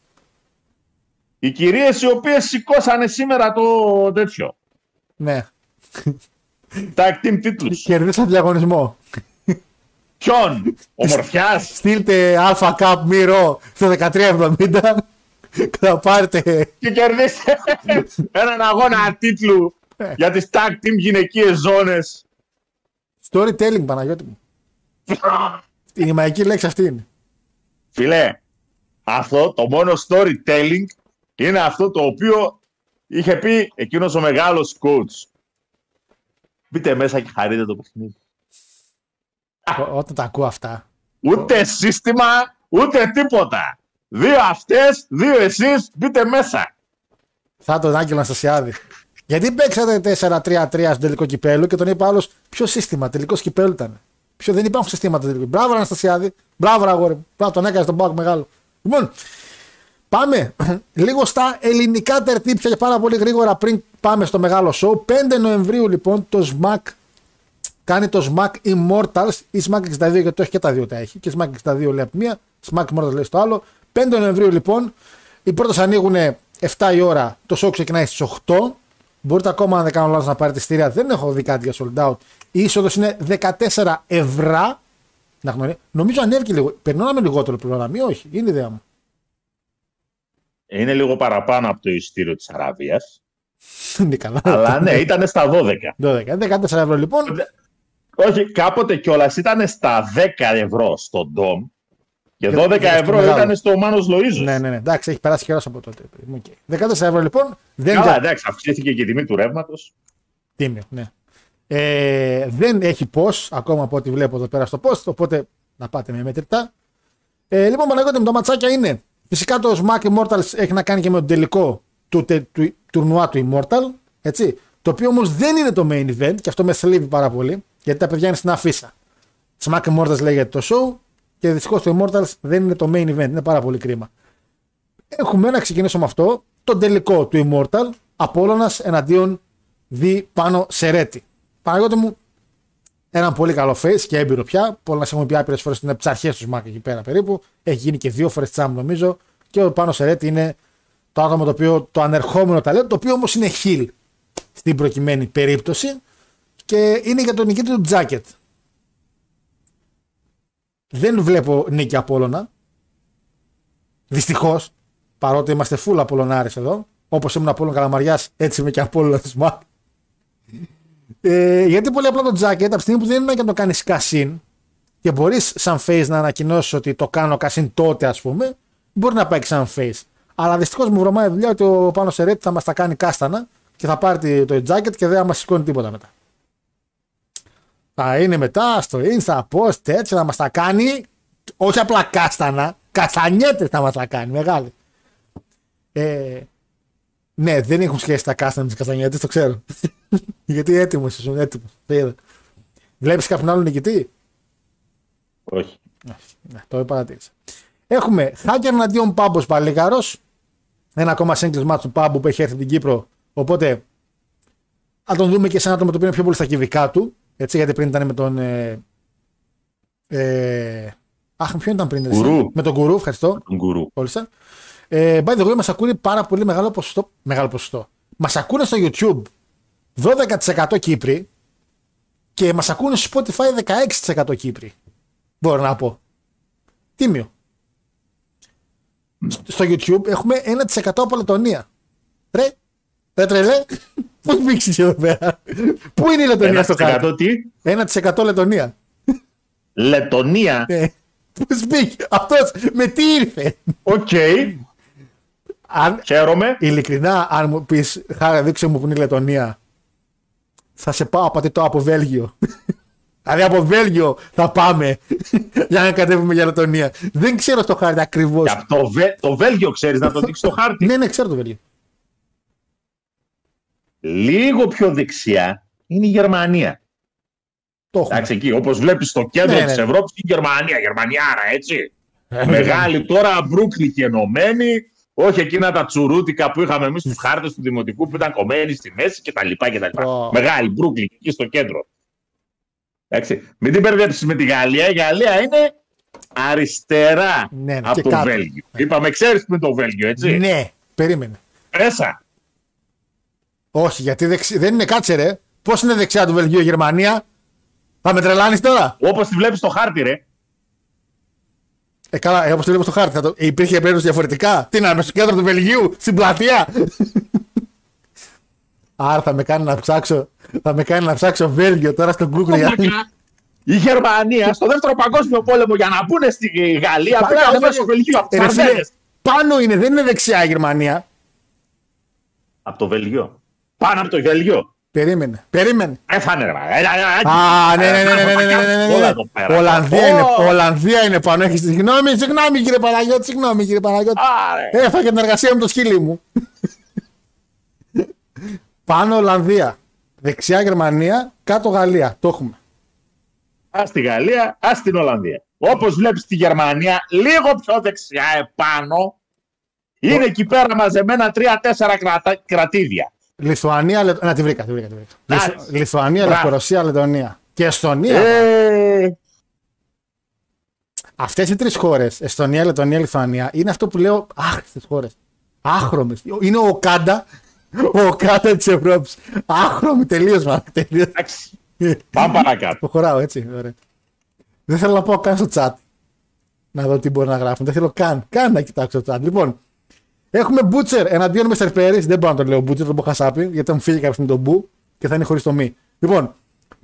Οι κυρίες οι οποίες σηκώσανε σήμερα το τέτοιο. Ναι. Τα team τίτλους. Κερδίσαν διαγωνισμό. Ποιον, ομορφιάς; Στείλτε Alpha Cup Miro στο 1370 και θα πάρετε. και κερδίστε έναν αγώνα τίτλου για τις tag team γυναικείες ζώνες. Storytelling, Παναγιώτη μου. Η μαγική λέξη αυτή είναι. Φιλέ, αυτό το μόνο storytelling είναι αυτό το οποίο είχε πει εκείνος ο μεγάλος coach. Μπείτε μέσα και χαρείτε το παιχνίδι. Ό- Όταν τα ακούω αυτά. Ούτε σύστημα, ούτε τίποτα. Δύο αυτές, δύο εσείς, μπείτε μέσα. Θα τον Άγγελο Αναστασιάδη. Γιατί παίξατε 4-3-3 στο τελικό κυπέλο και τον είπε άλλος Ποιο σύστημα, τελικός κυπέλο ήταν. Ποιο δεν υπάρχουν συστήματα τελικό. Μπράβο, Αναστασιάδη. Μπράβο, ρε αγόρι. μου. Μπράβο, τον έκανες στον πάκο μεγάλο. Λοιπόν, πάμε *clears throat* λίγο στα ελληνικά τερτύπια και πάρα πολύ γρήγορα πριν πάμε στο μεγάλο show. 5 Νοεμβρίου λοιπόν το SMAC κάνει το SMAC Immortals ή SMAC 62 γιατί το έχει και τα δύο τα έχει. Και SMAC 62 λέει από τη μία, SMAC Immortals λέει στο άλλο. 5 Νοεμβρίου λοιπόν οι πρώτες ανοίγουν 7 η ώρα, το show ξεκινάει στις 8. Μπορείτε ακόμα, αν δεν κάνω λάθος, να πάρετε στήρια. Δεν έχω δει κάτι για sold out. Η είσοδος είναι 14 ευρώ. Να γνωρί... Νομίζω ανέβηκε λίγο. Περνάμε λιγότερο πληρώναμε ή όχι. Είναι η ιδέα μου. Είναι λίγο παραπάνω από το ειστήριο της Αραβίας. Είναι καλά. αλλά ναι, ήταν στα 12. 12. 14 ευρώ λοιπόν. Όχι, κάποτε κιόλας ήταν στα 10 ευρώ στο Ντόμ και Και 12 στο ευρώ μεγάλο. ήταν στο Μάνος Λοΐζος. Ναι, ναι, ναι. Εντάξει, έχει περάσει καιρός από τότε. Οκ. 14 ευρώ λοιπόν. Δεν Καλά, για- εντάξει, αυξήθηκε και η τιμή του ρεύματος. Τίμιο, ναι. Ε, δεν έχει POS ακόμα από ό,τι βλέπω εδώ πέρα στο post, οπότε να πάτε με μετρητά. Ε, λοιπόν, Παναγιώτη, μου τα ματσάκια είναι. Φυσικά το Smack Immortals έχει να κάνει και με τον τελικό του, τε, του τουρνουά του Immortal. Έτσι, το οποίο όμως δεν είναι το main event και αυτό με θλίβει πάρα πολύ, γιατί τα παιδιά είναι στην αφίσα. Smack Immortals λέγεται το show και δυστυχώς το Immortals δεν είναι το main event. Είναι πάρα πολύ κρίμα. Έχουμε να ξεκινήσω με αυτό. Το τελικό του Immortal Απόλλωνας εναντίον δι πάνω Σερέτη. Παναγιώτη μου, έναν πολύ καλό face και έμπειρο πια. Πολλά να έχουμε πει άπειρες φορές είναι από τι αρχέ του Σμακ εκεί πέρα περίπου. Έχει γίνει και δύο φορές τσάμ νομίζω. Και ο Πάνο Σερέτη είναι το άτομο το οποίο το ανερχόμενο ταλέντο, το οποίο όμως είναι heel στην προκειμένη περίπτωση και είναι για τον νικητή του τζάκετ. Δεν βλέπω νίκη Απόλλωνα. Δυστυχώς, παρότι είμαστε full Απόλλωνάρες εδώ, όπως ήμουν Απόλλων Καλαμαριάς, έτσι είμαι και Απόλλωνας Σμακ. Ε, γιατί πολύ απλά το jacket από τη στιγμή που δεν είναι και να το κάνεις κασίν και μπορείς σαν face να ανακοινώσεις ότι το κάνω κασίν τότε, ας πούμε, μπορεί να πάει και σαν face. Αλλά δυστυχώς μου βρωμάει η δουλειά ότι ο Πάνος Σερέτη θα μας τα κάνει κάστανα και θα πάρει το jacket και δεν θα μας σηκώνει τίποτα μετά. Θα είναι μετά στο Insta post έτσι να μας τα κάνει, όχι απλά κάστανα, καστανιέτες θα μας τα κάνει, μεγάλη. Ε, ναι, δεν έχουν σχέση τα κάστανα με τις καστανιέτες, το ξέρω. *laughs* Γιατί έτοιμος ήσουν, έτοιμος. Βλέπεις κάποιον άλλον νικητή; Όχι. Ναι, το παρατήρησα. Έχουμε Hacker εναντίον Πάμπος Παλίγαρος. Ένα ακόμα singles match του Πάμπου που έχει έρθει από την Κύπρο. Οπότε θα τον δούμε και σε ένα άτομο το οποίο είναι πιο πολύ στα κυβικά του. Έτσι, γιατί πριν ήταν με τον. Ε, ε, αχ, ποιον ήταν πριν, εσύ; Γκουρού. Με τον Γκουρού, ευχαριστώ. Τον γκουρού. Κόλλησα. Ε, by the way, μας ακούνε πάρα πολύ μεγάλο ποσοστό. Μεγάλο ποσοστό. Μας ακούνε στο YouTube 12% Κύπροι και μας ακούνε στο Spotify 16% Κύπροι. Μπορώ να πω. Τίμιο. Στο- Στο YouTube έχουμε 1% από Λετωνία. Ρε, ρε τρελέ. Πώ μπήξε εδώ πέρα; Πού είναι η Λετωνία στο κάτω. 1% τι; 1% Λετωνία. Λετωνία; Ε, Πώ μπήκε. Αυτός με τι ήρθε; Οκ. Αν, Χαίρομαι. Ειλικρινά, αν μου πεις, Χάρα, δείξε μου που είναι η Λετωνία, θα σε πάω πατητό από Βέλγιο. Δηλαδή από Βέλγιο θα πάμε *laughs* για να κατέβουμε για Λετωνία. Δεν ξέρω το χάρτη ακριβώς. Και από το, Βε- το Βέλγιο ξέρεις να το δείξεις το χάρτη; ναι, ναι, ξέρω το Βέλγιο. Λίγο πιο δεξιά είναι η Γερμανία. Το έχουμε. Εντάξει, εκεί, όπως βλέπεις στο κέντρο Ναι, ναι. της τη Ευρώπης, η Γερμανία. Γερμανιάρα, έτσι. Μεγάλη τώρα, Μπρούκλι και ενωμένη. Όχι εκείνα τα τσουρούτικα που είχαμε εμείς στου χάρτες του Δημοτικού που ήταν κομμένοι στη μέση κτλ. κτλ. Ω. Μεγάλη Μπρούκλι εκεί στο κέντρο. Εντάξει. Μην την μπερδέψεις με τη Γαλλία. Η Γαλλία είναι αριστερά Ναι, ναι, από και το κάτω. Βέλγιο. Είπαμε, ξέρεις που είναι το Βέλγιο, έτσι; Ναι, περίμενε. Μέσα. Όχι, γιατί δεξι... δεν είναι κάτσε ρε. Πώς είναι δεξιά του Βελγίου η Γερμανία; Θα με τρελάνεις τώρα; Όπως τη βλέπεις στο χάρτη, ρε. Ε, καλά, ε, όπως το βλέπω στο χάρτη. Θα το... ε, υπήρχε περίπτωση διαφορετικά; Τι να είμαι στο κέντρο του Βελγίου, στην πλατεία; Άρα θα με κάνει να ψάξω, θα με κάνει να ψάξω Βέλγιο τώρα στο Google. Η Γερμανία στο δεύτερο παγκόσμιο πόλεμο για να μπουν στη Γαλλία πήγαν μέσα στο Βελγίο από τους Πάνω είναι, δεν είναι δεξιά η Γερμανία. Από το Βελγίο. Πάνω από το Βελγίο. Περίμενε. Περίμενε. Έφανε ρε. Α, ναι, ναι, ναι, ναι, ναι, Ολλανδία είναι, Ολλανδία είναι πάνω. Έχεις τη γνώμη, συγγνώμη κύριε Παναγιώτη, συγγνώμη κύριε Παναγιώτη. Έφαγε την εργασία μου το σκύλι μου πάνω Ολλανδία. Δεξιά Γερμανία, κάτω Γαλλία. Το έχουμε. Α στη Γαλλία, ας στην Ολλανδία. Όπως βλέπεις τη Γερμανία, λίγο πιο δεξιά επάνω, είναι εκεί πέρα μαζεμένα τρία-τέσσερα κρατα... κρατήδια. Λιθουανία, Λε... να τη βρήκα, τη βρήκα. Τη βρήκα. Εντάξει. Λιθου- Λιθουανία, Μπράβο. Λευκορωσία, Λετωνία. Και Εστονία. Ε, Αυτές οι τρεις χώρες, Εστονία, Λετωνία, Λιθουανία, είναι αυτό που λέω άχρηστε χώρες. Άχρωμες. Είναι ο Κάντα, ο Κάντα της Ευρώπης. Άχρωμη τελείως, μα. Τελείως. εντάξει. Πάμε παρακάτω. Προχωράω έτσι. Ωραία. Δεν θέλω να πάω καν στο chat. Να δω τι μπορεί να γράφουν. Δεν θέλω καν, καν να κοιτάξω το chat. Λοιπόν, έχουμε Butcher εναντίον Mr. Paris. Δεν μπορώ να το λέω Butcher, τον πω χασάπι, γιατί θα μου φύγει κάποια στιγμή το μπου και θα είναι χωρίς το μη. Λοιπόν,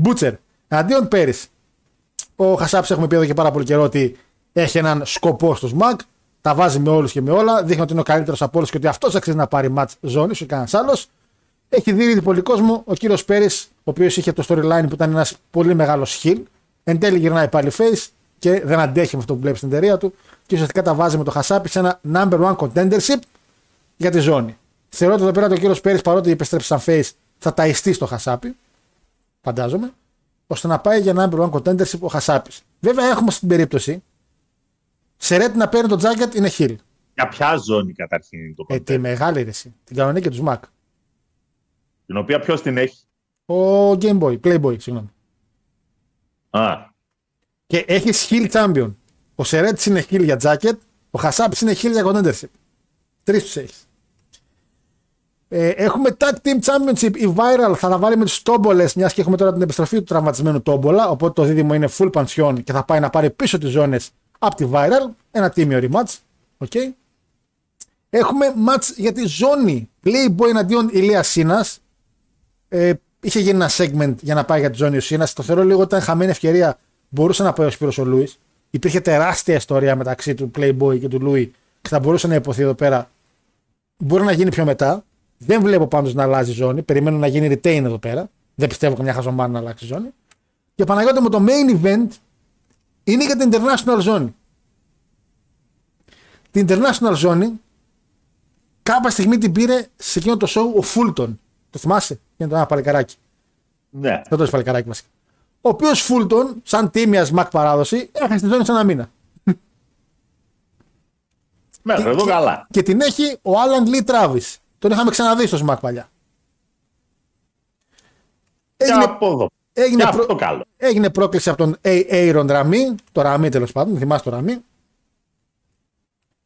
Butcher εναντίον Paris. Ο Χασάπης έχουμε πει εδώ και πάρα πολύ καιρό ότι έχει έναν σκοπό στο SMAC. Τα βάζει με όλους και με όλα. Δείχνει ότι είναι ο καλύτερος από όλους και ότι αυτός αξίζει να πάρει match ζώνη, όχι κανένας άλλος. Έχει δει ήδη πολύ κόσμο. Ο κύριος Πέρι, ο οποίος είχε το storyline που ήταν ένας πολύ μεγάλος χιλ. Εν τέλει γυρνάει πάλι face και δεν αντέχει με αυτό που βλέπει στην εταιρεία του. Και ουσιαστικά τα βάζει με το Χασάπη σε ένα number one contendership για τη ζώνη. Θεωρώ ότι εδώ πέρα ο κύριος Πέρι, παρότι επιστρέψει σαν face, θα ταϊστεί στο Χασάπη. Φαντάζομαι. ώστε να πάει για number one contendership ο Χασάπης. Βέβαια έχουμε στην περίπτωση. Σερέτ να παίρνει το jacket είναι χιλ. Για ποια ζώνη καταρχήν είναι το Ε, content, τη μεγάλη ρεση. Την κανονική και τους Mac. την οποία ποιος την έχει; Ο Game Boy, Playboy, συγγνώμη. Α, Και έχεις Hill Champion. Ο Σερέτ είναι Hill για jacket, ο Χασάπης είναι Hill για contendership. Τρεις τους έχεις. Ε, έχουμε Tag Team Championship. Η Viral θα τα βάλει με του Τόμπολες, μιας και έχουμε τώρα την επιστροφή του τραυματισμένου Τόμπολα. Οπότε το δίδυμο είναι full pension και θα πάει να πάρει πίσω τις ζώνες από τη Viral. Ένα τίμιο rematch. Okay. Έχουμε match για τη ζώνη. Playboy εναντίον Ηλίας Σίνας. Ε, είχε γίνει ένα segment για να πάει για τη ζώνη ο Σίνας. Το θεωρώ λίγο ότι ήταν χαμένη ευκαιρία. Μπορούσε να πάει ο Σπύρος ο Λούις. Υπήρχε τεράστια ιστορία μεταξύ του Playboy και του Λούι και θα μπορούσε να υποθεί εδώ πέρα. Μπορεί να γίνει πιο μετά. Δεν βλέπω πάντως να αλλάζει ζώνη. Περιμένω να γίνει retain εδώ πέρα. Δεν πιστεύω καμιά χαζομάρα να αλλάξει ζώνη. Και Παναγιώτη μου το main event είναι για την international ζώνη. Την international ζώνη κάποια στιγμή την πήρε σε εκείνο το show ο Φούλτον. Το θυμάσαι, είναι το ένα παλικαράκι. ναι. Δεν το έχει παλικαράκι βασικά. Ο οποίος Φούλτον, σαν τίμια Μακ παράδοση, έχασε τη ζώνη σε ένα μήνα. *laughs* Μέχρι εδώ και, καλά. και την έχει ο Άλαν Λί Τράβι. Τον είχαμε ξαναδεί στο Smack παλιά. Και Έγινε, από εδώ. Έγινε, Και προ- αυτό καλό. έγινε πρόκληση από τον A- Aaron Ραμί. Το Ραμί τέλος πάντων, θυμάσαι το Ραμί;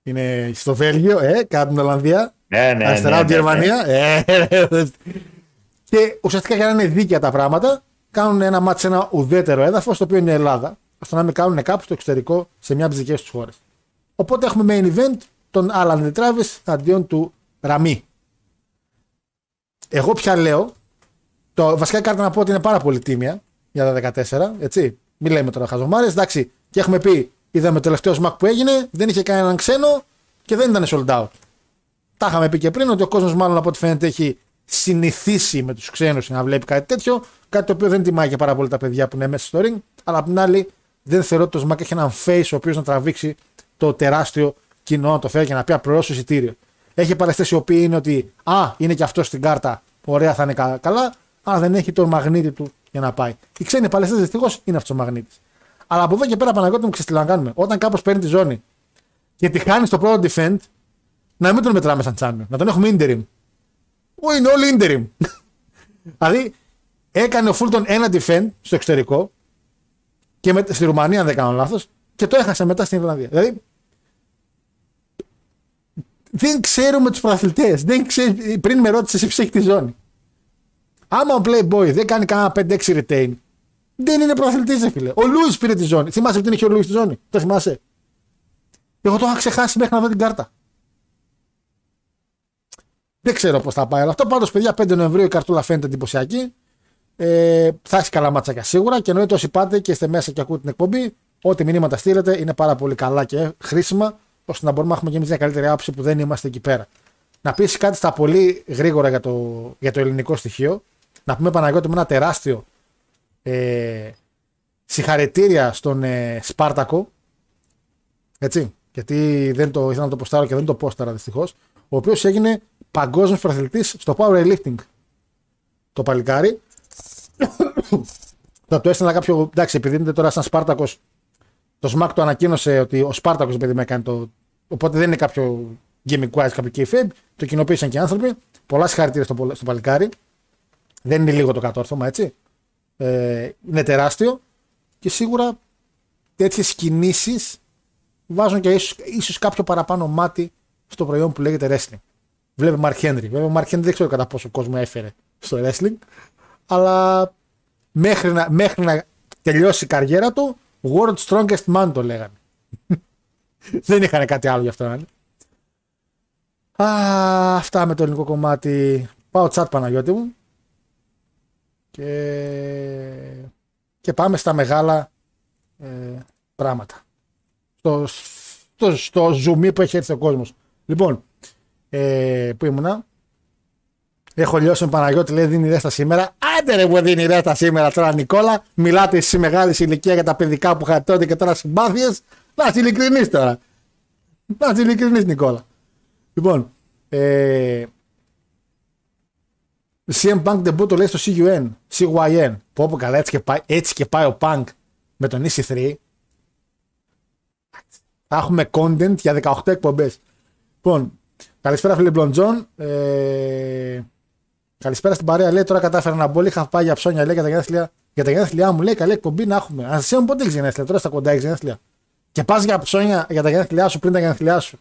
Είναι στο Βέλγιο, ε, κάτω την Ολλανδία. Ναι, ναι, αριστερά ναι, από τη ναι, Γερμανία. Ε, και ουσιαστικά για να είναι δίκαια τα πράγματα, κάνουν ένα μάτι σε ένα ουδέτερο έδαφος, το οποίο είναι η Ελλάδα, ώστε να μην κάνουν κάπου στο εξωτερικό σε μια από τις δικές τους χώρες. Οπότε έχουμε main event τον Άλαν Τράβι αντίον του Ραμί. Εγώ πια λέω, το βασικά κάρτα να πω ότι είναι πάρα πολύ τίμια για τα 14, έτσι. Μην λέμε τώρα χαζομάρες. Εντάξει, και έχουμε πει, είδαμε το τελευταίος σμακ που έγινε, δεν είχε κανέναν ξένο και δεν ήταν sold out. Τα είχαμε πει και πριν ότι ο κόσμος, μάλλον από ό,τι φαίνεται, έχει συνηθίσει με τους ξένους να βλέπει κάτι τέτοιο. Κάτι το οποίο δεν τιμάει και πάρα πολύ τα παιδιά που είναι μέσα στο ring. Αλλά απ' την άλλη, δεν θεωρώ ότι το Smack έχει έναν face ο οποίος να τραβήξει το τεράστιο κοινό να το φέρει και να πει απλώς εισιτήριο. Έχει παραστέ οι οποίοι είναι ότι Α, είναι και αυτός στην κάρτα, ωραία θα είναι κα- καλά, αλλά δεν έχει τον μαγνήτη του για να πάει. Οι ξένοι παλαιστές δυστυχώς είναι αυτό ο μαγνήτη. Αλλά από εδώ και πέρα, Παναγιώτη μου, ξέρει τι να κάνουμε. Όταν κάπω παίρνει τη ζώνη και τη χάνει στο πρώτο defend, να μην τον μετράμε σαν champion, να τον έχουμε interim. Ω, είναι όλοι interim. *laughs* δηλαδή, έκανε ο Φούλτον ένα defend στο εξωτερικό και με, στη Ρουμανία, αν δεν κάνω λάθος, και το έχασε μετά στην Ιρλανδία. Δηλαδή, δεν ξέρουμε τους πρωταθλητέ. Δεν ξέρει, πριν με ρώτησες ποιος έχει τη ζώνη. Άμα ο Playboy δεν κάνει κανένα 5-6 retain, δεν είναι πρωταθλητή, ρε φίλε. Ο Λούις πήρε τη ζώνη. Θυμάσαι που την είχε ο Λούι τη ζώνη; Το θυμάσαι; Εγώ το είχα ξεχάσει μέχρι να δω την κάρτα. Δεν ξέρω πώς θα πάει. Αλλά αυτό πάντως, παιδιά, 5 Νοεμβρίου η καρτούλα φαίνεται εντυπωσιακή. Ε, θα έχει καλά μάτσακια σίγουρα και εννοείται όσοι πάτε και είστε μέσα και ακούτε την εκπομπή, ό,τι μηνύματα στείλετε είναι πάρα πολύ καλά και χρήσιμα ώστε να μπορούμε να έχουμε και εμείς μια καλύτερη άποψη που δεν είμαστε εκεί πέρα. να πεις κάτι στα πολύ γρήγορα για το, για το ελληνικό στοιχείο. Να πούμε Παναγιώτη με ένα τεράστιο ε, συγχαρητήρια στον ε, Σπάρτακο. Έτσι. Γιατί δεν το ήθελα να το ποστάρω και δεν το πόσταρα δυστυχώς. Ο οποίος έγινε παγκόσμιος προαθλητή στο powerlifting. Το παλικάρι. *coughs* Θα το έστειλα κάποιο. Εντάξει, επειδή είναι τώρα σαν Σπάρτακος, το ΣΜΑΚ το ανακοίνωσε ότι ο Σπάρτακος επειδή με έκανε το. Οπότε δεν είναι κάποιο gimmick wise, κάποιο kayfabe. Το κοινοποίησαν και οι άνθρωποι. Πολλά συγχαρητήρια στο, στο παλικάρι. Δεν είναι λίγο το κατόρθωμα, έτσι. Ε, είναι τεράστιο και σίγουρα τέτοιες κινήσεις βάζουν και ίσως ίσως κάποιο παραπάνω μάτι στο προϊόν που λέγεται wrestling. Βλέπε Mark Henry. Βέβαια, ο Mark Henry δεν ξέρω κατά πόσο κόσμο έφερε στο wrestling, αλλά μέχρι να, μέχρι να τελειώσει η καριέρα του, World Strongest Man το λέγανε. *laughs* δεν είχαν κάτι άλλο γι' αυτό. Ναι. Α, αυτά με το ελληνικό κομμάτι. Πάω τσάτ Παναγιώτη μου. Και, και πάμε στα μεγάλα ε, πράγματα. Στο, στο, στο zoom που έχει έρθει ο κόσμος. Λοιπόν, ε, που ήμουνα; Έχω λιώσει με Παναγιώτη, λέει δίνει ρέστα σήμερα. Άντε ρε που δίνει ρέστα σήμερα τώρα, Νικόλα. Μιλάτε εσύ μεγάλη ηλικία για τα παιδικά που είχατε τότε και τώρα συμπάθειες. Να είσαι ειλικρινής τώρα. Να είσαι ειλικρινής, Νικόλα. Λοιπόν, ε, CM Punk debut το λέει στο CUN, CYN. Πω πω καλά, έτσι και πάει, έτσι και πάει ο Punk με τον EC3. Θα έχουμε content για 18 εκπομπές. Λοιπόν, καλησπέρα φίλε Μπλοντζόν. Ε, καλησπέρα στην παρέα. Λέει τώρα κατάφερα να μπω. Είχα πάει για ψώνια λέει, για τα γενέθλια. Για τα γενέθλιά μου λέει καλή εκπομπή να έχουμε. Αν σε πότε έχεις γενέθλια, τώρα στα κοντά έχεις γενέθλια. Και πας για ψώνια για τα γενέθλιά σου πριν τα γενέθλιά σου.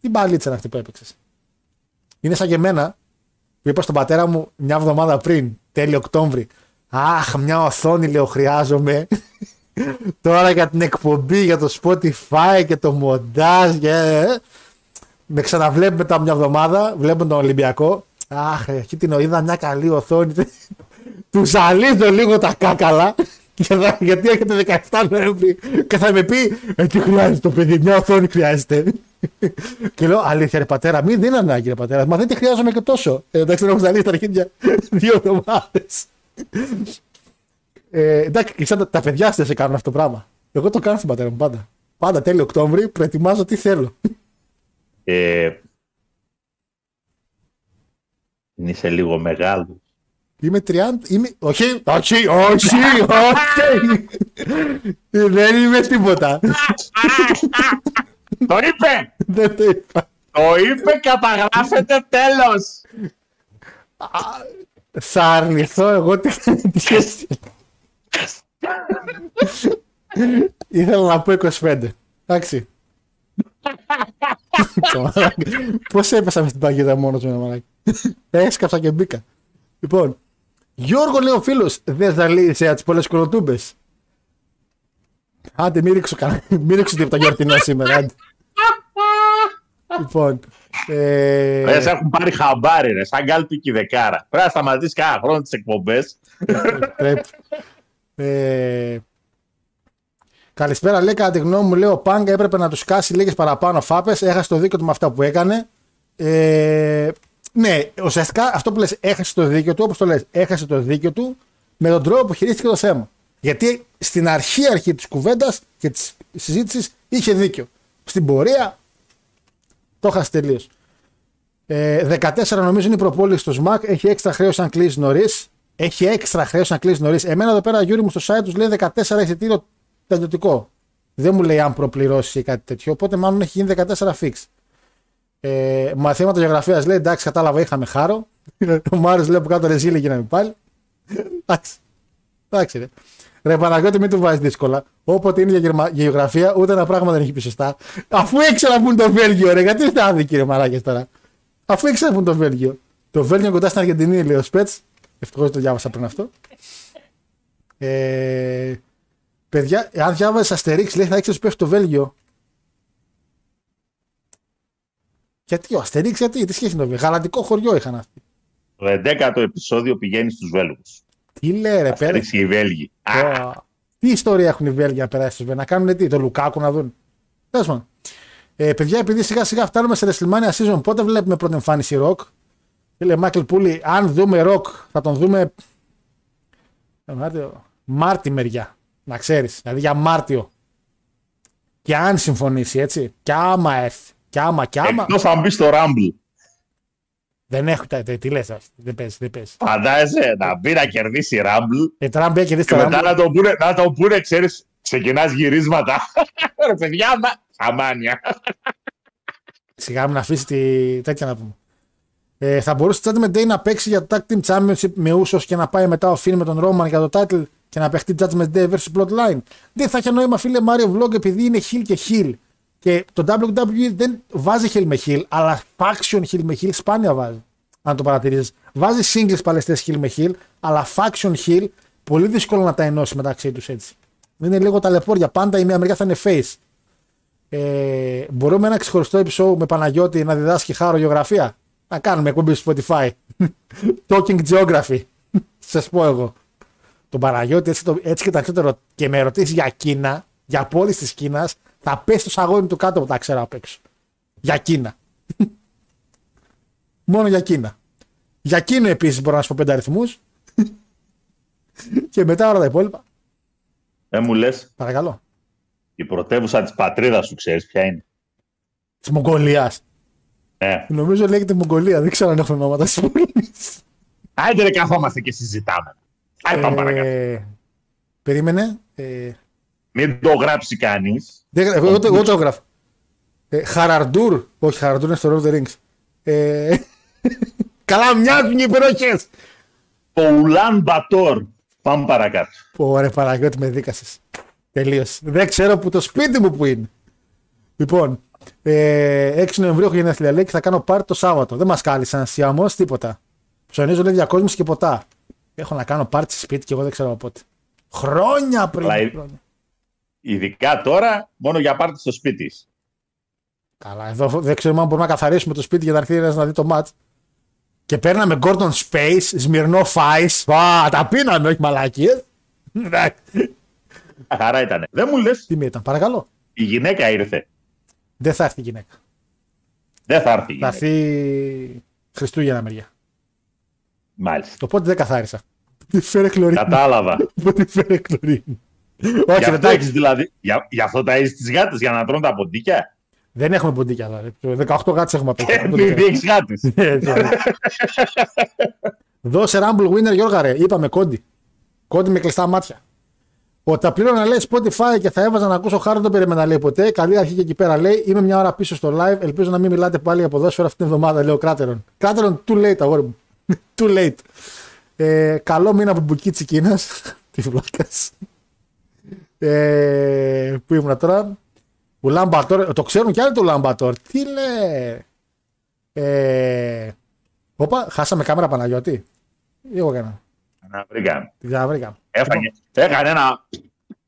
Τι μπαλίτσα είναι αυτή που έπαιξες. Είναι σαν και εμένα που είπα στον πατέρα μου μια εβδομάδα πριν, τέλειο Οκτώβρη. Αχ, μια οθόνη λέω χρειάζομαι. *laughs* Τώρα για την εκπομπή, για το Spotify και το μοντάζ. Και... Με ξαναβλέπουμε μετά μια εβδομάδα, βλέπουμε τον Ολυμπιακό. Αχ, εκεί την είδα μια καλή οθόνη. *laughs* Του ζαλίζω λίγο τα κάκαλα. Γιατί έρχεται 17 Νοέμβρη και θα με πει Ε, τι χρειάζεται το παιδί, μια οθόνη χρειάζεται. και λέω Αλήθεια, ρε πατέρα, μην δεν είναι ανάγκη, ρε πατέρα. Μα δεν τη χρειάζομαι και τόσο. Ε, εντάξει, δεν έχω ζαλίσει τα αρχίδια δύο εβδομάδες. Ε, εντάξει, σαν τα παιδιά δεν σε κάνουν αυτό το πράγμα. Εγώ το κάνω στον πατέρα μου πάντα. Πάντα τέλειο Οκτώβρη προετοιμάζω τι θέλω. Ε, είσαι λίγο μεγάλος. Είμαι 30. Είμαι... Όχι, όχι, όχι, *laughs* όχι. Δεν είμαι τίποτα. το είπε! Δεν το είπα. Το είπε και απαγράφεται τέλος. Θα αρνηθώ εγώ τι Ήθελα να πω 25. Εντάξει. Πώς έπεσα μες την παγίδα μόνος μου, μαλάκι. Έσκαψα και μπήκα. Λοιπόν, Γιώργο λέει ο φίλος, δεν θα λύσει από τι πολλές κολοτούμπες. Άντε, μην ρίξω κανένα. *laughs* Μην ρίξω τίποτα γιορτινό *laughs* σήμερα. Άντε. λοιπόν. Ε... Δεν σε έχουν πάρει χαμπάρι, ρε, σαν κάλπη και δεκάρα. Πρέπει να σταματήσεις κάθε χρόνο τις εκπομπές. Πρέπει. Ε... Καλησπέρα, λέει κατά τη γνώμη μου, λέει ο Πάγκα έπρεπε να του κάσει λίγες παραπάνω φάπες. Έχασε το δίκιο του με αυτά που έκανε. Ε, ναι, ουσιαστικά αυτό που λες έχασε το δίκιο του, όπως το λες, έχασε το δίκιο του με τον τρόπο που χειρίστηκε το θέμα. Γιατί στην αρχή αρχή της κουβέντας και της συζήτησης είχε δίκιο. Στην πορεία το έχασε τελείως. Ε, 14 νομίζω είναι η προπόληση στο ΣΜΑΚ. Έχει έξτρα χρέος αν κλείσει νωρίς. Έχει έξτρα χρέος αν κλείσει νωρίς. Εμένα εδώ πέρα, Γιούρι μου στο site τους λέει 14 εισιτήριο τελειωτικό. Δεν μου λέει αν προπληρώσει ή κάτι τέτοιο. Οπότε μάλλον έχει γίνει 14 fix. Ε, μαθήματα γεωγραφίας λέει εντάξει, κατάλαβα, είχαμε χάρο. Ο Μάριος λέει από κάτω ρεζίλη γίναμε πάλι. εντάξει. Εντάξει, ρε. Ρε Παναγιώτη, μην του βάζεις δύσκολα. Όποτε είναι για γεωγραφία, ούτε ένα πράγμα δεν έχει πει σωστά. Αφού ήξερα που είναι το Βέλγιο, ρε, γιατί είστε άδικοι, ρε Μαράκες τώρα. Αφού ήξερα που είναι το Βέλγιο. Το Βέλγιο κοντά στην Αργεντινή, λέει ο Σπέτς. Ευτυχώς το διάβασα πριν αυτό. Ε, παιδιά, αν διάβαζε Αστερίξ, λέει θα ήξερες πέφτει το Βέλγιο. Γιατί ο Αστερίξ, γιατί, τι σχέση είναι το Βέλγιο; Γαλατικό χωριό είχαν αυτοί. Το 11ο επεισόδιο πηγαίνει στους Βέλγους. Τι λέει, ρε, πέρα. οι Βέλγοι. Τι ιστορία έχουν οι Βέλγοι να περάσει στου Βέλγοι, να κάνουν τι, το Λουκάκου να δουν. Τέλος πάντων. Ε, παιδιά, επειδή σιγά σιγά φτάνουμε σε WrestleMania season, πότε βλέπουμε πρώτη εμφάνιση Rock; Φίλε Μάικλ Πούλη, αν δούμε Rock, θα τον δούμε. ε, Μάρτιο, Μάρτι μεριά. Να ξέρεις. Δηλαδή για Μάρτιο. Και αν συμφωνήσει, έτσι. Και άμα έρθει. Και άμα, και άμα. Εκτός αν μπεις στο Rumble. Δεν έχω. τα- Τι λες, δεν παίζει, δεν παίζει. Φαντάζεσαι να μπει να κερδίσει Rumble Ε, τώρα αν μπει και δει και το μετά Rumble, να τον πούνε, να τον πούνε ξέρεις, ξεκινάς γυρίσματα. *laughs* Ρε παιδιά, μα... Αμάνια. Σιγά μου να αφήσει τη... τέτοια να πούμε. Ε, θα μπορούσε το Judgment Day να παίξει για το Tag Team Championship με ούσος και να πάει μετά ο Finn με τον Roman για το title και να παιχτεί Judgment Day vs Bloodline. Δεν θα έχει νόημα φίλε Mario Vlog επειδή είναι heel και heel. Και το WWE δεν βάζει heel με heel, αλλά faction heel με heel σπάνια βάζει. Αν το παρατηρήσεις. Βάζει singles παλαιστές heel με heel, αλλά faction heel πολύ δύσκολο να τα ενώσει μεταξύ τους έτσι. Είναι λίγο ταλαιπώρια. Πάντα η μία μεριά θα είναι face. Ε, μπορούμε ένα ξεχωριστό επεισόδιο με Παναγιώτη να διδάσκει χάρο γεωγραφία; Να κάνουμε εκπομπή στο Spotify. *laughs* Talking Geography. *laughs* Σας πω εγώ. Τον Παναγιώτη έτσι, το, έτσι και τα ξέρω και με ρωτήσει για Κίνα, για πόλεις της Κίνας, θα πέσει το σαγόνι του κάτω από τα ξέρω απ' έξω. Για Κίνα. *laughs* Μόνο για Κίνα. Για Κίνα επίσης μπορώ να σου πω πέντε αριθμούς. *laughs* και μετά όλα τα υπόλοιπα. Δεν μου λες, Παρακαλώ. η πρωτεύουσα της πατρίδας σου ξέρεις ποια είναι; Της Μογγολίας. Ε, Νομίζω λέγεται Μογγολία. Δεν ξέρω αν έχουν ονόματα της πόλη. άντε ρε καθόμαστε και συζητάμε. Άντε πάμε παρακάτω. Ε, περίμενε. Ε, Μην το γράψει κανείς. δεν, εγώ, εγώ, εγώ το έγραφα. Ε, Χαραρντούρ. Όχι, Χαραρντούρ είναι στο Lord of the Rings. Ε, *laughs* καλά, μοιάζουν οι υπεροχές. Το Ουλάν Μπατόρ. Πάμε παρακάτω. Ωραία, Παναγιώτη, με δίκασες. Τελείωσε. Δεν ξέρω που το σπίτι μου που είναι. Λοιπόν, ε, 6 Νοεμβρίου έχω γενέθλια λέει και θα κάνω πάρτι το Σάββατο. Δεν μας κάλεσαν σιαμός τίποτα. Ψωνίζω λέει διακόσμηση και ποτά. Έχω να κάνω πάρτι σε σπίτι και εγώ δεν ξέρω από πότε. Χρόνια πριν. Αλλά, ε, χρόνια. Ειδικά τώρα, μόνο για πάρτι στο σπίτι. της. Καλά, εδώ δεν ξέρουμε αν μπορούμε να καθαρίσουμε το σπίτι για να έρθει ένας να δει το match. Και παίρναμε Gordon Space, Σμυρνό Ice. Α, τα πίναμε, όχι μαλακίες. Εντάξει. Χαρά ήταν. Δεν μου λες, Τι μία ήταν, παρακαλώ. η γυναίκα ήρθε. Δεν θα έρθει η γυναίκα. Δεν θα έρθει η Θα γυναίκα. έρθει Χριστούγεννα μεριά. Μάλιστα. Το πότε δεν καθάρισα. Τι φέρε χλωρίνη. Κατάλαβα. Πότε φέρε χλωρίνη. *laughs* Γι' Όχι, αυτό εντάξει. έχεις δηλαδή. Γι' γι' αυτό τα έχεις τις γάτες για να τρώνε τα ποντίκια. Δεν έχουμε ποντίκια. δηλαδή. 18 γάτσε έχουμε απ' έξω. Επειδή έχεις γάτες. Έτσι, ωραία. *laughs* Δώσε Rumble Winner Γιώργα ρε. Είπαμε κόντι. Κόντι με κλειστά μάτια. Ότι τα πλήρωνα λέει Spotify και θα έβαζα να ακούσω χάρη δεν το περίμενα λέει ποτέ. Καλή αρχή και εκεί πέρα λέει. Είμαι μια ώρα πίσω στο live. Ελπίζω να μην μιλάτε πάλι για ποδόσφαιρο αυτή την εβδομάδα. Λέω Κράτερον. Κράτερον, too late αγόρι μου. *laughs* too late. Ε, καλό μήνα από Μπουκίτσι Κίνας. Τι βλάκα. Ε, πού ήμουν τώρα. Ουλάν Μπατόρ. Το ξέρουν κι άλλοι το Ουλάν Μπατόρ. Τι λέει. Ε, Όπα, χάσαμε κάμερα Παναγιώτη. Ή εγώ έκανα. Να βρήκαμε. Τη βρήκαμε. Έφαγε. Έκανε ένα.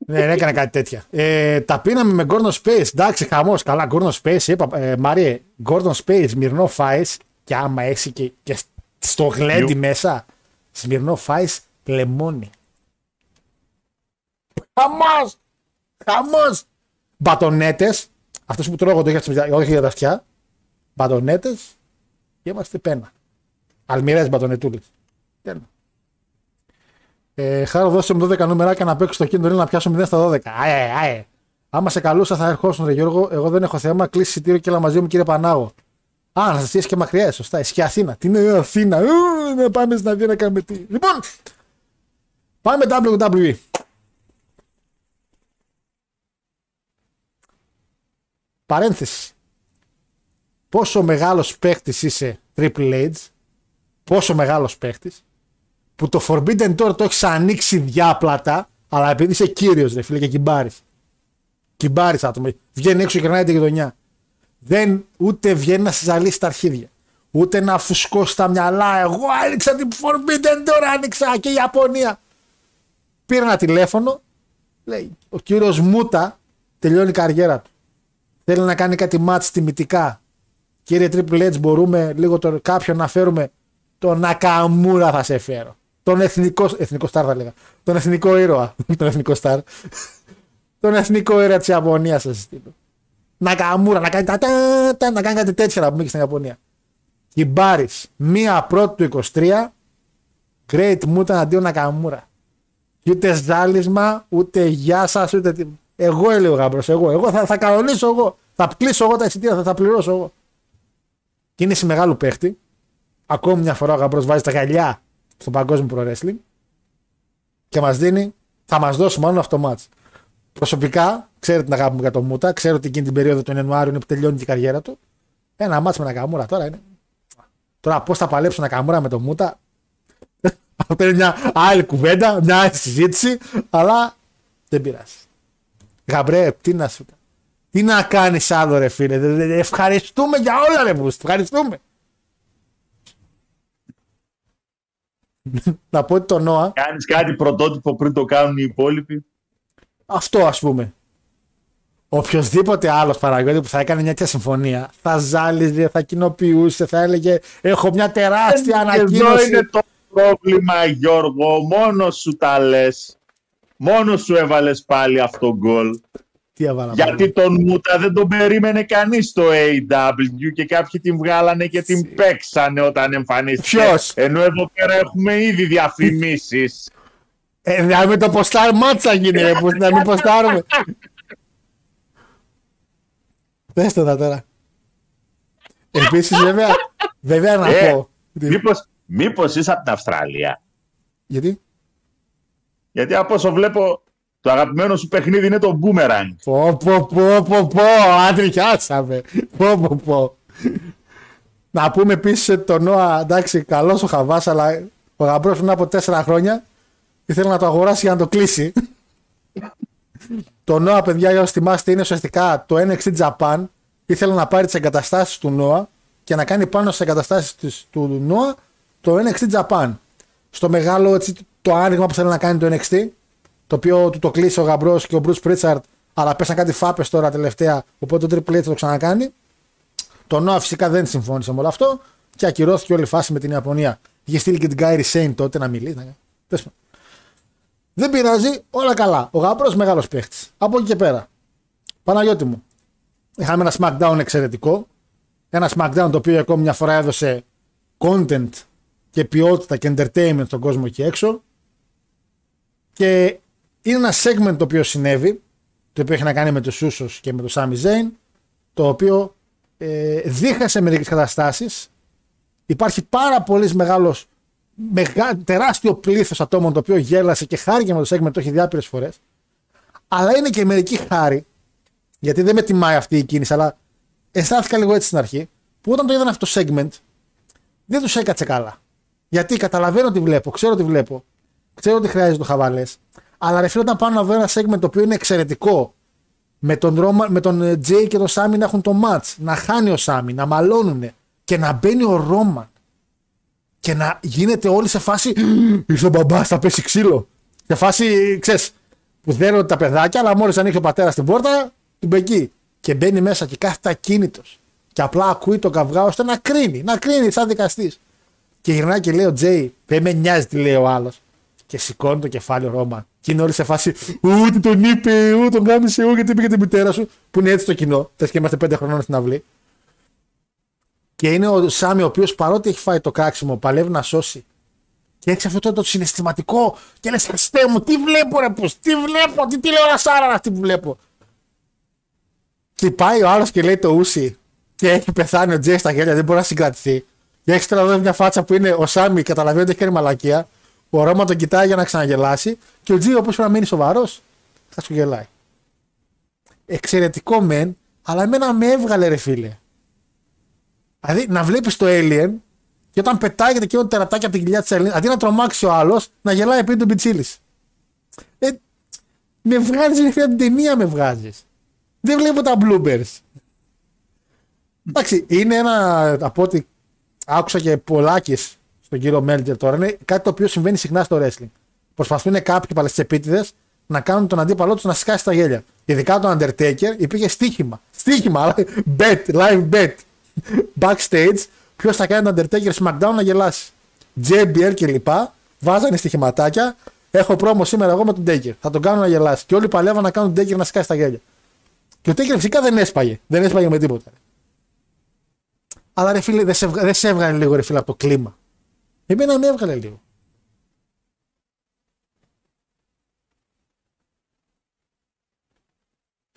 Ναι, δεν έκανα κάτι τέτοια. Ε, τα πίναμε με Gordon Space. Εντάξει, χαμός. Καλά, Gordon Space. Είπα, ε, Μάριε, Gordon Space, Σμυρνό Φάι. Και άμα έχει και, και στο γλέντι Γιου. μέσα, Σμυρνό Φάι, λεμόνι. Χαμός! Χαμός! Μπατονέτες. Αυτό που τρώγω το έχει όχι για τα αυτιά. Μπατονέτες. Και είμαστε πένα. Αλμυρές μπατονετούλες. Τέλος. Ε, Χάρο, δώσε μου 12 νούμερα και να παίξω στο κίνητο να πιάσω 0 στα 12. Αε, αε. Άμα σε καλούσα θα ερχόσουν, ρε Γιώργο. Εγώ δεν έχω θέμα. Κλείσει εισιτήριο και έλα μαζί μου, κύριε Πανάγο. Α, να σας και μακριά, ε, σωστά. Ισχύει Αθήνα. Τι είναι η Αθήνα. Ου, να πάμε στην Αθήνα να κάνουμε τι. Λοιπόν, πάμε WWE. Παρένθεση. Πόσο μεγάλος παίχτης είσαι Triple H, πόσο μεγάλος παίχτης, που το Forbidden Door το έχεις ανοίξει διάπλατα, αλλά επειδή είσαι κύριος ρε φίλε και κυμπάρεις. Κυμπάρεις άτομο. Βγαίνει έξω και γυρνάει τη γειτονιά. Δεν ούτε βγαίνει να σε ζαλίσει τα αρχίδια. Ούτε να φουσκώσει τα μυαλά. Εγώ άνοιξα την Forbidden Door, άνοιξα και η Ιαπωνία. Πήρε ένα τηλέφωνο, λέει, ο κύριος Μούτα τελειώνει η καριέρα του. Θέλει να κάνει κάτι μάτς τιμητικά. Κύριε Triple H, μπορούμε λίγο τον, κάποιον να φέρουμε; Τον Νακαμούρα θα σε φέρω. Τον εθνικό, εθνικό στάρ θα λέγα. Τον εθνικό ήρωα. *laughs* τον εθνικό στάρ. τον εθνικό ήρωα της Ιαπωνίας θα σα στείλω. Νακαμούρα, να κάνει τα, τα, τα, να κάνει κάτι τέτοια να πούμε και στην Ιαπωνία. Κυμπάρη, μία πρώτη του 23, Great Muta αντίον Νακαμούρα. Και ούτε ζάλισμα, ούτε γεια σας, ούτε τι. Εγώ έλεγα γάμπρος, εγώ. Εγώ θα, θα κανονίσω εγώ. Θα κλείσω εγώ τα εισιτήρια, θα τα πληρώσω εγώ. Και είναι σε μεγάλο παίχτη. Ακόμη μια φορά ο γαμπρό βάζει τα γαλιά στο παγκόσμιο pro wrestling και μας δίνει, θα μας δώσει μόνο αυτό το match. Προσωπικά, ξέρετε την αγάπη μου για τον Μούτα, ξέρω ότι εκείνη την περίοδο τον Ιανουάριο είναι που τελειώνει και η καριέρα του. Ένα μάτς με ένα καμούρα τώρα είναι. Τώρα πώς θα παλέψω ένα καμούρα με τον Μούτα. Αυτό είναι μια άλλη κουβέντα, μια άλλη συζήτηση, αλλά δεν πειράζει. Γαμπρέ, τι να σου Τι να κάνεις άλλο, ρε φίλε; Ευχαριστούμε για όλα, ρε Μπούστη. Ευχαριστούμε. *laughs* να πω ότι το Νόα. Κάνεις κάτι πρωτότυπο πριν το κάνουν οι υπόλοιποι. Αυτό ας πούμε. Οποιοδήποτε άλλος παραγωγή που θα έκανε μια τέτοια συμφωνία θα ζάλιζε, θα κοινοποιούσε, θα έλεγε Έχω μια τεράστια ανακοίνωση. Εδώ είναι το πρόβλημα, Γιώργο. Μόνος σου τα λες. Μόνος σου έβαλες πάλι αυτό γκολ. Τι έβαλα Γιατί πάλι. τον Μούτα δεν τον περίμενε κανείς στο AW και κάποιοι την βγάλανε και την παίξανε όταν εμφανίστηκε. Ποιος; Ενώ εδώ πέρα έχουμε ήδη διαφημίσεις. Ε, να μην το ποστάρ μάτσα γίνει, ρε, που, να μην ποστάρουμε. Πες το τα τώρα. Επίσης βέβαια, βέβαια να Ε, πω. μήπως, μήπως είσαι από την Αυστραλία. Γιατί; Γιατί από όσο βλέπω, το αγαπημένο σου παιχνίδι είναι το Boomerang. Πω πω πω πω πω, άντριχιάσαμε. Πω πω πω. Να πούμε επίσης ότι το Νόα, εντάξει, καλός ο Χαβάς, αλλά ο γαμπρός πριν από τέσσερα χρόνια ήθελε να το αγοράσει για να το κλείσει. το Νόα, παιδιά, για όσοι θυμάστε, είναι ουσιαστικά το NXT Japan. Ήθελε να πάρει τις εγκαταστάσεις του Νόα και να κάνει πάνω στις εγκαταστάσεις του Νόα το NXT Japan. Στο μεγάλο έτσι, το άνοιγμα που θέλει να κάνει το NXT, το οποίο του το κλείσει ο Γαμπρός και ο Bruce Pritchard, αλλά πέσαν κάτι φάπες τώρα τελευταία, οπότε το Triple H θα το ξανακάνει. Το Νόα φυσικά δεν συμφώνησε με όλο αυτό και ακυρώθηκε όλη η φάση με την Ιαπωνία. Είχε στείλει και την Κάιρι Σέιν τότε να μιλήσει. να- Τέλος πάντων. Δεν πειράζει, όλα καλά. Ο Γαμπρός μεγάλος παίχτης. Από εκεί και πέρα. Παναγιώτη μου. Είχαμε ένα SmackDown εξαιρετικό. Ένα SmackDown το οποίο ακόμη μια φορά έδωσε content και ποιότητα και entertainment στον κόσμο εκεί έξω. Και είναι ένα segment το οποίο συνέβη, το οποίο έχει να κάνει με τους Ούσους και με τον Sami Zayn, το οποίο ε, δίχασε μερικές καταστάσεις. Υπάρχει πάρα πολύς μεγάλος, μεγά, τεράστιο πλήθος ατόμων το οποίο γέλασε και χάρηκε με το segment, το έχει διάπειρες φορές. Αλλά είναι και μερική χάρη, γιατί δεν με τιμάει αυτή η κίνηση, αλλά αισθάνθηκα λίγο έτσι στην αρχή, που όταν το είδαν αυτό το segment, δεν τους έκατσε καλά. Γιατί καταλαβαίνω τι βλέπω, ξέρω τι βλέπω, ξέρω ότι χρειάζεται το χαβαλέ. Αλλά ρε φίλε, όταν πάω να δω ένα segment το οποίο είναι εξαιρετικό, με τον, Ρώμα, με τον ε, Τζέι και τον Σάμι να έχουν το match, να χάνει ο Σάμι, να μαλώνουνε και να μπαίνει ο Ρόμαν και να γίνεται όλοι σε φάση ήρθε ο μπαμπάς, θα πέσει ξύλο. Σε φάση, ξέρεις, που δέρνονται τα παιδάκια, αλλά μόλις ανοίξει ο πατέρας την πόρτα, του μπεκεί. Και μπαίνει μέσα και κάθεται ακίνητος. Και απλά ακούει τον καυγά ώστε να κρίνει, να κρίνει σαν δικαστής. Και γυρνάει και λέει ο Τζέι, δεν με νοιάζει τι λέει ο άλλος. Και σηκώνει το κεφάλι ο Ρόμαν. Και είναι όλοι σε φάση, ούτε τον είπε, ούτε τον γάμισε, ούτε γιατί πήγε την μητέρα σου. Που είναι έτσι το κοινό. Θες και είμαστε πέντε χρονών στην αυλή. Και είναι ο Σάμι, ο οποίος παρότι έχει φάει το κράξιμο, παλεύει να σώσει. Και έχει αυτό το, το συναισθηματικό. Και λες, Χριστέ μου, τι βλέπω, ρε πως, τι βλέπω, τι τηλεορασάρα είναι αυτή που βλέπω. Και πάει ο άλλος και λέει το ούσι. Και έχει πεθάνει ο Τζέι στα χέρια, δεν μπορεί να συγκρατηθεί. Και έχεις τώρα εδώ μια φάτσα που είναι ο Σάμι, καταλαβαίνει ότι έχει κάνει μαλακία. Ο Ρώμα τον κοιτάει για να ξαναγελάσει. Και ο Τζέι, όπω πρέπει να μείνει σοβαρός, θα σου γελάει. Εξαιρετικό μεν, αλλά εμένα με έβγαλε ρε φίλε. Δηλαδή να βλέπεις το Alien και όταν πετάγεται και το τερατάκι από την κοιλιά της Alien, αντί να τρομάξει ο άλλος, να γελάει επειδή τον πιτσίλη. Ε, με βγάζεις ρε φίλε από την ταινία με βγάζεις. Δεν βλέπω τα bloopers. Εντάξει, είναι ένα από ό,τι άκουσα και πολλάκι στον κύριο Μέλτζερ τώρα. Είναι κάτι το οποίο συμβαίνει συχνά στο wrestling. Προσπαθούν κάποιοι παλαιστεπίτιδε να κάνουν τον αντίπαλό τους να σκάσει τα γέλια. Ειδικά τον Undertaker υπήρχε στοίχημα. Στοίχημα, αλλά bet, live bet. Backstage, ποιος θα κάνει τον Undertaker SmackDown να γελάσει. JBL και λοιπά, βάζανε στοιχηματάκια. Έχω πρόμο σήμερα εγώ με τον Taker. Θα τον κάνω να γελάσει. Και όλοι παλεύαν να κάνουν τον Taker να σκάσει τα γέλια. Και ο Τέικερ φυσικά δεν έσπαγε. Δεν έσπαγε με τίποτα. Αλλά ρε φίλε, δεν σε, δεν σε έβγαλε λίγο ρε φίλε από το κλίμα. Εμένα με έβγαλε λίγο.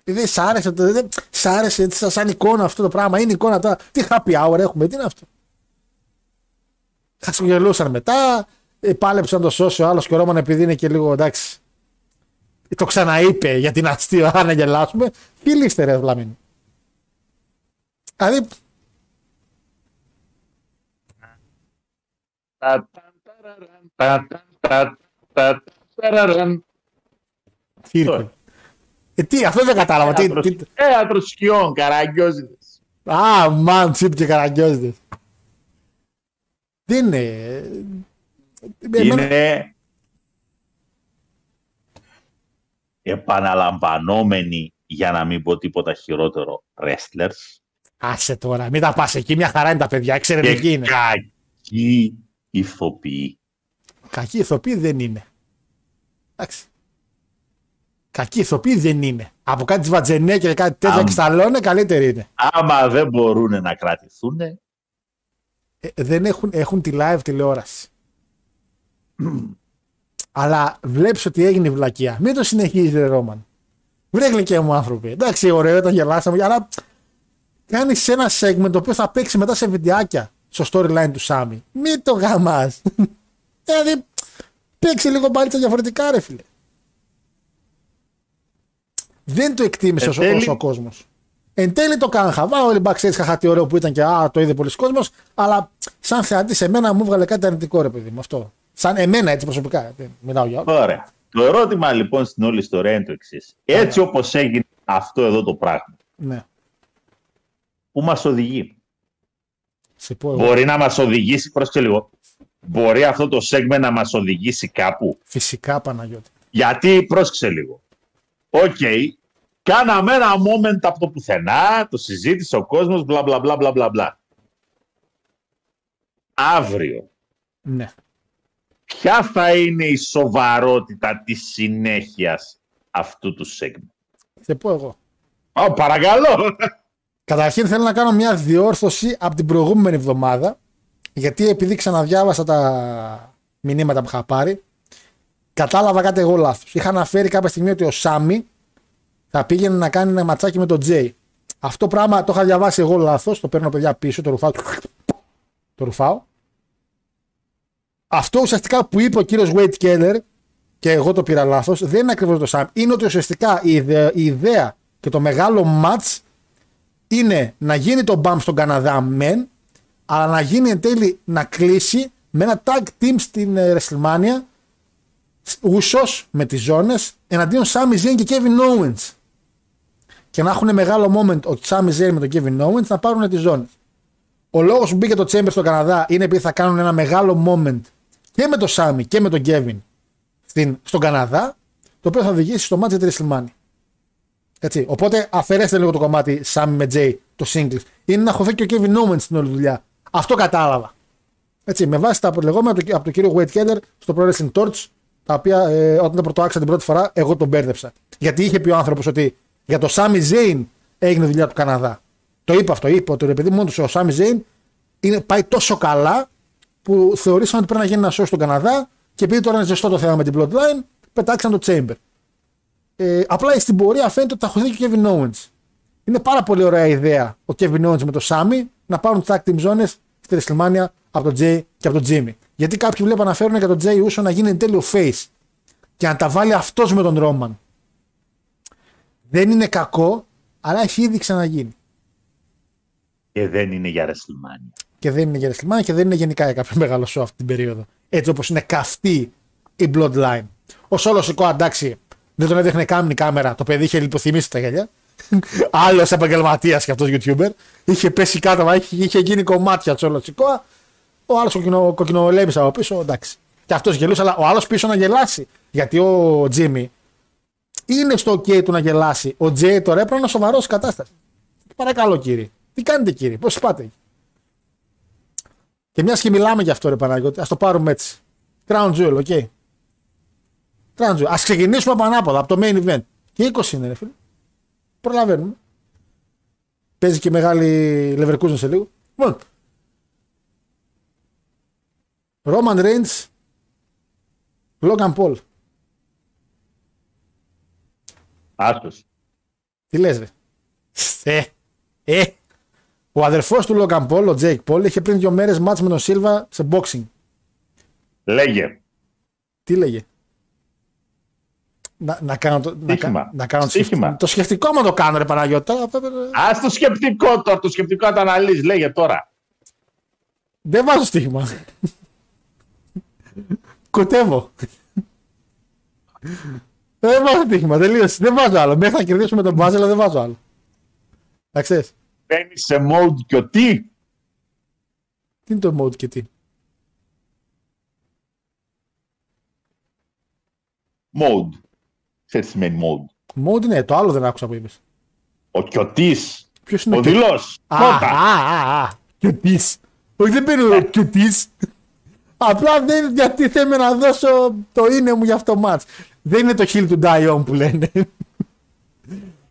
Δεν σ' άρεσε, το- δεν σ' άρεσε σαν- σαν εικόνα αυτό το πράγμα. Είναι εικόνα τώρα. Τι happy hour έχουμε, τι είναι αυτό; Χασογελούσαν μετά, ε, πάλεψαν να το σώσει ο άλλος και ο Ρόμαν επειδή είναι και λίγο εντάξει. Το ξαναείπε για την αστείο, *laughs* αν να γελάσουμε. Φίλοι είστε ρε βλαμμένοι. Δηλαδή, Τα- τα- ταραραν, τα- τα- τα- τα- ταραραν. Τι ήρθε. Ε, τι, αυτό δεν κατάλαβα. Τι, Θέατρο- τι, Θέατρο σκιών, καραγκιόζιδες. Α, μαν, τσίπ και καραγκιόζιδες. Δεν είναι. ε, εμένα- Είναι επαναλαμβανόμενοι, για να μην πω τίποτα χειρότερο, wrestlers Άσε τώρα, μην τα πα εκεί. Μια χαρά είναι τα παιδιά. Εξαιρετική και είναι. κακοί ηθοποιοί. Κακή ηθοποιή δεν είναι. Εντάξει. Κακή ηθοποιή δεν είναι. Από κάτι βατζενέ και κάτι τέτοια Αμ. και σταλώνε, καλύτερη είναι. Άμα δεν μπορούν να κρατηθούν, Ε, δεν έχουν, έχουν τη live τηλεόραση. *clears throat* Αλλά βλέπεις ότι έγινε η βλακεία. Μην το συνεχίζει, ρε Ρόμαν. Βρε γλυκέ μου άνθρωποι. Εντάξει, ωραίο, ήταν γελάσαμε, αλλά κάνεις ένα segment το οποίο θα παίξει μετά σε βιντεάκια στο storyline του Σάμι. Μην το γαμάς. *laughs* δηλαδή, παίξει λίγο πάλι τα διαφορετικά, ρε φίλε. Δεν το εκτίμησε Εν όσο, τέλει- όσο ο κόσμος. Εν τέλει το κάναν χαβά, όλοι backstage είχα τι ωραίο που ήταν και α, το είδε πολλοί κόσμος, αλλά σαν θεατής σε μένα μου βγάλε κάτι αρνητικό ρε παιδί μου αυτό. Σαν εμένα έτσι προσωπικά. Δεν μιλάω για όλα. Ωραία. Το ερώτημα λοιπόν στην όλη ιστορία είναι το εξής. Έτσι όπως έγινε αυτό εδώ το πράγμα, Ναι. που μας οδηγεί. Σε πω εγώ. Μπορεί να μας οδηγήσει, πρόσεχε λίγο, μπορεί αυτό το segment να μας οδηγήσει κάπου. Φυσικά Παναγιώτη. Γιατί, πρόσεξε λίγο. Οκ, κάναμε ένα moment από το πουθενά, το συζήτησε ο κόσμος, μπλα μπλα μπλα μπλα μπλα μπλα. Αύριο, Ναι. ποια θα είναι η σοβαρότητα της συνέχειας αυτού του segment; Σε πω εγώ. Ω, παρακαλώ. Καταρχήν θέλω να κάνω μια διόρθωση από την προηγούμενη εβδομάδα. Γιατί επειδή ξαναδιάβασα τα μηνύματα που είχα πάρει, κατάλαβα κάτι εγώ λάθος. Είχα αναφέρει κάποια στιγμή ότι ο Σάμι θα πήγαινε να κάνει ένα ματσάκι με τον Τζέι. Αυτό πράγμα το είχα διαβάσει εγώ λάθος. Το παίρνω παιδιά πίσω, το ρουφάω. Το ρουφάω. Αυτό ουσιαστικά που είπε ο κύριος Wade Keller και εγώ το πήρα λάθος, δεν είναι ακριβώς το Σάμι. Είναι ότι ουσιαστικά η ιδέα, η ιδέα και το μεγάλο match είναι να γίνει το bump στον Καναδά μεν, αλλά να γίνει εν τέλει να κλείσει με ένα tag team στην ε, WrestleMania Ούσος με τις ζώνες εναντίον Sami Zayn και Kevin Owens. Και να έχουν μεγάλο moment ο Sami Zayn με τον Kevin Owens να πάρουν τις ζώνες. Ο λόγος που μπήκε το Chamber στον Καναδά είναι επειδή θα κάνουν ένα μεγάλο moment και με τον Sami και με τον Kevin στην, στον Καναδά, το οποίο θα οδηγήσει στο match για τη WrestleMania. Έτσι. Οπότε αφαιρέστε λίγο το κομμάτι Sam με Jay, το singles. Είναι να χωθεί και ο Kevin Owens στην όλη δουλειά. Αυτό κατάλαβα. Έτσι, με βάση τα λεγόμενα από, το- από τον κύριο Wade Keller στο Pro Wrestling Torch, τα οποία ε, όταν τα πρωτοάξα την πρώτη φορά, εγώ τον μπέρδεψα. Γιατί είχε πει ο άνθρωπος ότι για το Sami Zayn έγινε δουλειά του Καναδά. Το είπε αυτό. Είπε ότι επειδή μόνο του ο Sami Zayn είναι, πάει τόσο καλά που θεωρήσαν ότι πρέπει να γίνει ένα show στον Καναδά και επειδή τώρα είναι ζεστό το θέμα με την Bloodline, πετάξαν το Chamber. Ε, απλά στην πορεία φαίνεται ότι θα χωθεί και ο Kevin Owens. Είναι πάρα πολύ ωραία ιδέα ο Kevin Owens με το Sammy να πάρουν tag team zones στη WrestleMania από τον Jay και από τον Jimmy. Γιατί κάποιοι βλέπω αναφέρουν για τον Jay Uso να γίνει εν τέλει ο face και να τα βάλει αυτός με τον Roman. Δεν είναι κακό, αλλά έχει ήδη ξαναγίνει. Και δεν είναι για WrestleMania. Και δεν είναι για WrestleMania και δεν είναι γενικά για κάποιο μεγάλο show αυτή την περίοδο. Έτσι όπως είναι καυτή η Bloodline. Ο Σόλος Σικό, εντάξει, δεν τον έδειχνε καν η κάμερα. Το παιδί είχε λιποθυμήσει τα γυαλιά. Άλλος επαγγελματίας και αυτός YouTuber. Είχε πέσει κάτω, μα είχε, είχε γίνει κομμάτια Τσόλο Σικό. Ο άλλος κοκκινο, κοκκινολέμησα από πίσω, εντάξει. Και αυτός γελούσε, αλλά ο άλλος πίσω να γελάσει. Γιατί ο Τζίμι είναι στο OK του να γελάσει. Ο Τζέι τώρα έπρεπε να είναι σοβαρός κατάσταση. Παρακαλώ κύριε. Τι κάνετε κύριε, πώς πάτε. Και μιας και μιλάμε για αυτό, ρε Παναγιώτη, ας το πάρουμε έτσι. Crown Jewel, OK. Okay. Crown Jewel. Α ξεκινήσουμε από ανάποδα, από το main event. Και 20 είναι, ρε φίλε. Προλαβαίνουμε. Παίζει και μεγάλη Leverkusen σε λίγο. Λοιπόν. Roman Reigns. Logan Paul. Άστος. Τι λες ρε. Ε, ε. Ο αδερφός του Logan Paul, ο Jake Paul, είχε πριν δύο μέρες μάτς με τον Σίλβα σε boxing. Λέγε. Τι λέγε. Να, να κάνω το, να, Στοίχημα. κα- να κάνω το, Στοίχημα. σκεφτικό- το σκεφτικό μου το κάνω ρε Παναγιώτη. Τώρα, θα- Ας το σκεπτικό τώρα, το σκεπτικό να το αναλύεις. Λέγε τώρα. Δεν βάζω στοίχημα. Κοτεύω. δεν βάζω στοίχημα, τελείωσε. Δεν βάζω άλλο. Μέχρι να κερδίσουμε τον Μπάζελ, δεν βάζω άλλο. Να ξέρεις. Μπαίνεις σε mode και ο τι; Τι είναι το mode και τι; Mode. Ξέρεις τι σημαίνει mode. Mode είναι το άλλο δεν άκουσα που είπες. Ο κιοτής. Ποιος είναι Ο ο κιοτής; δειλός. Α, Πρώτα. α, α, α. Κιοτής. Όχι δεν παίρνω κιοτής. Απλά δεν γιατί θέμε να δώσω το είναι μου για αυτό το μάτς. Δεν είναι το hill to die on που λένε.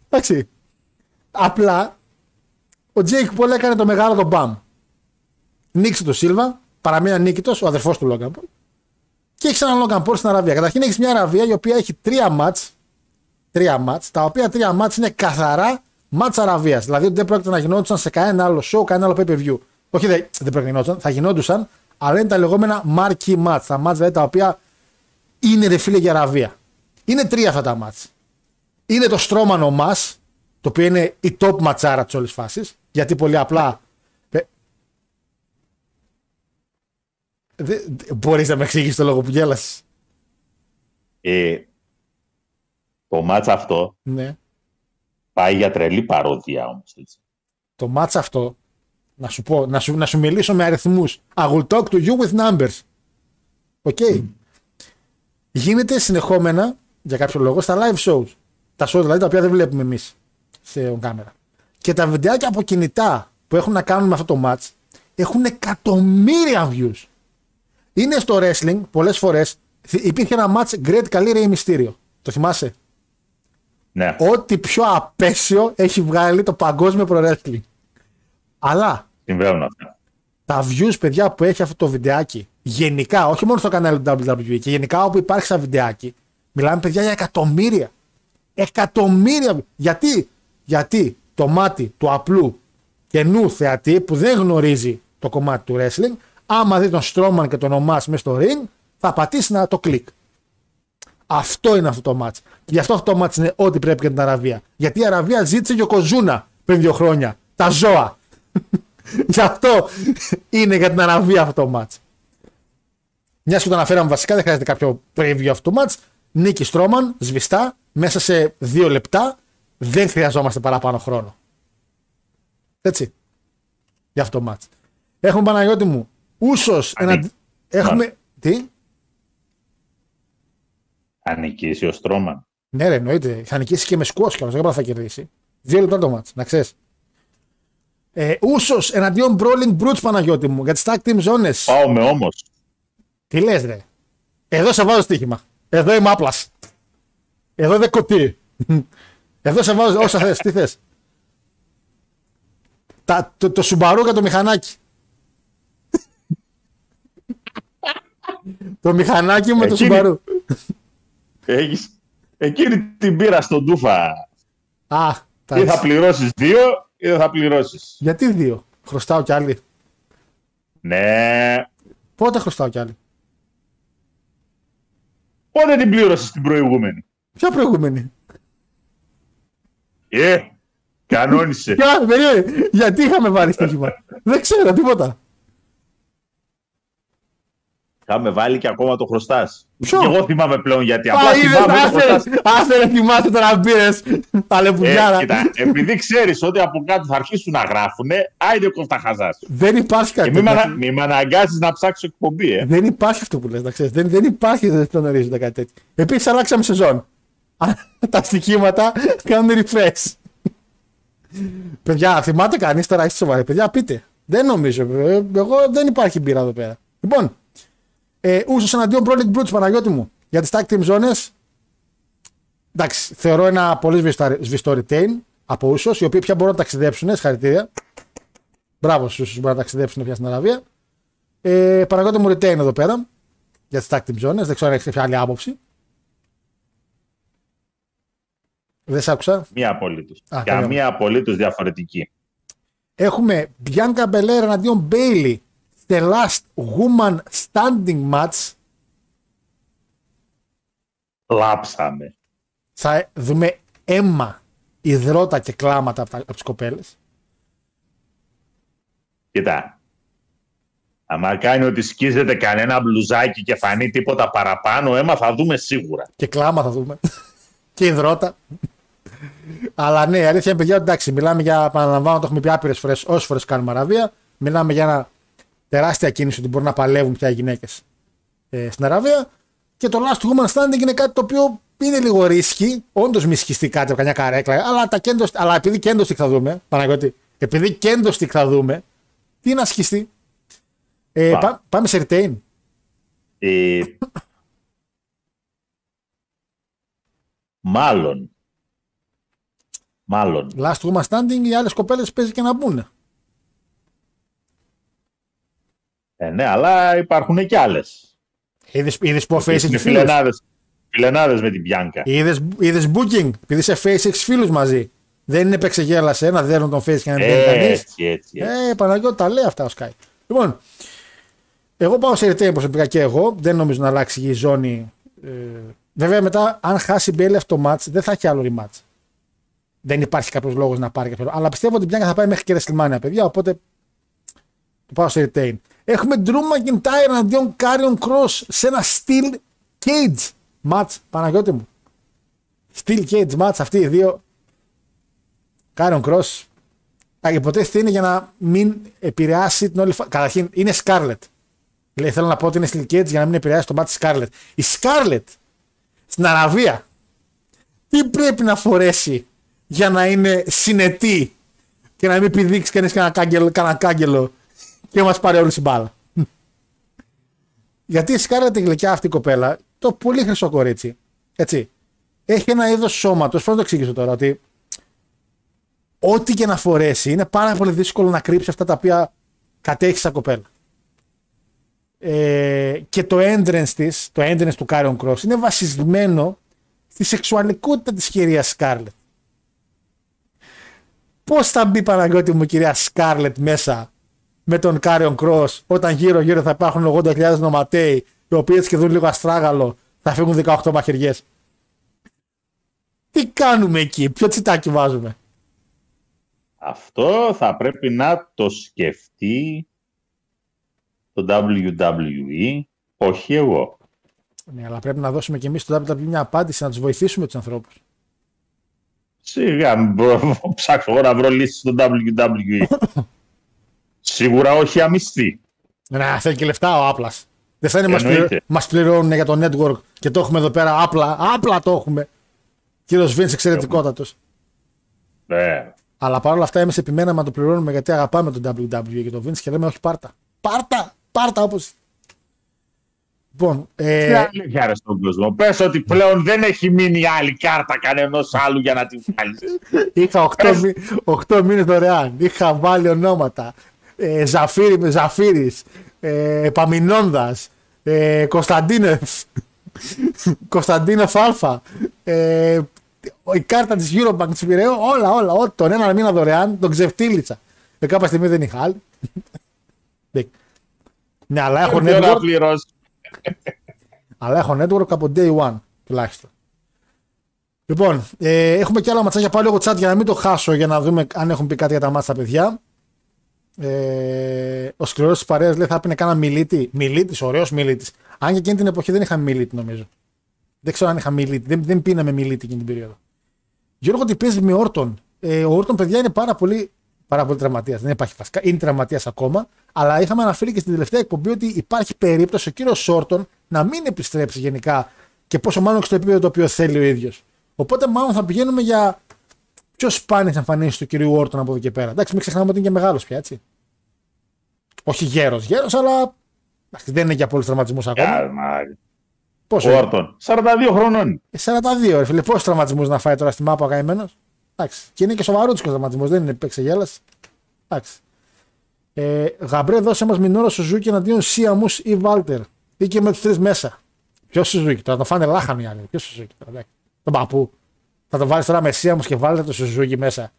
Εντάξει. Απλά ο Τζέικ Πολ έκανε το μεγάλο τον μπαμ. Νίκησε το Σίλβα, παραμείνει ανίκητος, ο αδερφός του Λόγκαν Πολ. Και έχει έναν Λόγκαν Πολ στην Αραβία. Καταρχήν έχεις μια Αραβία η οποία έχει τρία μάτς τρία μάτς, τα οποία τρία μάτς είναι καθαρά μάτς Αραβίας. Δηλαδή δεν πρόκειται να γινόντουσαν σε κανένα άλλο show, κανένα άλλο pay-per-view. Όχι, δεν, δεν πρόκειται να γινόντουσαν, θα γινόντουσαν, αλλά είναι τα λεγόμενα marquee match. Τα μάτς δηλαδή τα οποία είναι ρε φίλε για Αραβία. Είναι τρία αυτά τα μάτς. Είναι το Strowman ο Mas, το οποίο είναι η top ματσάρα της όλης φάσης. Γιατί πολύ απλά. Πε- Δεν- Μπορείς να με εξηγήσεις το λόγο που γέλασες. Ε, το μάτς αυτό Ναι. πάει για τρελή παρωδία όμως. Έτσι. το μάτς αυτό, να σου πω, να σου, να σου μιλήσω με αριθμούς. I will talk to you with numbers. OK. Γίνεται συνεχόμενα, για κάποιο λόγο, στα live shows. Τα shows δηλαδή τα οποία δεν βλέπουμε εμείς σε κάμερα. Και τα βιντεάκια από κινητά που έχουν να κάνουν με αυτό το match έχουν εκατομμύρια views. Είναι στο wrestling πολλές φορές. θυ- Υπήρχε ένα match Great Khali Rey Mysterio. Το θυμάσαι; Ναι. Ό,τι πιο απέσιο έχει βγάλει το παγκόσμιο pro wrestling. Αλλά Συμβαίνουν αυτά. τα views, παιδιά, που έχει αυτό το βιντεάκι, γενικά, όχι μόνο στο κανάλι του WWE, και γενικά όπου υπάρχει σαν βιντεάκι, μιλάμε, παιδιά, για εκατομμύρια. Εκατομμύρια. Γιατί, γιατί το μάτι του απλού καινού θεατή που δεν γνωρίζει το κομμάτι του wrestling, άμα δει τον Strowman και τον Ομάς μέσα στο ring, θα πατήσει να το κλικ. Αυτό είναι αυτό το μάτς. Και γι' αυτό αυτό το μάτς είναι ό,τι πρέπει για την Αραβία. Γιατί η Αραβία ζήτησε και ο Κοζούνα πριν δύο χρόνια. Τα ζώα. *laughs* γι' αυτό είναι για την Αραβία αυτό το μάτς. Μιας και το αναφέραμε βασικά, δεν χρειάζεται κάποιο preview αυτό το μάτς. Νίκη Στρόμαν, σβηστά, μέσα σε δύο λεπτά. Δεν χρειαζόμαστε παραπάνω χρόνο. Έτσι. Για αυτό το μάτς. Έχουμε Παναγιώτη μου. Ούσος. Ανή- Ένα... Έχουμε. Τι; Αν νικήσει ο Στρώμαν. Ναι, ρε, εννοείται. Θα νικήσει και με σκουός κιόλας. Δεν θα κερδίσει. Δύο λεπτά το μάτς, να ξέρεις. Ε, Ούσος εναντίον Brawling Brutes Παναγιώτη μου για τις tag team zones. Πάω με όμως. Τι λες ρε. Εδώ σε βάζω στοίχημα. Εδώ είμαι άπλας. Εδώ δεν κοτεί. Εδώ σε βάζω όσα θες. Τι θες. Τα, το, το Subaru και το μηχανάκι. Το μηχανάκι με το Εκείνη- Subaru. Έχεις εκείνη την πήρα στον τούφα. Α, τα Ή θα πληρώσεις δύο ή δεν θα πληρώσεις. Γιατί δύο; Χρωστάω κι άλλοι. Ναι. Πότε χρωστάω κι άλλοι. Πότε την πλήρωσες την προηγούμενη; Ποια προηγούμενη; Ε, κανόνισε. Ποια, περίμενε. Γιατί είχαμε βάλει στοίχημα. Δεν ξέρω τίποτα. Είχαμε βάλει και ακόμα το χρωστάς. Ποιο; Και εγώ θυμάμαι πλέον γιατί. Απλά Α, είδες, θυμάμαι το χρωστάς. άσε, άσε ρε θυμάσαι τώρα μπήρες. Ε, Αλεπουδιάρα. κοίτα, επειδή ξέρεις ότι από κάτω θα αρχίσουν να γράφουνε, άιντε κόφτα χαζάς σου. Δεν υπάρχει κάτι Και μην με, τέτοιο. ανα- μη με αναγκάσεις να ψάξω εκπομπή, ε. Δεν υπάρχει αυτό που λες, να ξέρεις. Δεν, δεν υπάρχει δεν τον ορίζοντα κάτι τέτοιο. Επίσης αλλάξαμε σεζόν. Α, Τα στοιχήματα κάνουν refresh. Παιδιά, θυμάται κανείς τώρα, είστε σοβαροί. Παιδιά, πείτε. Δεν νομίζω. ε, Εγώ δεν υπάρχει μπύρα εδώ πέρα. Λοιπόν, ε, Ούσος εναντίον Brawling Brutes, Παναγιώτη μου. Για τις tag team zones, εντάξει, θεωρώ ένα πολύ σβηστό- σβηστό retain. από ούσο, οι οποίοι πια μπορούν να ταξιδέψουν. Συγχαρητήρια. Μπράβο στους ούσους που μπορούν να ταξιδέψουν πια στην Αραβία. Ε, Παραγόντε μου retain εδώ πέρα για τις tag team zones. Δεν ξέρω αν έχεις κάποια άλλη άποψη. Δεν σ' άκουσα; Μία απολύτω. Α, Για καλά. μία απολύτως διαφορετική. Έχουμε Bianca Belair εναντίον Bailey The Last Woman Standing Match. Λάψαμε. Θα δούμε αίμα, υδρότα και κλάματα από, τα, από τις κοπέλες. Κοίτα. Άμα κάνει ότι σκίζεται κανένα μπλουζάκι και φανεί τίποτα παραπάνω, αίμα θα δούμε σίγουρα. Και κλάμα θα δούμε. *laughs* και υδρότα. Αλλά ναι, η αλήθεια είναι παιδιά, εντάξει, μιλάμε για, επαναλαμβάνω, το έχουμε πει άπειρες φορές, όσες φορές κάνουμε Αραβία. Μιλάμε για ένα τεράστια κίνηση ότι μπορούν να παλεύουν πια οι γυναίκες ε, στην Αραβία. Και το last woman standing είναι κάτι το οποίο είναι λίγο ρίσκι. Όντως μη σχιστεί κάτι από καμιά καρέκλα. Αλλά, τα κέντρο, αλλά επειδή κέντρο θα δούμε, Παναγιώτη, επειδή κέντρο θα δούμε, τι να σχιστεί. Ε, Πά. πά- πάμε σε retain. Ε, μάλλον. Μάλλον. Last woman standing, οι άλλες κοπέλες παίζει και να μπουν. Ε, ναι, αλλά υπάρχουν και άλλες. Είδε που ο Face έχει Είναι φίλους. φιλενάδες, φιλενάδες με την Πιάνκα. Είδε είδες booking, επειδή σε face έχει φίλου μαζί. Δεν είναι επεξεγέλασε να δέρνουν τον face και να μην παίρνει κανεί. Έτσι, έτσι. έτσι. Ε, Παναγιώτη τα λέει αυτά ο Sky. Λοιπόν, εγώ πάω σε retain προσωπικά και εγώ. Δεν νομίζω να αλλάξει η ζώνη. Ε, βέβαια, μετά, αν χάσει η Μπέλη αυτό το match, δεν θα έχει άλλο rematch. Δεν υπάρχει κάποιος λόγος να πάρει κάποιο. Αλλά πιστεύω ότι η Bianca θα πάει μέχρι και WrestleMania, παιδιά. Οπότε το πάω σε retain. Έχουμε Drew McIntyre εναντίον Carrion Cross σε ένα steel cage match. Παναγιώτη μου. Steel cage match αυτοί οι δύο. Carrion Cross Α, υποτίθεται είναι για να μην επηρεάσει την όλη φάση. Καταρχήν είναι Scarlett. Λέει, θέλω να πω ότι είναι Steel Cage για να μην επηρεάσει το μάτι Scarlett. Η Scarlett στην Αραβία τι πρέπει να φορέσει για να είναι συνετή και να μην πηδήξει κανείς κανένα κάγκελο, κανένα κάγκελο και μας πάρει όλη την μπάλα. Γιατί η Scarlett η γλυκιά αυτή η κοπέλα, το πολύ χρυσό κορίτσι, έτσι, έχει ένα είδος σώματος. Πώς να το εξηγήσω τώρα, ότι ό,τι και να φορέσει είναι πάρα πολύ δύσκολο να κρύψει αυτά τα οποία κατέχει σαν κοπέλα. Ε, και το entrance της, το entrance του Karrion Kross είναι βασισμένο στη σεξουαλικότητα της κυρίας Σκάρλετ. Πώς θα μπει Παναγιώτη μου η κυρία Σκάρλετ μέσα με τον Karrion Kross όταν γύρω γύρω θα υπάρχουν 80.000 νοματέοι οι οποίοι έτσι και δουν λίγο αστράγαλο θα φύγουν 18 μαχαιριές. Τι κάνουμε εκεί, ποιο τσιτάκι βάζουμε; Αυτό θα πρέπει να το σκεφτεί το WWE, όχι εγώ. Ναι, αλλά πρέπει να δώσουμε και εμείς στο WWE μια απάντηση, να τους βοηθήσουμε τους ανθρώπους. Σιγά, μην μπρο- ψάξω εγώ να βρω λύσεις στο WWE. *coughs* Σίγουρα όχι αμισθί. Ναι, θέλει και λεφτά ο Άπλας. Δεν θα είναι μα Εννοείται. μας πληρώνουν για το network και το έχουμε εδώ πέρα απλά. Απλά το έχουμε. Κύριος Βινς, εξαιρετικότατος. Ναι. Αλλά παρόλα αυτά, εμείς επιμέναμε να το πληρώνουμε γιατί αγαπάμε τον WWE και τον Vince και λέμε όχι πάρτα. Πάρτα! Πάρτα όπω. Λοιπόν, Τι ε, αλήθεια ρε στον κόσμο; Πες ότι πλέον δεν έχει μείνει άλλη κάρτα κανενός άλλου για να την βγάλεις. είχα 8, μη, 8 μήνες δωρεάν. Είχα βάλει ονόματα. Ε, Ζαφύρι με Ζαφύρης. Ε, Παμινώνδας. Ε, Κωνσταντίνεφ. *laughs* Κωνσταντίνεφ Αλφα. Ε, η κάρτα της Eurobank της Πειραιού. Όλα, όλα. Ό, τον ένα μήνα δωρεάν τον ξεφτύλιτσα. Ε, κάποια στιγμή δεν είχα άλλη. *laughs* Δεν- ναι, αλλά έχω Τι ώρα network, πληρώσει. αλλά έχω network από day one τουλάχιστον. Λοιπόν, ε, έχουμε και άλλα ματσάκια πάλι λίγο chat για να μην το χάσω για να δούμε αν έχουν πει κάτι για τα μάτσα παιδιά. Ε, ο σκληρός της παρέας λέει θα έπαιρνε κάνα μιλίτη. Μιλίτη, ωραίος μιλίτη. Αν και εκείνη την εποχή δεν είχαμε μιλίτη νομίζω. Δεν ξέρω αν είχα μιλίτη. Δεν, δεν πίναμε μιλίτη εκείνη την περίοδο. Γιώργο τι παίζει με Όρτον; Ε, ο Όρτον, παιδιά, είναι πάρα πολύ, πάρα πολύ τραυματίας. Δεν υπάρχει βασικά. Είναι τραυματίας ακόμα. Αλλά είχαμε αναφέρει και στην τελευταία εκπομπή ότι υπάρχει περίπτωση ο κύριος Όρτον να μην επιστρέψει γενικά και πόσο μάλλον και στο επίπεδο το οποίο θέλει ο ίδιος. Οπότε μάλλον θα πηγαίνουμε για πιο σπάνιε εμφανίσει του κυρίου Όρτον από εδώ και πέρα; Εντάξει, μην ξεχνάμε ότι είναι και μεγάλος πια, έτσι. Όχι γέρος, γέρος, αλλά εντάξει, δεν είναι για πολλούς τραυματισμούς ακόμα. Α, μα, Πόσο; Ο Όρτον. 42 χρονών. Ε, 42, ρε φίλε. Πόσους τραυματισμούς να φάει τώρα στη μάπα ο καημένος; Εντάξει. Και είναι και σοβαρό του τραυματισμός, δεν είναι παίξε γέλας. Εντάξει. Ε, Γαμπρέ, δώσε μας μηνόρα Σουζούκι εναντίον Σίαμου ή Βάλτερ. Ή και με τους τρεις μέσα. Ποιος Σουζούκι, τώρα το φάνε λάχανοι οι άλλοι. Ποιος Σουζούκι τώρα, εντάξει. Τον παππού. Θα το βάλεις τώρα με Σίαμου και βάλτε το Σουζούκι μέσα.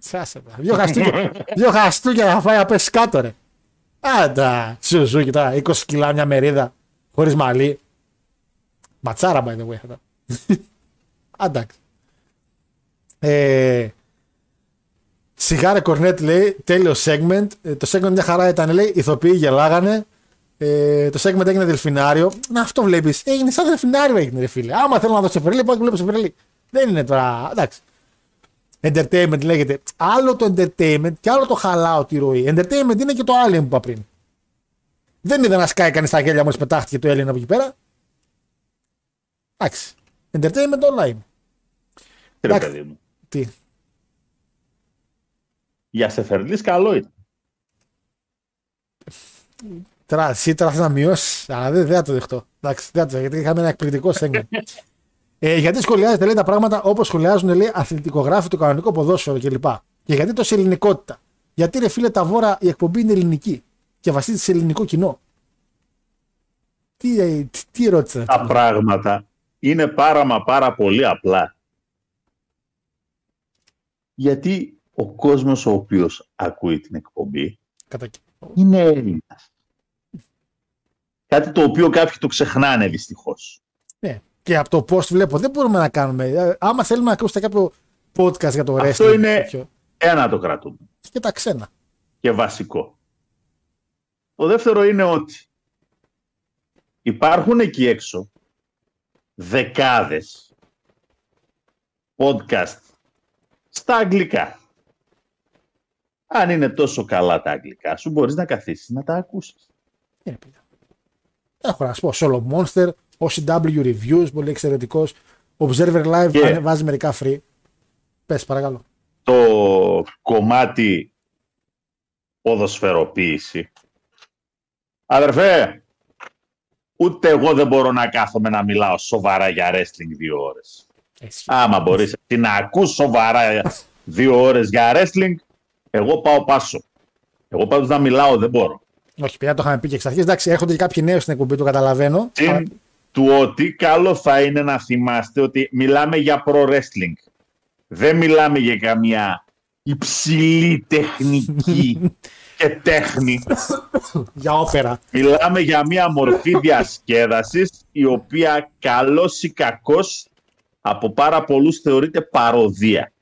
Τσάσε τα. Δύο χαστούκια, *laughs* δύο χαστούκια θα φάει να πέσει κάτω, ρε. Άντα, Σουζούκι τώρα, 20 κιλά μια μερίδα, χωρίς μαλλί. Ματσάρα, by the way. αυτά. *laughs* Εντάξει. Ε, Σιγάρε Κορνέτ λέει, τέλειο segment. Ε, το segment μια χαρά ήταν, λέει, ηθοποιοί γελάγανε. Ε, το segment έγινε δελφινάριο. Να αυτό βλέπεις. Έγινε σαν δελφινάριο έγινε, ρε φίλε. Άμα θέλω να δω σε φερλί, πάω και βλέπω σε φερλί. Δεν είναι τώρα. Εντάξει. Entertainment λέγεται. Άλλο το entertainment και άλλο το χαλάω τη ροή. Entertainment είναι και το άλλο που είπα πριν. Δεν είδα να σκάει κανείς στα γέλια μόλις πετάχτηκε το Έλληνα από εκεί πέρα. Εντάξει. Entertainment όλα είναι. Τι ρε Εντάξει. παιδί μου. Τι. Για Σεφερλής καλό ήταν. Τώρα, εσύ τώρα θες να μειώσεις. Αλλά δεν, δεν θα το δεχτώ. Εντάξει, δεν θα το δεχτώ, γιατί είχαμε ένα εκπληκτικό segment. *laughs* ε, γιατί σχολιάζετε λέει τα πράγματα όπως σχολιάζουν λέει αθλητικογράφοι, το κανονικό ποδόσφαιρο κλπ. Και γιατί τόσο ελληνικότητα. Γιατί ρε φίλε τα βόρα η εκπομπή είναι ελληνική και βασίζεται σε ελληνικό κοινό. Τι, ε, τι, τι ερώτηση είναι Τα αυτή. πράγματα είναι πάρα μα πάρα πολύ απλά. Γιατί ο κόσμος ο οποίος ακούει την εκπομπή Κατά... κι- είναι Έλληνας. Κάτι το οποίο κάποιοι το ξεχνάνε δυστυχώς. Ναι. Και από το post βλέπω δεν μπορούμε να κάνουμε. ε, Άμα θέλουμε να ακούσετε κάποιο podcast για το wrestling. Αυτό είναι τέτοιο, ένα το κρατούμε. Και τα ξένα. και βασικό. Το δεύτερο είναι ότι υπάρχουν εκεί έξω δεκάδες podcast στα αγγλικά. Αν είναι τόσο καλά τα αγγλικά σου, μπορείς να καθίσεις να τα ακούσεις. Είναι παιδιά. Έχω να σου πω. Solo Monster, OCW Reviews, πολύ εξαιρετικός. Observer Live Και- ανεβάζει μερικά free. Πες, παρακαλώ. Το κομμάτι ποδοσφαιροποίηση. Αδερφέ, ούτε εγώ δεν μπορώ να κάθομαι να μιλάω σοβαρά για wrestling δύο ώρες. Έτσι. Άμα μπορείς εσύ να ακούς σοβαρά δύο ώρες για wrestling, εγώ πάω πάσο. Εγώ πάντως να μιλάω δεν μπορώ. Όχι, παιδιά, το είχαμε πει και εξ αρχής. Εντάξει, έρχονται και κάποιοι νέοι στην εκπομπή, το καταλαβαίνω. Αλλά- Συν του ότι καλό θα είναι να θυμάστε ότι μιλάμε για pro wrestling. Δεν μιλάμε για καμία υψηλή τεχνική *laughs* και τέχνη. Για όπερα. Μιλάμε για μια μορφή διασκέδασης η οποία καλός ή κακός από πάρα πολλούς θεωρείται παροδία.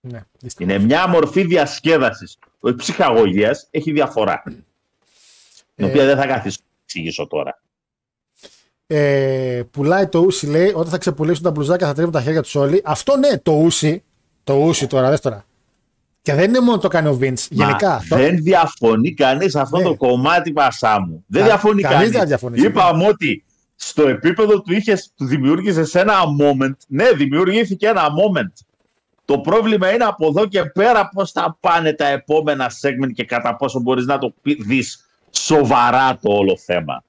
Ναι, δυστυχώς. Είναι μια μορφή διασκέδασης. Η ψυχαγωγίας έχει διαφορά. Την Ε, οποία δεν θα καθίσω να εξηγήσω τώρα. Ε, πουλάει το ούσι, λέει, όταν θα ξεπουλήσουν τα μπλουζάκια θα τρίβουν τα χέρια τους όλοι. Αυτό ναι, το ούσι. Το ούσι τώρα, δες τώρα. Και δεν είναι μόνο το κάνει ο Vince. Γενικά. Μα το- δεν διαφωνεί κανείς σε αυτό Ναι. το κομμάτι πασά μου. Δεν Κα- διαφωνεί κανείς κανείς. δεν διαφωνεί. Είπαμε ότι στο επίπεδο του είχες, του δημιούργησες ένα moment. Ναι, δημιουργήθηκε ένα moment. Το πρόβλημα είναι από εδώ και πέρα πώς θα πάνε τα επόμενα segment και κατά πόσο μπορείς να το πει- δεις σοβαρά το όλο θέμα.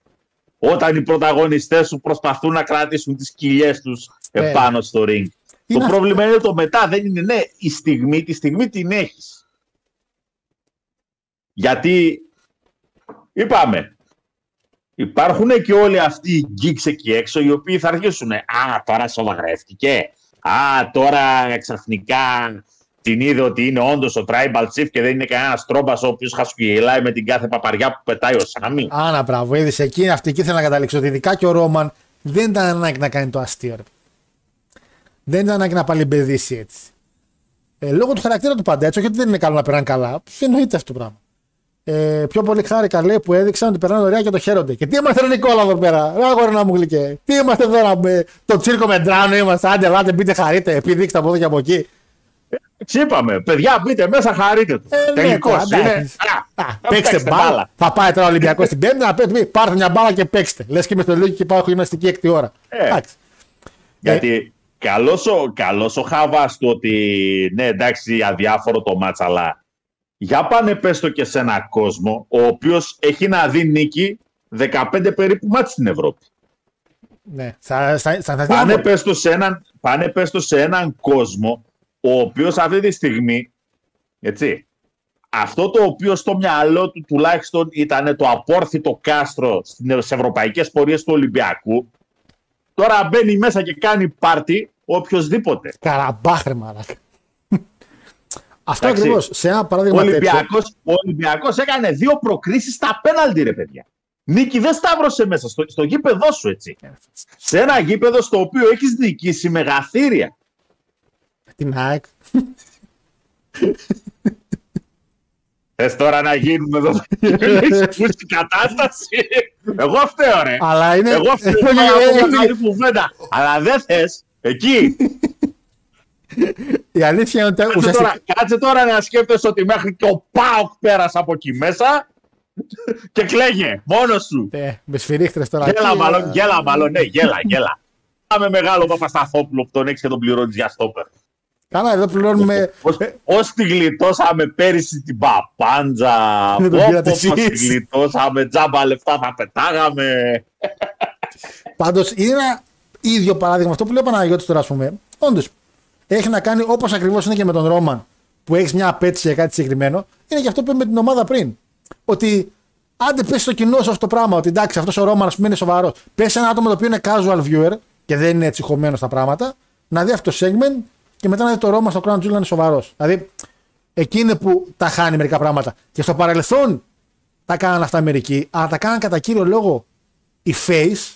Όταν οι πρωταγωνιστές σου προσπαθούν να κρατήσουν τις κοιλιές τους Ναι. επάνω στο ring. Είναι το αυτό. πρόβλημα είναι το μετά, δεν είναι ναι, η στιγμή, τη στιγμή την έχεις. Γιατί, είπαμε, υπάρχουν και όλοι αυτοί οι geeks εκεί έξω οι οποίοι θα αρχίσουν «Α, τώρα σοβαρεύτηκε, α, τώρα ξαφνικά την είδε ότι είναι όντως ο tribal chief και δεν είναι κανένας τρόμπας ο οποίος χασκουγελάει με την κάθε παπαριά που πετάει ο Σάμι. Άνα, μπράβο, είδες εκεί, αυτή εκεί ήθελα να καταλήξω. Ότι ειδικά και ο Ρόμαν δεν ήταν ανάγκη να κάνει το αστείο. Ρε. Δεν ήταν ανάγκη να παλιμπεδίσει έτσι. Ε, λόγω του χαρακτήρα του πάντα έτσι, όχι ότι δεν είναι καλό να περνάνε καλά. Εννοείται αυτό το πράγμα. Ε, πιο πολύ χάρηκα λέει που έδειξαν ότι περνάνε ωραία και το χαίρονται. Και τι είμαστε, ρε Νικόλα εδώ πέρα; Ρε αγόρι να μου γλυκέ. Τι είμαστε εδώ να με... Το τσίρκο με ντράνο είμαστε. Άντε, ελάτε, μπείτε χαρείτε. Επιδείξτε από εδώ και από εκεί. Τι είπαμε, παιδιά, μπείτε μέσα, χαρείτε τους. Ε, ναι, Τελικώ τώρα, είναι. εντάξει. Α, Α, θα παίξτε παίξετε μπάλα. Θα πάει τώρα ο Ολυμπιακός στην Πέμπτη να πει: Πάρτε μια μπάλα και παίξτε. Λες και με στο λίγο και πάω γυμναστική έκτη ώρα. Ε. Εντάξει. Γιατί καλός ο, καλός ο Χάβας του ότι ναι εντάξει αδιάφορο το μάτς αλλά για πάνε πες το και σε έναν κόσμο ο οποίος έχει να δει νίκη 15 περίπου μάτς στην Ευρώπη. Ναι. Θα, θα, θα, θα, Πάνε θα, πες, το σε έναν, πάνε πες το σε έναν κόσμο ο οποίος αυτή τη στιγμή, έτσι, αυτό το οποίο στο μυαλό του τουλάχιστον ήταν το απόρθητο κάστρο στις ευρωπαϊκές πορείες του Ολυμπιακού, τώρα μπαίνει μέσα και κάνει πάρτι οποιοδήποτε. Καραμπάχρε μαλάκα. Αυτό Εντάξει. ακριβώς. Σε ένα Ο παράδειγμα τέτοιο. Ολυμπιακός, ο Ολυμπιακός έκανε δύο προκρίσεις στα πέναλτι, ρε παιδιά. Νίκη δεν σταύρωσε μέσα στο, στο γήπεδό σου, έτσι. Σε ένα γήπεδο στο οποίο έχεις νικήσει μεγαθύρια. Την ΑΕΚ. Θες τώρα να γίνουμε εδώ στην κατάσταση; Εγώ φταίω, ρε. Αλλά είναι. Εγώ φταίω Ε, να ε, πω ε, καλή κουβέντα. Αλλά δεν θες. Εκεί. Η αλήθεια είναι ότι Κάτσε ουσιαστικά. τώρα, κάτσε τώρα να σκέφτεσαι ότι μέχρι και ο Πάοκ πέρασε από εκεί μέσα και κλαίγε μόνος σου. Ε, με σφυρίχτρες τώρα. Γέλα εκεί, μάλλον, ε, γέλα μάλλον, ναι, γέλα, γέλα. Πάμε μεγάλο Παπασταθόπουλο που τον έχεις και τον πληρώνεις για στόπερ. Καλά, εδώ πληρώνουμε. Πώς, πώς τη γλιτώσαμε πέρυσι την παπάντζα. Δεν τον Πω, πήρατε πω, πώς τη εσείς. γλιτώσαμε. Τζάμπα λεφτά θα πετάγαμε. Πάντως είναι ένα ίδιο παράδειγμα. Αυτό που λέει ο Παναγιώτης τώρα, ας πούμε. Όντως. Έχει να κάνει όπως ακριβώς είναι και με τον Ρόμαν που έχεις μια απέτηση για κάτι συγκεκριμένο. Είναι και αυτό που είπε με την ομάδα πριν. Ότι άντε πες στο κοινό σου αυτό το πράγμα. Ότι εντάξει, αυτός ο Ρόμαν ας πούμε είναι σοβαρός. Πες ένα άτομο το οποίο είναι casual viewer και δεν είναι έτσι χωμένος στα πράγματα, να δει αυτό το segment και μετά να δει το Ρόμαν στο Crown Jewel να είναι σοβαρός. Δηλαδή εκεί είναι που τα χάνει μερικά πράγματα. Και στο παρελθόν τα κάναν αυτά μερικοί, αλλά τα κάναν κατά κύριο λόγο η Face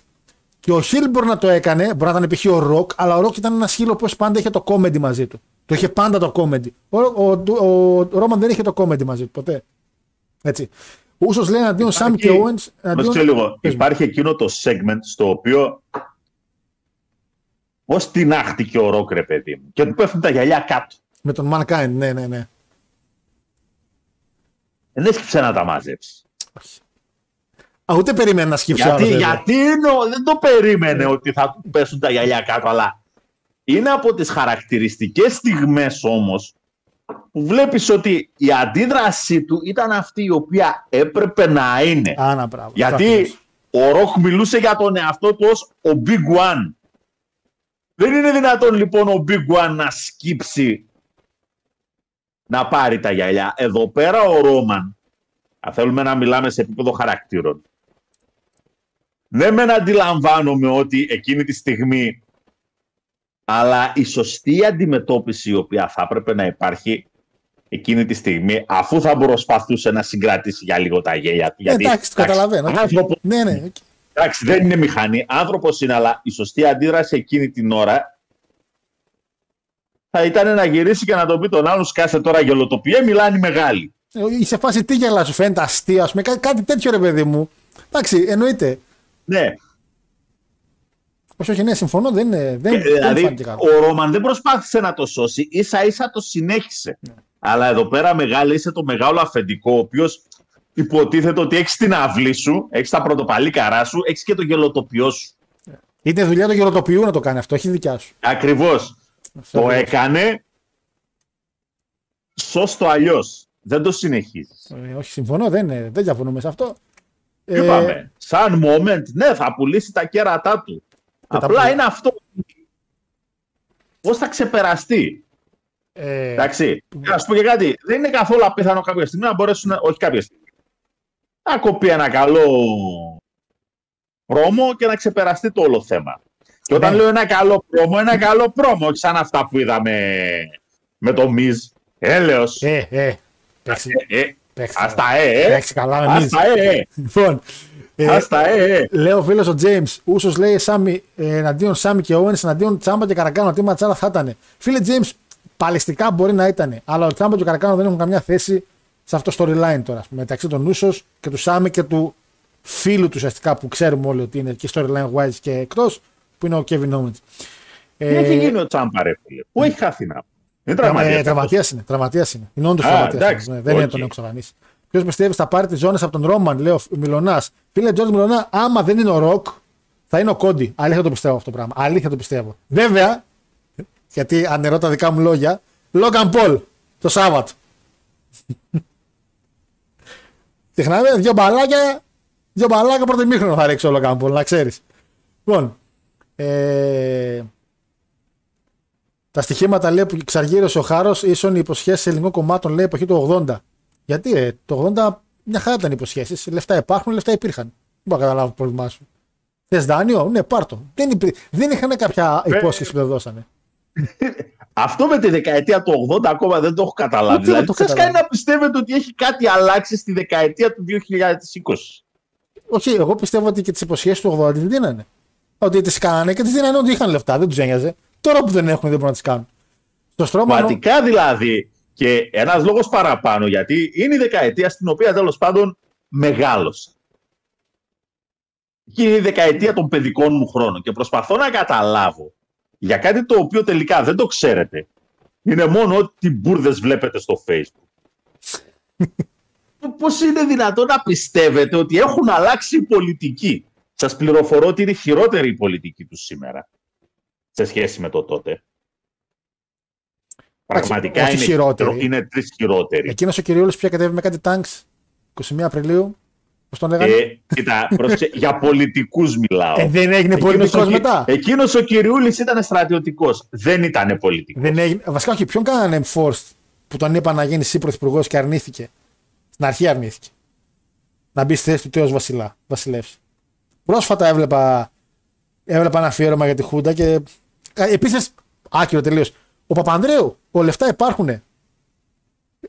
και ο Χιλ μπορεί να το έκανε, μπορεί να ήταν π.χ. ο Ροκ, αλλά ο Ροκ ήταν ένας χείλο που πάντα είχε το comedy μαζί του. Το είχε πάντα το comedy. Ο, ο, ο, ο Ρόμαν δεν είχε το comedy μαζί του ποτέ. Έτσι. Ούσος λέει εναντίον Σάμ και Owens. Να εναντίον- σε λίγο. Πες μου. Υπάρχει εκείνο το segment στο οποίο Πώς τεινάχτηκε ο Ροκ, ρε παιδί μου. Και του πέφτουν τα γυαλιά κάτω. Με τον Mankind, ναι, ναι, ναι. Δεν έσκυψε να τα μαζέψει. Α, ούτε περίμενε να σκύψει Γιατί, άλλος, βέβαια. γιατί είναι ο- δεν το περίμενε ότι θα του πέσουν τα γυαλιά κάτω, αλλά είναι από τις χαρακτηριστικές στιγμές όμως που βλέπεις ότι η αντίδρασή του ήταν αυτή η οποία έπρεπε να είναι. Άνα, μπράβο. Γιατί ο Ροκ μιλούσε για τον εαυτό του ως ο Big One. Δεν είναι δυνατόν λοιπόν ο Big One να σκύψει να πάρει τα γυαλιά. Εδώ πέρα ο Ρόμαν, αν θέλουμε να μιλάμε σε επίπεδο χαρακτήρων, ναι μεν αντιλαμβάνομαι ότι εκείνη τη στιγμή αλλά η σωστή αντιμετώπιση η οποία θα έπρεπε να υπάρχει εκείνη τη στιγμή αφού θα προσπαθούσε να συγκρατήσει για λίγο τα γέλια του. Γιατί, εντάξει, το καταλαβαίνω. άνθρωπο- Ναι, ναι. Εντάξει, δεν είναι μηχανή. Άνθρωπος είναι, αλλά η σωστή αντίδραση εκείνη την ώρα θα ήταν να γυρίσει και να τον πει τον άλλον σκάσε τώρα γελοτοπιέ, μιλάνε οι μεγάλοι. Ε, Σε φάση τι γελάς, σου φαίνεται αστείο, ας πούμε, κάτι, κάτι τέτοιο ρε παιδί μου. Εντάξει, εννοείται. Ναι, Όχι, όχι, ναι, συμφωνώ, δεν είναι. Δεν, και, δεν μου δηλαδή φάνηκε καλό. ο Ρόμαν δεν προσπάθησε να το σώσει, ίσα ίσα το συνέχισε. Ναι. Αλλά εδώ πέρα μεγάλη είσαι το μεγάλο αφεντικό, ο οποίος υποτίθεται ότι έχεις την αυλή σου, έχεις τα πρωτοπαλίκαρά σου, έχεις και το γελοτοπιό σου. Είναι δουλειά του γεροτοποιού να το κάνει αυτό, όχι δικιά σου. Ακριβώς. Αυτό Το ακριβώς. έκανε. Σώστο αλλιώς. Δεν το συνεχίζεις. Ε, όχι, συμφωνώ, δεν, είναι- δεν διαφωνούμε σε αυτό. Ε, Είπαμε. Σαν moment, ναι, θα πουλήσει τα κέρατά του. τα Απλά πουλήσει. είναι αυτό. Πώς θα ξεπεραστεί; ε, Εντάξει. Να σου πω και κάτι. Δεν είναι καθόλου απίθανο κάποια στιγμή να μπορέσουν. να- Όχι κάποια στιγμή. Να κοπεί ένα καλό πρόμο και να ξεπεραστεί το όλο θέμα. Και όταν Ναι. λέω ένα καλό πρόμο, ένα καλό πρόμο. Όχι σαν αυτά που είδαμε με το Miz. Έλεος. ε, ε, παίξει, Ε, ε, παίξει, Ας τα ε, ε. παίξει καλά με Ας τα ε, ε. Λοιπόν, ε, Ας τα ε, ε. λέει ο φίλος ο James, Ούσος λέει Σάμι, ε, εναντίον Σάμι και Owens, εναντίον Τσάμπα και Καρακάνο. Τι ματσάρα θα ήταν. Φίλε James, παλαιστικά μπορεί να ήταν. Αλλά ο Τσάμπα και ο Γκαργκάνο δεν έχουν καμιά θέση σε αυτό το storyline τώρα. ας πούμε, Μεταξύ των Ούσος και του Σάμι και του φίλου του ουσιαστικά που ξέρουμε όλοι ότι είναι και storyline wise και εκτός, που είναι ο Kevin Owens. Τι έχει Ε, γίνει ο Τσάμπα, ρε φίλε. Πού έχει χαθεί να Είναι Τραυματίας τραυματίας. Τραυματίας είναι. Τραυματίας είναι. Είναι όντως Α, τραυματίας. εντάξει, Ναι, δεν είναι οκ. τον έχω εξαφανίσει. Ποιος πιστεύει θα πάρει τις ζώνες από τον Ρόμαν, λέει ο Μιλονά. Φίλε Τζόρτ Μιλονά, άμα δεν είναι ο Ροκ, θα είναι ο Κόντι. Αλήθεια το πιστεύω αυτό το πράγμα. Αλήθεια το πιστεύω. Βέβαια, γιατί ανερώ τα δικά μου λόγια, Λόγκαν Πολ το Σάββατο. Τεχνάμε δύο μπαλάκια, δύο μπαλάκια πρώτο μήχρονο θα ρίξει ο Λόγκαν Πολ, να ξέρεις. Λοιπόν, ε, Τα στοιχήματα λέει που ξαργύρωσε ο Χάρος ίσον οι υποσχέσεις ελληνικών κομμάτων λέει εποχή του 80. Γιατί ρε, το 80 μια χαρά ήταν υποσχέσεις. Λεφτά υπάρχουν, λεφτά υπήρχαν. Δεν μπορώ να καταλάβω το πρόβλημά σου. Θες δάνειο, ναι, πάρτο. Δεν, υπή... δεν είχαν κάποια υπόσχεση που δεν δώσανε. Αυτό με τη δεκαετία του 80 ακόμα δεν το έχω καταλάβει. Ούτε εγώ Δηλαδή, το σας καταλάβω. κάνει να πιστεύετε ότι έχει κάτι αλλάξει στη δεκαετία του 2020. Όχι, εγώ πιστεύω ότι και τις υποσχέσεις του 80 δεν δίνανε. Ότι τις κάνανε και τις δίνανε ότι είχαν λεφτά, δεν τους ένοιαζε. Τώρα που δεν έχουν, δεν μπορούν να τις κάνουν. Στο στρώμα. Πραγματικά δηλαδή. Και ένας λόγος παραπάνω, γιατί είναι η δεκαετία στην οποία τέλος πάντων μεγάλωσα. Και είναι η δεκαετία των παιδικών μου χρόνων. Και προσπαθώ να καταλάβω για κάτι το οποίο τελικά δεν το ξέρετε. Είναι μόνο ότι μπουρδες βλέπετε στο Facebook. *laughs* Πώς είναι δυνατόν να πιστεύετε ότι έχουν αλλάξει οι πολιτικοί; Σας πληροφορώ ότι είναι χειρότερη η πολιτική τους σήμερα σε σχέση με το τότε. Πραγματικά όχι είναι, χειρότερη. είναι τρεις χειρότεροι. Εκείνος ο κυριούλη που κατέβει με κάτι τάγκ 21 Απριλίου. Πώς τον λέγανε; Ε, κοίτα, πρόσεξε, για πολιτικούς μιλάω. Ε, δεν έγινε Εκείνος πολιτικός ο Κυ- μετά; Εκείνος ο Κυριούλης ήταν στρατιωτικός. Δεν ήταν πολιτικός. Δεν έγινε. Βασικά, όχι, ποιον κάνανε enforced που τον είπαν να γίνει εσύ πρωθυπουργό και αρνήθηκε; Στην αρχή αρνήθηκε. Να μπει στη θέση του τέος Βασιλά. Βασιλεύς. Πρόσφατα έβλεπα, έβλεπα ένα αφιέρωμα για τη Χούντα και. Επίσης, άκυρο τελείως. Ο Παπανδρέου, ο λεφτά υπάρχουν.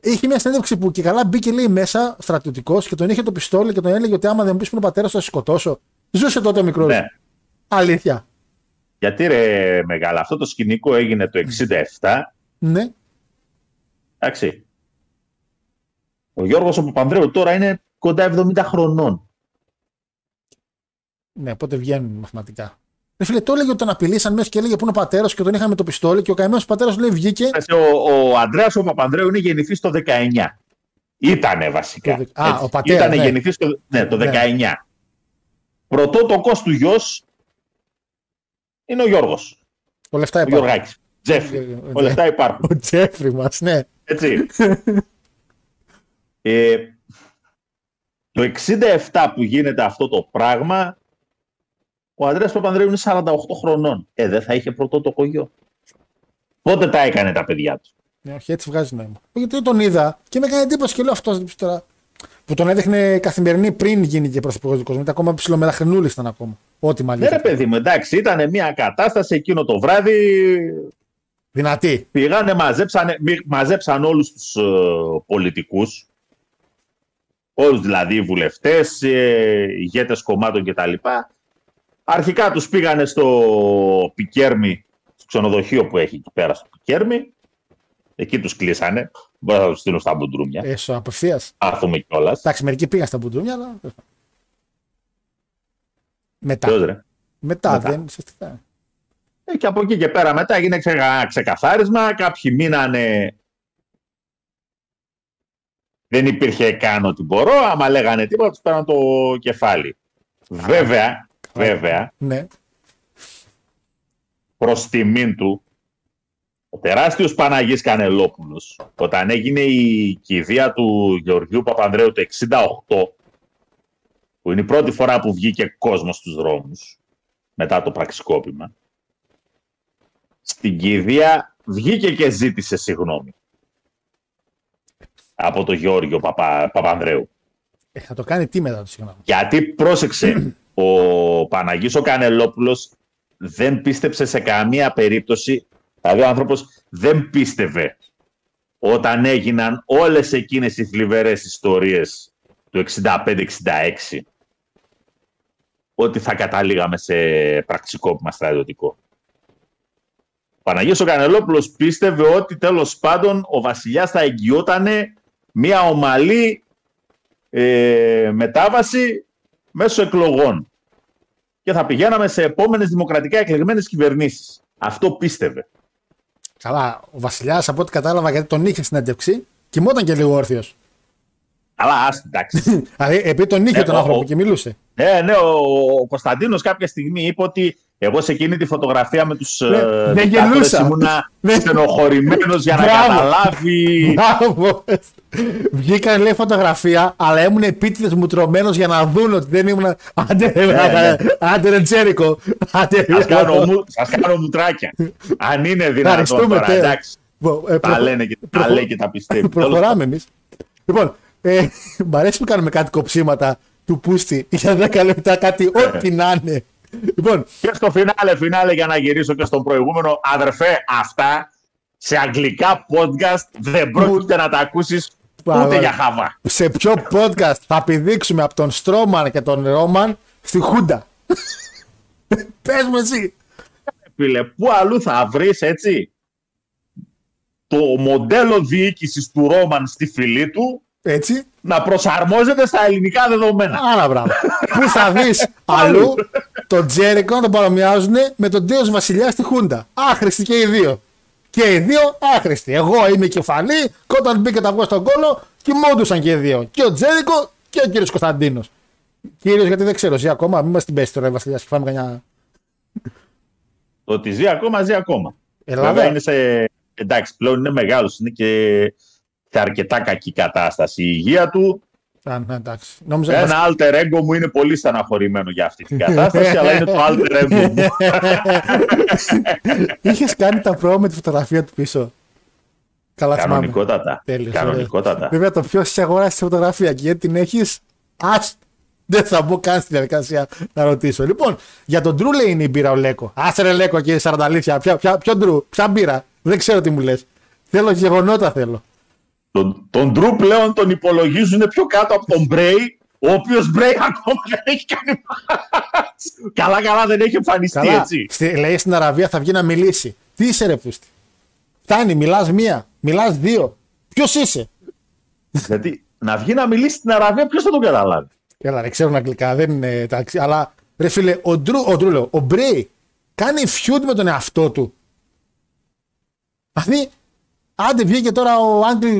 Είχε μια συνέντευξη που και καλά μπήκε λέει μέσα στρατιωτικός και τον είχε το πιστόλι και τον έλεγε ότι άμα δεν μου πεις που είναι ο πατέρας, θα σε σκοτώσω. Ζούσε τότε ο μικρός. Ναι. Αλήθεια. Γιατί ρε μεγάλα, αυτό το σκηνικό έγινε το 67. Ναι. Εντάξει. Ο Γιώργος ο Παπανδρέου τώρα είναι κοντά 70 χρονών. Ναι, πότε βγαίνουν μαθηματικά. Ρε φίλε, το έλεγε ότι τον απειλήσαν μέσα και έλεγε που είναι ο πατέρας και τον είχαμε το πιστόλι και ο καημένος πατέρας λέει βγήκε. Ο, ο Ανδρέας ο Παπανδρέου είναι γεννηθής το 19. Ήτανε βασικά. Το δε- Α, ο πατέρας, Ήτανε ναι. γεννηθής το, ναι, το Ναι. 19. Πρωτότοκος του γιος είναι ο Γιώργος. Ο λεφτά Ο υπάρχει. Γιωργάκης. Τζέφρι. Ε, Ο λεφτά υπάρχουν. Ο Τζέφρι μας, ναι. Έτσι. *laughs* ε, το 67 που γίνεται αυτό το πράγμα, ο Ανδρέας Παπανδρέου είναι 48 χρονών. Ε, δεν θα είχε πρωτότοκο γιο. Πότε τα έκανε τα παιδιά του; ναι. Όχι, έτσι βγάζει νόημα. Γιατί τον είδα και με έκανε εντύπωση και λέω αυτός τώρα. Που τον έδειχνε καθημερινή πριν γίνει και πρωθυπουργός του κόσμου. Ήταν ακόμα ψιλομελαχρινούλης ήταν ακόμα. Ό,τι Ναι, μαλλιά. ρε παιδί μου, εντάξει, ήταν μια κατάσταση εκείνο το βράδυ. Δυνατή. Πήγανε, μαζέψανε, μη- μαζέψαν όλους τους ε, πολιτικούς, όλους δηλαδή οι βουλευτές, ε, ηγέτες κομμάτων κτλ. Αρχικά τους πήγανε στο Πικέρμι, στο ξενοδοχείο που έχει εκεί πέρα στο Πικέρμι. Εκεί τους κλείσανε. Μπορεί να τους στείλουν στα μπουντρούμια. Έσω απευθείας. Θα έρθουμε κιόλας. Εντάξει, μερικοί πήγαν στα μπουντούμια, αλλά. Μετά. Ποιος, ρε; Μετά, Μετά. δεν ουσιαστικά. Ε, και από εκεί και πέρα μετά έγινε ξε- ξεκαθάρισμα. Κάποιοι μείνανε. Δεν υπήρχε καν ότι μπορώ. Άμα λέγανε τίποτα, τους πέραν το κεφάλι. Βέβαια, βέβαια, Ναι. προς τιμήν του, ο τεράστιος Παναγής Κανελόπουλος, όταν έγινε η κηδεία του Γεωργίου Παπανδρέου το 68, που είναι η πρώτη φορά που βγήκε κόσμος στους δρόμους, μετά το πραξικόπημα, στην κηδεία βγήκε και ζήτησε συγγνώμη από τον Γεώργιο Παπα, Παπανδρέου. Ε, θα το κάνει τι μετά το συγγνώμη. Γιατί πρόσεξε, ο Παναγής ο Κανελόπουλος δεν πίστεψε σε καμία περίπτωση, δηλαδή ο άνθρωπος δεν πίστευε όταν έγιναν όλες εκείνες οι θλιβερές ιστορίες του 65-66 ότι θα καταλήγαμε σε πραξικόπημα στρατιωτικό. Ο Παναγίος ο Κανελόπουλος πίστευε ότι τέλος πάντων ο βασιλιάς θα εγγυότανε μια ομαλή ε, μετάβαση μέσω εκλογών. Και θα πηγαίναμε σε επόμενες δημοκρατικά εκλεγμένες κυβερνήσεις. Αυτό πίστευε. Καλά, ο Βασιλιάς από ό,τι κατάλαβα γιατί τον είχε συνέντευξη, κοιμόταν και λίγο όρθιος. Αλλά ας, εντάξει. *laughs* Δηλαδή, επειδή τον είχε Ε, τον ο- άνθρωπο ο- και μιλούσε. ναι, ναι, ο, ο Κωνσταντίνος κάποια στιγμή είπε ότι Εγώ σε εκείνη τη φωτογραφία με τους Ναι, ε, δεν δικτάτορες γελούσα. ήμουνα *laughs* Ναι. στενοχωρημένος για να Μπράβο. καταλάβει. Μπράβο. Βγήκαν λέει φωτογραφία, αλλά ήμουν επίτηδες μου τρωμένο για να δουν ότι δεν ήμουν. Άντε, ρε, ναι. άντε, ρε Τζέρικο. Άντε, Σας κάνω, μου, σας κάνω μουτράκια. Αν είναι δυνατόν Ευχαριστούμε, τώρα, τέλος. εντάξει. Βο- ε, Τα προχω- λένε και, τα προχω- λέει και τα πιστεύει. Τέλος *laughs* Προχωράμε εμείς. Λοιπόν, ε, μ' αρέσει που κάνουμε κάτι κοψίματα του Πούστη για 10 λεπτά, κάτι ό,τι να είναι. Λοιπόν, Και στο φινάλε, φινάλε για να γυρίσω και στον προηγούμενο. Αδερφέ, αυτά σε αγγλικά podcast δεν πρόκειται να τα ακούσεις Πάρα. ούτε για χαβά. σε ποιο podcast θα πηδήξουμε από τον Στρόμαν και τον Ρόμαν στη Χούντα; *laughs* Πες μου εσύ. Φίλε, πού αλλού θα βρεις έτσι το μοντέλο διοίκησης του Ρόμαν στη φυλή του Έτσι. να προσαρμόζεται στα ελληνικά δεδομένα. Άρα μπράβο. Πού θα δεις *laughs* αλλού τον Τζέρικο να τον παρομοιάζουν με τον Τέος Βασιλιά στη Χούντα. Άχρηστοι και οι δύο. Και οι δύο άχρηστοι. Εγώ είμαι κεφαλή και όταν μπήκε τα βγω στον κόλο κοιμόντουσαν και οι δύο. Και ο Τζέρικο και ο κύριος Κωνσταντίνος. Κύριος, γιατί δεν ξέρω, ζει ακόμα. Μην μας την πέσεις τώρα η Βασιλιάς και φάμε κανένα. Το ότι ζει ακόμα, ζει ακόμα. Ελλάδα. Βέβαια είναι σε. Εντάξει, πλέον είναι μεγάλος, είναι και σε αρκετά κακή κατάσταση. Η υγεία του. Α, ναι, εντάξει. Νόμιζα Ένα alter ego μου είναι πολύ στεναχωρημένο για αυτή την *laughs* κατάσταση, αλλά είναι το alter ego μου. *laughs* Είχες κάνει τα προ με τη φωτογραφία του πίσω. Καλά θυμάμαι. Κανονικότατα. Τέλειος, Κανονικότατα. ωραία. Βέβαια το ποιος έχει αγοράσει τη φωτογραφία και γιατί την έχεις. Α. Δεν θα μπω καν στη διαδικασία να ρωτήσω. Λοιπόν, για τον Ντρού λέει είναι η μπύρα ο Λέκο. Άσε ρε Λέκο και σαρανταλήθεια. Ποια, ποια, ποιο Ντρού, ποια μπύρα. Δεν ξέρω τι μου λες. Θέλω γεγονότα θέλω. Τον, τον Drew πλέον τον υπολογίζουν πιο κάτω από τον Bray, ο οποίος Bray *laughs* ακόμα δεν έχει κάνει μάτς. Καλά, καλά δεν έχει εμφανιστεί Καλά. έτσι. Στη, λέει στην Αραβία θα βγει να μιλήσει. Τι είσαι ρε πούστη; Φτάνει, μιλάς μία, μιλάς δύο. Ποιος είσαι; Γιατί να βγει να μιλήσει στην Αραβία, ποιος θα τον καταλάβει; Έλα, δεν ξέρουν αγγλικά, δεν είναι εντάξει. Αλλά ρε φίλε, ο Ντρου, ο Ντρου λέω, ο Μπρέι κάνει feud με τον εαυτό του. Δηλαδή, άντε βγήκε τώρα ο Άγγλ.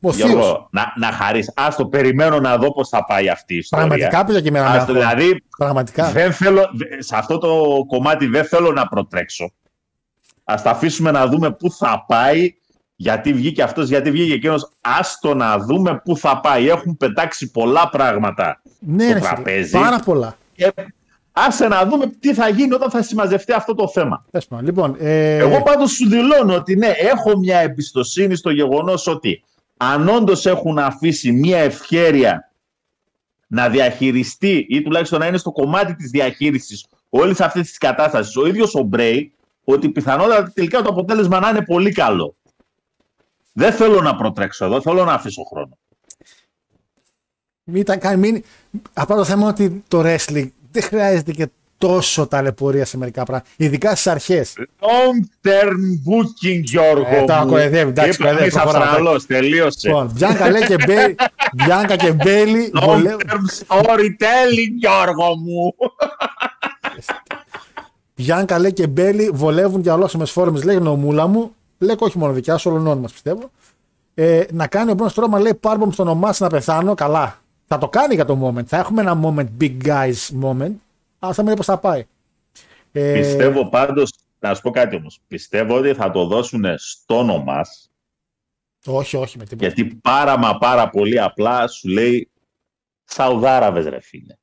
Ο Θείος. Γιώργο, να, να χαρείς. Ας το περιμένω να δω πώς θα πάει αυτή η ιστορία. Πραγματικά πήγα και εμένα με Ας το, αγχώνει. δηλαδή, Πραγματικά. δεν θέλω, σε αυτό το κομμάτι δεν θέλω να προτρέξω. Ας τα αφήσουμε να δούμε πού θα πάει, γιατί βγήκε αυτός, γιατί βγήκε εκείνος. Ας το να δούμε πού θα πάει. Έχουν πετάξει πολλά πράγματα ναι, στο ρε φίλε, τραπέζι. πάρα πολλά. Και άσε να δούμε τι θα γίνει όταν θα συμμαζευτεί αυτό το θέμα. Πες μου, Λοιπόν, ε, Εγώ πάντως σου δηλώνω ότι ναι, έχω μια εμπιστοσύνη στο γεγονός ότι αν όντως έχουν αφήσει μια ευχέρεια να διαχειριστεί ή τουλάχιστον να είναι στο κομμάτι της διαχείρισης όλης αυτής της κατάστασης ο ίδιος ο Μπρέι, ότι πιθανότατα τελικά το αποτέλεσμα να είναι πολύ καλό. Δεν θέλω να προτρέξω εδώ, θέλω να αφήσω χρόνο. μην τα κάνει, μην... Απλά το θέμα είναι ότι το wrestling δεν χρειάζεται και τόσο ταλαιπωρία σε μερικά πράγματα. Ειδικά στις αρχές. Long term booking, Γιώργο. Ε, τώρα μου. κοροϊδεύει, εντάξει, Είπα, κοροϊδεύει, είσαι προχωράμε. Αυστραλός, τελείωσε. Λοιπόν, Μπιάνκα λέει και Μπέιλι. Μπιάνκα και Μπέιλι. Long βολεύουν- term storytelling, Γιώργο μου. Μπιάνκα λέει και Μπέλι βολεύουν για ολόσιμε φόρμες. Λέει γνωμούλα μου. Λέει όχι μόνο δικιά σου, όλων μας πιστεύω. Ε, να κάνει ο Μπρον Στρώμα λέει πάρμπομ στο όνομά σου να πεθάνω. Καλά. Θα το κάνει για το moment. Θα έχουμε ένα moment, big guys moment. Αλλά θα μην πώ θα πάει. Ε, Πιστεύω πάντως, να σου πω κάτι όμως, πιστεύω ότι θα το δώσουν στο όνομα Όχι, όχι με τίποτα. γιατί πάρα μα πάρα πολύ απλά σου λέει Σαουδάραβες ρε φίλε.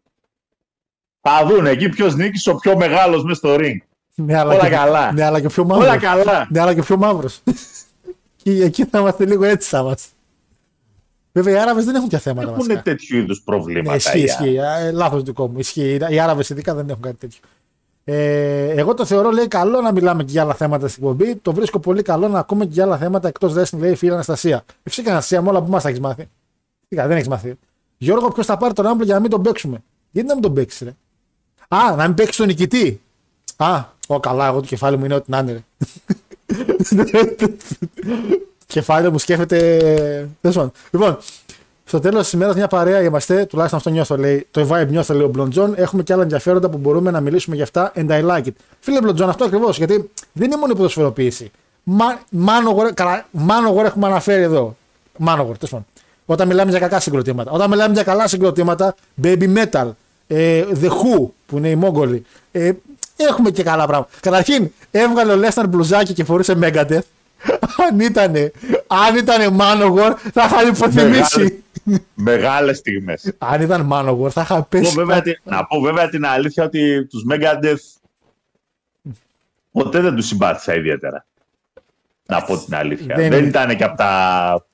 Θα δουν εκεί ποιος νίκησε ο πιο μεγάλος μες στο ring. Ναι, αλλά όλα και, καλά. Ναι, αλλά και πιο μαύρος. Όλα καλά. Ναι, αλλά και πιο μαύρος. *laughs* και εκεί θα είμαστε λίγο έτσι θα είμαστε. Βέβαια, οι Άραβες δεν έχουν τέτοια θέματα. βασικά. Έχουν τέτοιου είδους Ναι, προβλήματα. ισχύει, οι ισχύει. Ε, Λάθος δικό μου. Ισχύει. Οι Άραβες ειδικά δεν έχουν κάτι τέτοιο. Ε, εγώ το θεωρώ λέει καλό να μιλάμε και για άλλα θέματα στην εκπομπή. Το βρίσκω πολύ καλό να ακούμε και για άλλα θέματα εκτός wrestling, λέει η φίλη Αναστασία. Ε, Φυσικά Αναστασία, με όλα που μας έχεις μάθει. Φυσικά δεν έχεις μάθει. Γιώργο, ποιος θα πάρει τον Ράμπλ για να μην τον παίξουμε; Γιατί να μην τον παίξεις, ρε; Α, να μην παίξεις τον νικητή; Α, ο καλά, εγώ το κεφάλι μου είναι ό,τι να είναι. Ρε. κεφάλι μου σκέφτεται. Τέλος πάντων. Λοιπόν, στο τέλος της ημέρα, μια παρέα είμαστε, τουλάχιστον αυτό νιώθω, λέει. Το vibe νιώθω, λέει ο Μπλοντζόν. Έχουμε και άλλα ενδιαφέροντα που μπορούμε να μιλήσουμε για αυτά. And I like it. Φίλε Μπλοντζόν, αυτό ακριβώς. Γιατί δεν είναι μόνο η ποδοσφαιροποίηση. Μάνογορ, καλά, Μάνογορ έχουμε αναφέρει εδώ. Μάνογορ, τέλος πάντων. Όταν μιλάμε για κακά συγκροτήματα. Όταν μιλάμε για καλά συγκροτήματα, baby metal, ε, The Who, που είναι οι Μόγκολοι, ε, Έχουμε και καλά πράγματα. Καταρχήν, έβγαλε ο Λέσναρ μπλουζάκι και φορούσε Megadeth. Αν ήτανε, αν ήτανε Manowar, θα είχα υποθυμήσει. Μεγάλε στιγμές. αν ήταν Manowar, θα είχα πέσει. να πω βέβαια την αλήθεια ότι τους Megadeth ποτέ δεν τους συμπάθησα ιδιαίτερα. Να πω την αλήθεια. Δεν Δεν, είναι. ήταν και από τα.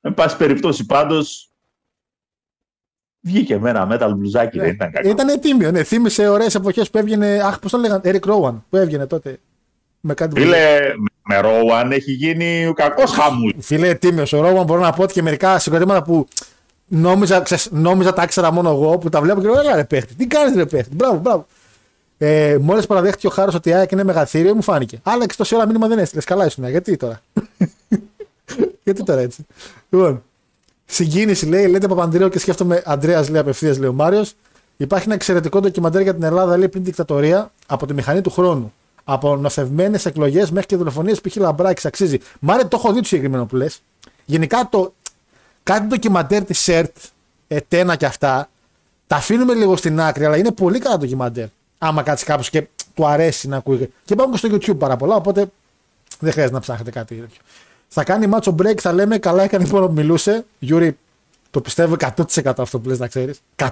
Εν πάση περιπτώσει πάντως. Βγήκε με ένα metal μπλουζάκι, δεν ήταν κακό. Ήταν τίμιο, ναι. Θύμισε ωραίες εποχές που έβγαινε. Αχ, πώς το λέγανε, Eric Rowan που έβγαινε τότε. Με κάτι Φίλε, με Ρόουαν έχει γίνει ο κακός χαμούλης. Φίλε, τίμιος ο Ρόwan. Μπορώ να πω ότι και μερικά συγκροτήματα που νόμιζα, ξέρεις, νόμιζα τα ήξερα μόνο εγώ που τα βλέπω και λέω: Έλα ρε παίχτη, τι κάνεις ρε παίχτη. Μπράβο, μπράβο. Ε, Μόλις παραδέχτηκε ο Χάρος ότι η ΑΕΚ είναι μεγαθύριο, μου φάνηκε. Άλεξ, τόση ώρα μήνυμα δεν έστειλες. Καλά ήσουν. Γιατί τώρα; *laughs* Γιατί τώρα έτσι; Λοιπόν, συγκίνηση λέει, λέτε Παπαντρέο και σκέφτομαι Αντρέας λέει απευθείας, λέει ο Μάριος. Υπάρχει ένα εξαιρετικό ντοκιμαντέρ για την Ελλάδα, λέει πριν την δικτατορία, από τη μηχανή του χρόνου. Από νοθευμένες εκλογές μέχρι και δολοφονίες π.χ. Λαμπράκης αξίζει. Μάρε, το έχω δει το συγκεκριμένο που λες. Γενικά το. Κάτι ντοκιμαντέρ της ΣΕΡΤ, ετένα και αυτά, τα αφήνουμε λίγο στην άκρη, αλλά είναι πολύ καλά ντοκιμαντέρ. Άμα κάτσει κάποιος και του αρέσει να ακούει. Και υπάρχουν και στο YouTube πάρα πολλά, οπότε δεν χρειάζεται να ψάχνετε κάτι τέτοιο. Θα κάνει μάτς ο Μπρέι, θα λέμε καλά έκανε μόνο που μιλούσε. Γιούρι, το πιστεύω 100% αυτό που λες να ξέρεις. 100%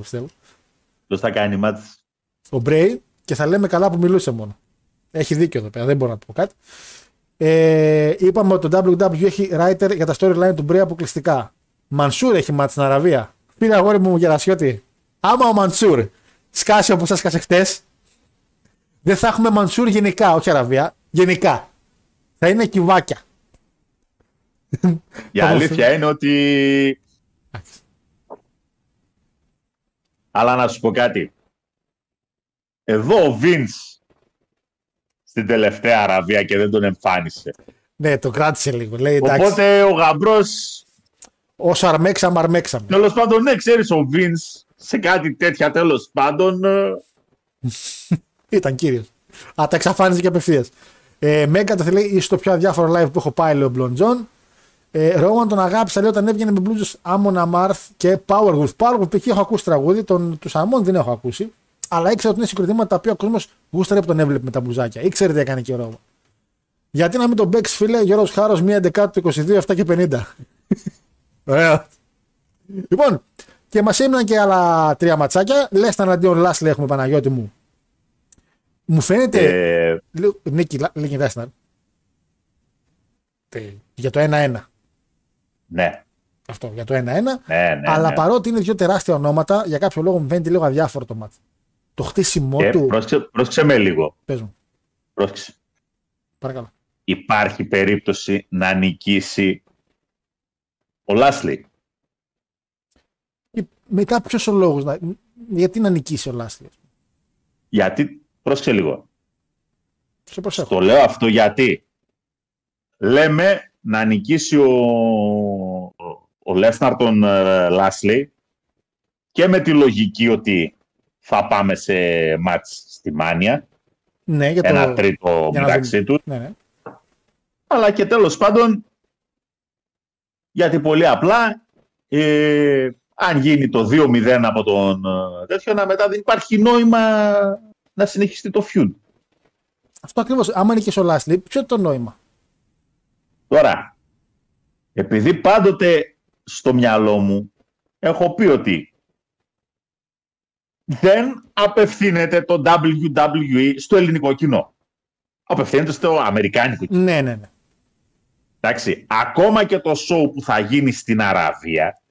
πιστεύω. Ποιος θα κάνει μάτς. Ο Μπρέι και θα λέμε καλά που μιλούσε μόνο. Έχει δίκιο εδώ πέρα, δεν μπορώ να πω κάτι. Ε, είπαμε ότι το WW έχει writer για τα storyline του Μπρέι αποκλειστικά. Μανσούρ έχει μάτς στην Αραβία. Πήρε αγόρι μου γερασιώτη. Άμα ο Μανσούρ σκάσει όπως έσκασε χτες, δεν θα έχουμε Μανσούρ γενικά, όχι Αραβία. Γενικά. Θα είναι κυβάκια. Η Θα αλήθεια είναι ότι. Αλλά να σου πω κάτι. Εδώ ο Vince στην τελευταία Αραβία και δεν τον εμφάνισε. Ναι, το κράτησε λίγο. Λέει εντάξει. Οπότε ο γαμπρός Όσο αρμέξαμε, αρμέξαμε. Τέλος πάντων, ναι, ξέρεις ο Vince σε κάτι τέτοια τέλος πάντων. ε, Ήταν κύριος. Α, τα εξαφάνιζε και απευθείας. Ε, Μέγκα το λέει, είσαι το πιο αδιάφορο live που έχω πάει, λέει ο Μπλον Τζον. Ε, Ρόμαν τον αγάπησα, λέει, όταν έβγαινε με μπλούζε Amon Amarth και Powerwolf. Powerwolf π.χ. έχω ακούσει τραγούδι, τον, τους Amon δεν έχω ακούσει. Αλλά ήξερα ότι είναι συγκροτήματα τα οποία ο κόσμος γούσταρε που τον έβλεπε με τα μπλουζάκια. Ήξερε τι έκανε και ο Ρόμαν. Γιατί να μην τον παίξεις, φίλε, Γιώργος Χάρος, 1 11 του 22, 7 και 50. *laughs* Ωραία. Λοιπόν, και μας έμειναν και άλλα τρία ματσάκια. Λες τα αντίον Λάσλε έχουμε Παναγιώτη μου. Μου φαίνεται. ε, Λέω- Νίκη, Λα- Νίκη Λέσναρ. Ε, Για το 1-1. ναι, Αυτό, για το 1-1. ναι, ναι. αλλά ναι. παρότι είναι δύο τεράστια ονόματα, για κάποιο λόγο μου φαίνεται λίγο αδιάφορο το μάτι. Το χτίσιμό Και του. πρόσεξε, πρόσεξε με λίγο. Πες μου, Πρόσεξε. παρακαλώ. Υπάρχει περίπτωση να νικήσει ο Λάσλι. Και μετά ποιο ο λόγο να. Γιατί να νικήσει ο Λάσλι. Γιατί, πρόσεξε λίγο. Σε προσέχω. Το λέω αυτό γιατί λέμε να νικήσει ο, ο Λέσναρ τον ε, Λάσλι και με τη λογική ότι θα πάμε σε μάτς στη Μάνια, Ναι, για το. ένα τρίτο για να μεταξύ τους, Ναι, ναι. αλλά και τέλος πάντων γιατί πολύ απλά ε, αν γίνει το 2-0 από τον ε, τέτοιο να μετά δεν υπάρχει νόημα να συνεχιστεί το feud. Αυτό ακριβώς. Άμα νικήσει ο Λάσλι, ποιο είναι το νόημα; Τώρα, επειδή πάντοτε στο μυαλό μου έχω πει ότι δεν απευθύνεται το WWE στο ελληνικό κοινό. Απευθύνεται στο αμερικάνικο κοινό. Ναι, ναι, ναι. Εντάξει, ακόμα και το show που θα γίνει στην Αραβία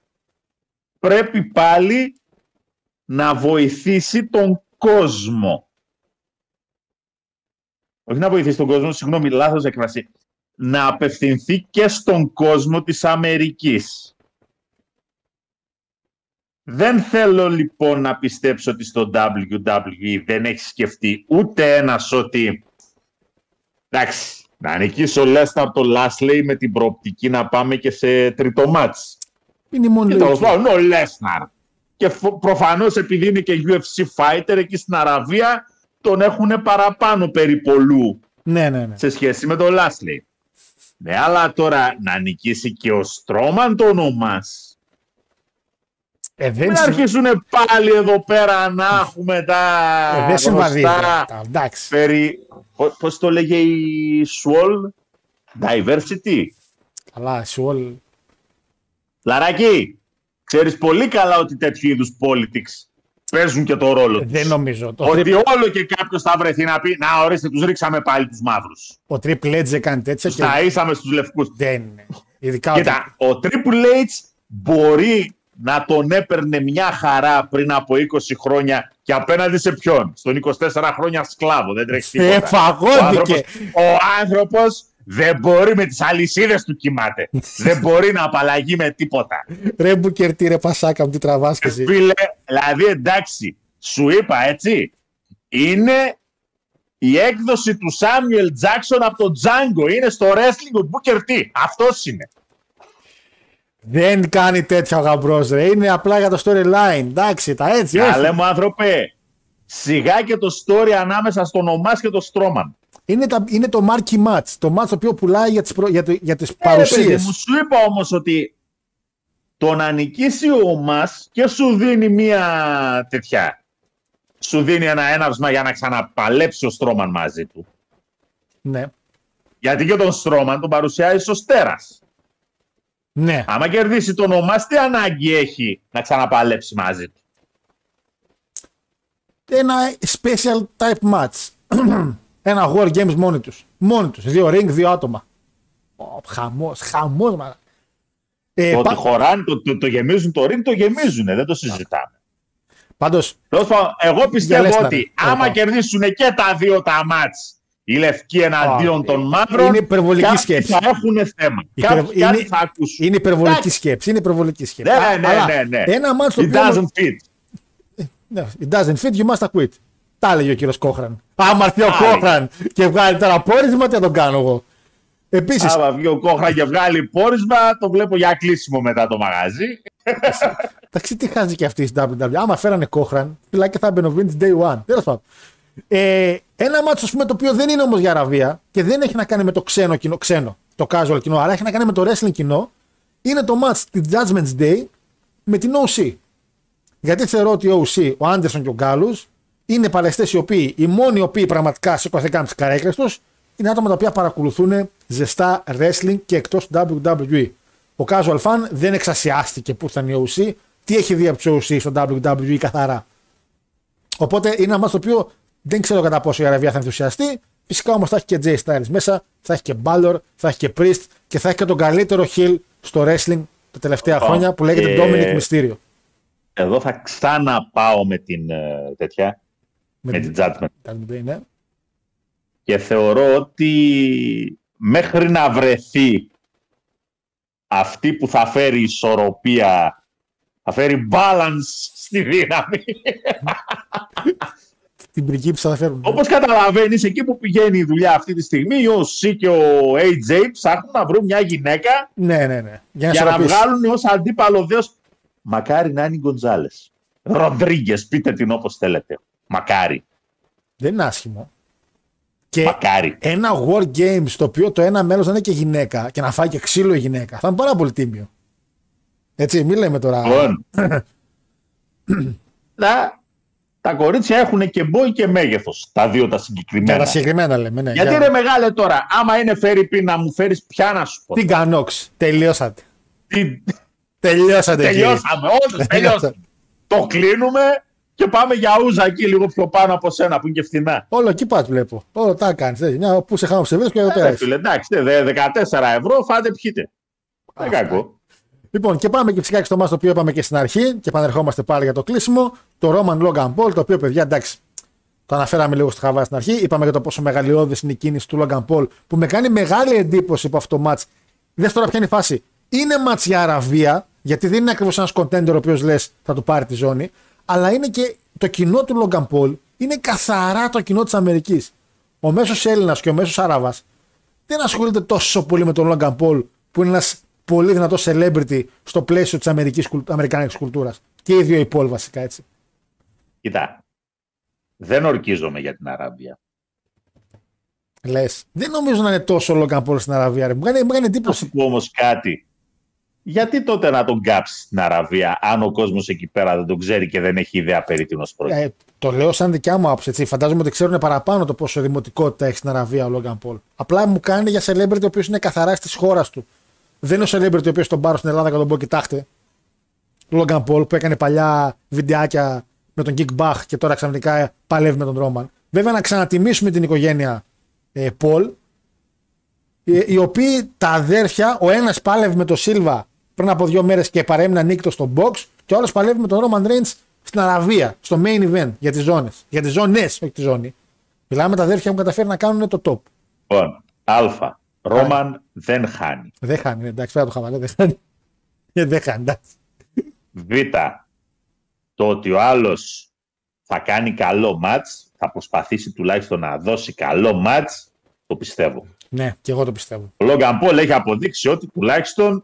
πρέπει πάλι να βοηθήσει τον κόσμο. Όχι να βοηθήσει τον κόσμο, συγγνώμη, λάθος έκφραση. Να απευθυνθεί και στον κόσμο της Αμερικής. Δεν θέλω λοιπόν να πιστέψω ότι στο WWE δεν έχει σκεφτεί ούτε ένας ότι εντάξει, να νικήσει ο Λέσναρ το Λάσλεϊ με την προοπτική να πάμε και σε τρίτο μάτς. Είναι η μόνη Και τέλος λογική. πάντων, ο Λέσναρ. Και φο- προφανώς επειδή είναι και UFC fighter εκεί στην Αραβία, τον έχουν παραπάνω περιπολού Ναι, ναι, ναι. σε σχέση με τον Λάσλεϊ. Ναι, αλλά τώρα να νικήσει και ο Στρόμαν το όνομά Ε, δεν Μην συ- αρχίσουν πάλι εδώ πέρα να έχουμε τα ε, δεν συμβαδίζει. γνωστά αυτά. Εντάξει. περί... Πο- Πώς το λέγε η Swall? Diversity. Καλά, σου όλοι. Λαράκι, ξέρεις πολύ καλά ότι τέτοιου είδους politics παίζουν και το ρόλο τους. Δεν νομίζω. Το Ότι Triple- όλο και κάποιος θα βρεθεί να πει Να, ορίστε, τους ρίξαμε πάλι τους μαύρους. Ο Triple H έκανε τέτοια Τους και ταΐσαμε στους λευκούς. δεν είναι. Ειδικά ότι Κοίτα, ο Triple H μπορεί να τον έπαιρνε μια χαρά πριν από 20 χρόνια και απέναντι σε ποιον; Στον 24 χρόνια σκλάβο, δεν τρέχει τίποτα. Ε, φαγώθηκε. Ο άνθρωπος, ο άνθρωπος δεν μπορεί με τις αλυσίδες του κοιμάται. δεν μπορεί να απαλλαγεί με τίποτα. ρε Μπουκερ, τι ρε πασάκα μου, τι τραβάς και εσύ. Φίλε, δηλαδή εντάξει, σου είπα έτσι, είναι η έκδοση του Σάμιουελ Τζάξον από τον Τζάγκο. Είναι στο wrestling ο Booker T. Αυτός είναι. Δεν κάνει τέτοια ο γαμπρός ρε. Είναι απλά για το storyline. Εντάξει, τα έτσι. όχι. Καλέ μου άνθρωπε, σιγά και το story ανάμεσα στον Ομάς και τον Στρόμαν. Είναι, τα, είναι το marquee match. Το match το οποίο πουλάει για τις, προ, για, το- για τις Ε, ρε παιδί παρουσίες. μου, σου είπα όμως ότι το να νικήσει ο Ομάς και σου δίνει μία τέτοια. Σου δίνει ένα έναυσμα για να ξαναπαλέψει ο Στρόμαν μαζί του. Ναι. Γιατί και τον Στρόμαν τον παρουσιάζει ως τέρας. Ναι. Άμα κερδίσει τον Ομάς, τι ανάγκη έχει να ξαναπαλέψει μαζί του; Ένα special type match. *clears throat* Ένα war games μόνοι τους. Μόνοι τους. Δύο ring, δύο άτομα. Ω, χαμός, χαμός. Μα... Ε, Το πα- ότι χωράνε, το, το, το γεμίζουν το ring, το γεμίζουν, δεν το συζητάμε. Πάντως, Τέλος πάντων, εγώ πιστεύω Διαλέστε ότι να- άμα Ωραία. κερδίσουν και τα δύο τα μάτς, οι λευκοί εναντίον Α, των μαύρων, είναι υπερβολική κάποιοι σκέψη. θα έχουν θέμα. Υπερ- Κάποιοι κάτι είναι- θα ακούσουν. είναι υπερβολική Εντάξει. σκέψη. Είναι υπερβολική σκέψη. Ναι, Α, ναι, αλλά ναι, ναι. Ένα match το It οποίο... doesn't fit. Ναι, It doesn't fit, you must quit. Τα έλεγε ο κύριος Κόχραν. Άμα έρθει ο Άλλη. Κόχραν και βγάλει τώρα πόρισμα, τι θα τον κάνω εγώ; Επίση, Άμα βγει ο Κόχρα και βγάλει πόρισμα, το βλέπω για κλείσιμο μετά το μαγαζί. εντάξει, τι χάζει και αυτή η WWE. Άμα φέρανε Κόχραν, φυλάκι θα έμπαινε ο Vince Day One. Τέλος πάντων. Ε, ένα μάτσο, πούμε, το οποίο δεν είναι όμως για Αραβία και δεν έχει να κάνει με το ξένο κοινό, ξένο, το casual κοινό, αλλά έχει να κάνει με το wrestling κοινό, είναι το match τη Judgment's Day με την OC. Γιατί θεωρώ ότι ο OC, ο Άντερσον και ο Γκάλους είναι παλαιστές οι οποίοι, οι μόνοι οι οποίοι πραγματικά σηκωθήκαν τις καρέκλες τους, είναι άτομα τα οποία παρακολουθούν ζεστά wrestling και εκτός WWE. Ο casual fan δεν εξασιάστηκε που ήταν η OC, τι έχει δει από τους OC στο WWE καθαρά. Οπότε είναι ένα μάτι το οποίο δεν ξέρω κατά πόσο η Αραβία θα ενθουσιαστεί. Φυσικά όμως θα έχει και Jay Styles μέσα, θα έχει και Balor, θα έχει και Priest και θα έχει και τον καλύτερο heel στο wrestling τα τελευταία Ω, χρόνια που λέγεται ε, Dominic Mysterio. Εδώ θα ξαναπάω με την ε, τέτοια, με την Judgment. Ναι. Και θεωρώ ότι μέχρι να βρεθεί αυτή που θα φέρει ισορροπία, θα φέρει balance στη δύναμη. *laughs* Την πριγκίψα θα φέρουν. Όπως καταλαβαίνεις, εκεί που πηγαίνει η δουλειά αυτή τη στιγμή, ο Σι και ο AJ ψάχνουν να βρουν μια γυναίκα Ναι, ναι, ναι. Για να για να ισορροπήσει. βγάλουν ως αντίπαλο δέος. Μακάρι να είναι η Γκοντζάλες. Ροντρίγκες, πείτε την όπως θέλετε. Μακάρι. Δεν είναι άσχημο. Και Μακάρι. ένα war game στο οποίο το ένα μέλο να είναι και γυναίκα και να φάει και ξύλο η γυναίκα θα είναι πάρα πολύ τίμιο. Έτσι, μην λέμε τώρα. Λοιπόν, *clears throat* τα, τα κορίτσια έχουν και μπόι και μέγεθος, τα δύο τα Για συγκεκριμένα. τα συγκεκριμένα λέμε. Ναι, Γιατί για- ρε μεγάλε τώρα, άμα είναι φέρει πει να μου φέρεις πια να σου πω. Τι κανόξ. Τελειώσατε. Τι- Τελειώσατε. κύριε. Τελειώσαμε, όντως *laughs* τελειώσαμε. Το κλείνουμε και πάμε για ούζα εκεί λίγο πιο πάνω από σένα που είναι και φθηνά. Όλο εκεί πας βλέπω. Όλο τα κάνεις. Μια που σε χάνω σε βρίσκω και εδώ Ε, πέρα. φίλε, εντάξει, δε- 14 ευρώ, φάτε πιείτε. Δεν κακό. Λοιπόν, και πάμε και φυσικά και στο μάτι το οποίο είπαμε και στην αρχή και επανερχόμαστε πάλι για το κλείσιμο. Το Roman Logan Paul, το οποίο παιδιά εντάξει. Το αναφέραμε λίγο στο χαβά στην αρχή. Είπαμε για το πόσο μεγαλειώδης είναι η κίνηση του Logan Paul που με κάνει μεγάλη εντύπωση από αυτό το match. Δες τώρα ποια είναι η φάση. Είναι match για Αραβία, γιατί δεν είναι ακριβώς ένας contender ο οποίος λες θα του πάρει τη ζώνη, αλλά είναι και το κοινό του Logan Paul είναι καθαρά το κοινό της Αμερικής. Ο μέσος Έλληνας και ο μέσος Άραβας δεν ασχολείται τόσο πολύ με τον Logan Paul που είναι ένας πολύ δυνατό celebrity στο πλαίσιο της αμερικάνικης κουλτούρας. Και οι δύο οι Paul βασικά έτσι. Κοίτα, δεν ορκίζομαι για την Αραβία. Λες. Δεν νομίζω να είναι τόσο Logan Paul στην Αραβία. Ρε. Μου κάνει, μου κάνει Να εντύπωση. σου πω όμως κάτι. γιατί τότε να τον κάψεις στην Αραβία, αν ο κόσμος εκεί πέρα δεν τον ξέρει και δεν έχει ιδέα περί τίνος πρόκειται; Ε, το λέω σαν δικιά μου άποψη. Έτσι. Φαντάζομαι ότι ξέρουν παραπάνω το πόσο δημοτικότητα έχει στην Αραβία ο Λόγκαν Πολ. Απλά μου κάνει για celebrity ο οποίος είναι καθαρά της χώρας του. Δεν είναι ο celebrity ο οποίος τον πάρω στην Ελλάδα και τον πω, κοιτάξτε. Λόγκαν Πολ που έκανε παλιά βιντεάκια με τον Kick Bach και τώρα ξαφνικά παλεύει με τον Ρόμαν. Βέβαια να ξανατιμήσουμε την οικογένεια ε, Πολ, οι, οι οποίοι τα αδέρφια, ο ένας πάλευε με τον Σίλβα πριν από δύο μέρες και παρέμεινε νύκτο στο box και ο άλλος παλεύει με τον Ρόμαν Reigns στην Αραβία, στο main event για τις ζώνες. Για τις ζώνες, όχι τη ζώνη. Μιλάμε με τα αδέρφια που καταφέρει να κάνουν το top. Λοιπόν, Α. Ρόμαν δεν χάνει. Δεν χάνει, εντάξει, πέρα το χαβαλέ, δεν χάνει. Ε, δεν χάνει, εντάξει. Β. Το ότι ο άλλος θα κάνει καλό μάτς, θα προσπαθήσει τουλάχιστον να δώσει καλό μάτς, το πιστεύω. Ναι, και εγώ το πιστεύω. Ο Λόγκαν Πολ έχει αποδείξει ότι τουλάχιστον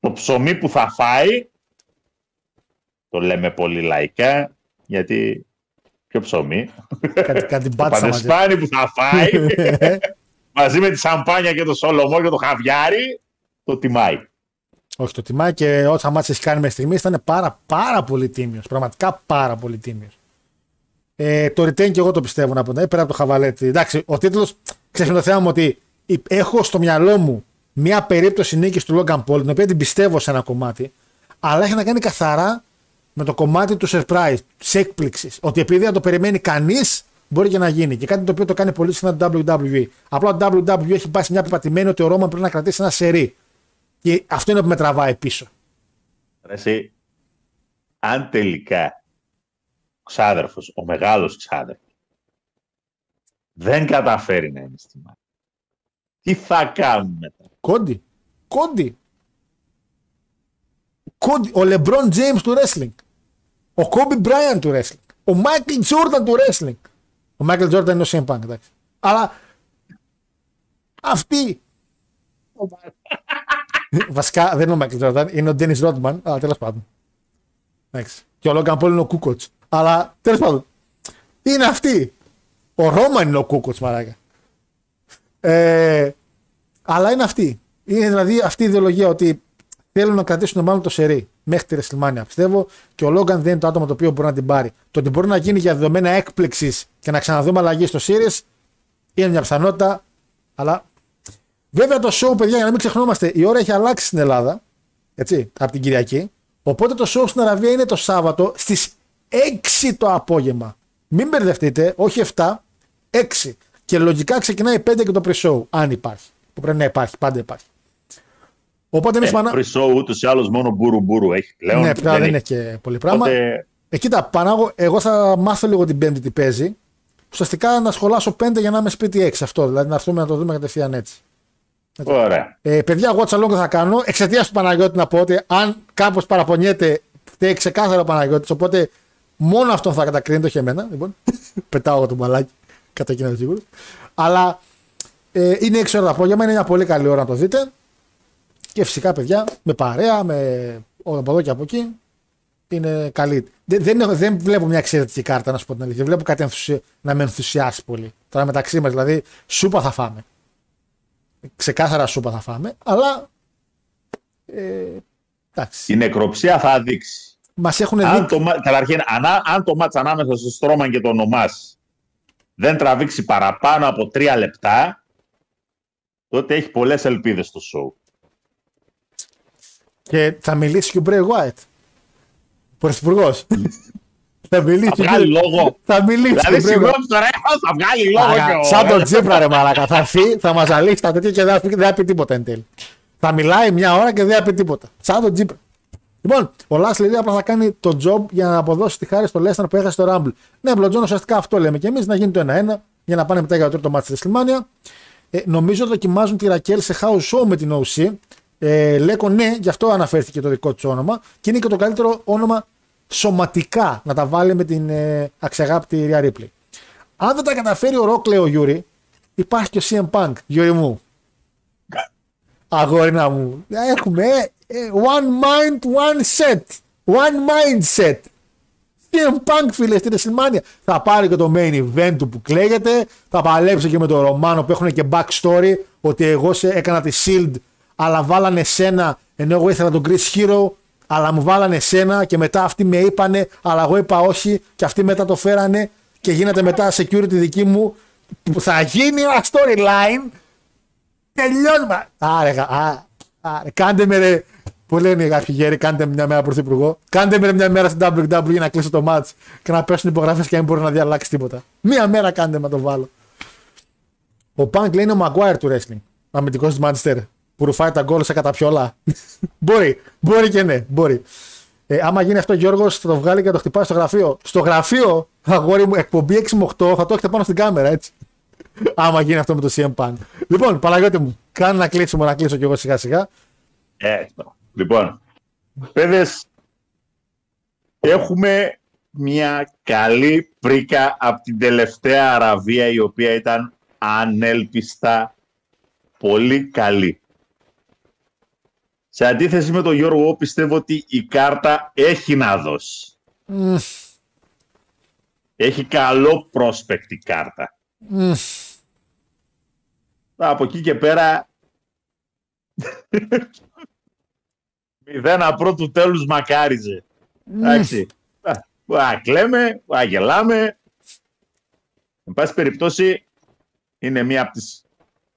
το ψωμί που θα φάει, το λέμε πολύ λαϊκά, γιατί ποιο ψωμί, Κάτι, κάτι το μπάτσα μαζί. παντεσπάνι που θα φάει, μαζί με τη σαμπάνια και το σολομό και το χαβιάρι, το τιμάει. Όχι, το τιμάει και όσα μάτια έχει κάνει μέχρι στιγμής ήταν πάρα, πάρα πολύ τίμιος. Πραγματικά πάρα πολύ τίμιος. Ε, το retain και εγώ το πιστεύω να πω. Ε, πέρα από το χαβαλέτι. Εντάξει, ο τίτλος, ξέρεις το θέμα μου ότι έχω στο μυαλό μου μια περίπτωση νίκης του Logan Paul, την οποία την πιστεύω σε ένα κομμάτι, αλλά έχει να κάνει καθαρά με το κομμάτι του surprise, της έκπληξης. Ότι επειδή δεν το περιμένει κανείς, μπορεί και να γίνει. Και κάτι το οποίο το κάνει πολύ συχνά το WWE. Απλά το WWE έχει πάει σε μια πεπατημένη ότι ο Ρόμαν πρέπει να κρατήσει ένα σερί. Και αυτό είναι που με τραβάει πίσω. Ρε Εσύ, αν τελικά ο ξάδερφος, ο μεγάλος ξάδερφος, δεν καταφέρει να είναι στη μάχη, τι θα κάνουν μετά; Κόντι. Κόντι. Κόντι. Ο Λεμπρόν James του wrestling. Ο Κόμπι Μπράιαν του wrestling. Ο Μάικλ Τζόρνταν του wrestling. Ο Μάικλ Τζόρνταν είναι ο CM Punk, εντάξει. Αλλά αυτοί. Βασικά δεν είναι ο Μάικλ Τζόρνταν, είναι ο Ντένις Ρόντμαν, αλλά τέλος πάντων. Εντάξει. Και ο Λόγκαν Πολ είναι ο Κούκοτς. Αλλά τέλος πάντων. Είναι αυτοί. Ο Ρόμαν είναι ο Κούκοτς, μαλάκα. Ε, αλλά είναι αυτή. Είναι δηλαδή αυτή η ιδεολογία ότι θέλουν να κρατήσουν μάλλον το σερί μέχρι τη WrestleMania, πιστεύω. Και ο Λόγκαν δεν είναι το άτομο το οποίο μπορεί να την πάρει. Το ότι μπορεί να γίνει για δεδομένα έκπληξης και να ξαναδούμε αλλαγή στο Series είναι μια πιθανότητα. Αλλά βέβαια το show, παιδιά, για να μην ξεχνόμαστε, η ώρα έχει αλλάξει στην Ελλάδα. Έτσι, από την Κυριακή. Οπότε το show στην Αραβία είναι το Σάββατο στις 6 το απόγευμα. Μην μπερδευτείτε, όχι 7, 6. Και λογικά ξεκινάει 5 και το pre-show, αν υπάρχει. Που πρέπει να υπάρχει, πάντα υπάρχει. Οπότε εμείς Ε, πανά... Pre-show ούτως ή άλλως μόνο μπουρου μπουρου έχει πλέον. Ναι, πλέον δεν έχει. έχει και πολύ πράγμα. Οπότε, Ε, κοίτα, Πανάγο, εγώ θα μάθω λίγο την Πέμπτη τι παίζει. Ουσιαστικά να σχολάσω 5 για να είμαι σπίτι 6 αυτό. Δηλαδή να έρθουμε να το δούμε κατευθείαν έτσι. ωραία. Ε, παιδιά, watch along θα κάνω. Εξαιτίας του Παναγιώτη να πω ότι αν κάπως παραπονιέται, φταίει ξεκάθαρα ο Παναγιώτης. Οπότε μόνο αυτόν θα κατακρίνεται, όχι εμένα. Λοιπόν, *laughs* πετάω εγώ το μπαλάκι. Κατά εκείνα σίγουρο. Αλλά ε, είναι 6 ώρα το απόγευμα, είναι μια πολύ καλή ώρα να το δείτε. Και φυσικά, παιδιά, με παρέα, με από εδώ και από εκεί. Είναι καλή. Δεν, δεν, έχω- δεν βλέπω μια εξαιρετική κάρτα, να σου πω την αλήθεια. Δεν βλέπω κάτι ενθουσια... να με ενθουσιάσει πολύ. Τώρα μεταξύ μας, δηλαδή, σούπα θα φάμε. Ξεκάθαρα σούπα θα φάμε, αλλά. Ε, εντάξει. Η νεκροψία θα δείξει. Μας έχουν Αν δει. το, μα- καταρχήν, ανά- αν το μάτς ανάμεσα στο Στρώμαν και τον Ομάς δεν τραβήξει παραπάνω από τρία λεπτά, τότε έχει πολλές ελπίδες στο show. Και θα μιλήσει και ο Μπρέι White. Πρωθυπουργός. *laughs* θα μιλήσει. Θα βγάλει και- λόγο. Θα μιλήσει. Δηλαδή, και ο Bray Wyatt. συγγνώμη τώρα, θα βγάλει λόγο Μαλάκα, και ο... Σαν τον Τζίπρα, ρε Μαλάκα. Θα έρθει, θα μας αλύσει τα τέτοια και δεν θα πει- δεν θα πει τίποτα εν τέλει. Θα μιλάει μια ώρα και δεν θα πει τίποτα. Σαν τον Τζίπρα. Λοιπόν, ο Λάσλι λέει απλά θα κάνει το job για να αποδώσει τη χάρη στο Λέσταν που έχασε το Rumble. Ναι, Μπλοτζόν ουσιαστικά αυτό λέμε και εμείς να γίνει το 1-1 για να πάνε μετά για το τρίτο μάτι στη Σλιμάνια. Ε, νομίζω δοκιμάζουν τη Ρακέλ σε house show με την OC. Ε, Λέκο ναι, γι' αυτό αναφέρθηκε το δικό της όνομα και είναι και το καλύτερο όνομα σωματικά να τα βάλει με την ε, αξιαγάπητη Ρία Ρίπλη. Αν δεν τα καταφέρει ο Ρόκ, λέει ο Γιούρι, υπάρχει και ο CM Punk, Γιούρι μου. Αγόρινα μου. Έχουμε ε, one mind, one set. One mindset. CM Punk, φίλε, στην WrestleMania. Θα πάρει και το main event του που κλαίγεται. Θα παλέψει και με τον Ρωμάνο που έχουν και backstory. Ότι εγώ σε έκανα τη Shield αλλά βάλανε σένα ενώ εγώ ήθελα τον Chris Hero, αλλά μου βάλανε σένα και μετά αυτοί με είπανε, αλλά εγώ είπα όχι και αυτοί μετά το φέρανε και γίνεται μετά security δική μου που θα γίνει ένα storyline. Τελειώσμα. Άρε, α, άρε, κάντε με ρε, που λένε κάποιοι γέροι, κάντε με μια μέρα πρωθυπουργό. Κάντε με ρε μια μέρα στην WWE για να κλείσω το match και να πέσουν υπογραφές και να μην μπορεί να διαλλάξει τίποτα. Μία μέρα κάντε με το βάλω. Ο Punk λέει είναι ο Maguire του wrestling. Αμυντικός της Manchester. Που ρουφάει τα γκολ σε καταπιόλα. μπορεί, μπορεί και ναι, μπορεί. Ε, άμα γίνει αυτό, Γιώργος, θα το βγάλει και θα το χτυπάει στο γραφείο. Στο γραφείο, αγόρι μου, εκπομπή 6 με 8, θα το έχετε πάνω στην κάμερα, έτσι. άμα γίνει αυτό με το CM Punk. Λοιπόν, Παναγιώτη μου, κάνε να κλείσουμε να κλείσω κι εγώ σιγά σιγά. Ε, λοιπόν, παιδες, έχουμε μια καλή πρίκα από την τελευταία Αραβία η οποία ήταν ανέλπιστα πολύ καλή. Σε αντίθεση με τον Γιώργο, πιστεύω ότι η κάρτα έχει να δώσει. Έχει καλό prospect η κάρτα. Από εκεί και πέρα... Μηδένα πρώτου τέλους μακάριζε. Εντάξει. Α, κλαίμε, α, γελάμε. Εν πάση περιπτώσει, είναι μία από τις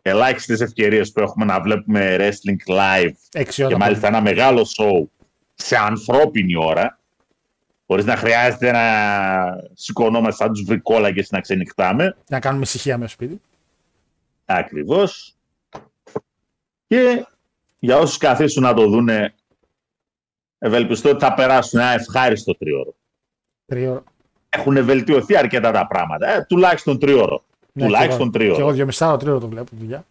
ελάχιστες ευκαιρίες που έχουμε να βλέπουμε wrestling live και μάλιστα ένα μεγάλο show σε ανθρώπινη ώρα χωρίς να χρειάζεται να σηκωνόμαστε σαν τους βρικόλακες να ξενυχτάμε. Να κάνουμε ησυχία με σπίτι. Ακριβώς. Και για όσους καθίσουν να το δούνε, ευελπιστώ ότι θα περάσουν ένα ευχάριστο τριώρο. Τριώρο. Έχουν βελτιωθεί αρκετά τα πράγματα. Ε, τουλάχιστον τριώρο. Ναι, τουλάχιστον και εγώ, τριώρο. Και εγώ δυομισάρο τριώρο το βλέπω δουλειά.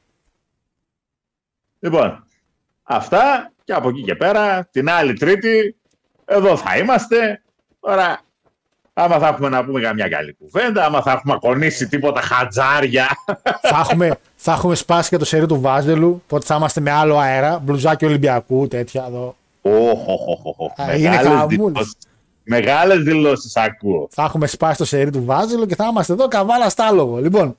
Λοιπόν, αυτά και από εκεί και πέρα, την άλλη Τρίτη, εδώ θα είμαστε. Τώρα, άμα θα έχουμε να πούμε καμιά καλή κουβέντα, άμα θα έχουμε κονίσει τίποτα χατζάρια. θα, *laughs* έχουμε, θα έχουμε σπάσει και το σερί του Βάζελου, οπότε θα είμαστε με άλλο αέρα, μπλουζάκι Ολυμπιακού, τέτοια εδώ. Όχ, όχ, όχ, όχ. Α, είναι Μεγάλες χαμούλης. Δηλώσεις. Μεγάλες δηλώσεις ακούω. Θα έχουμε σπάσει το σερί του Βάζελου και θα είμαστε εδώ καβάλα στάλογο. Λοιπόν,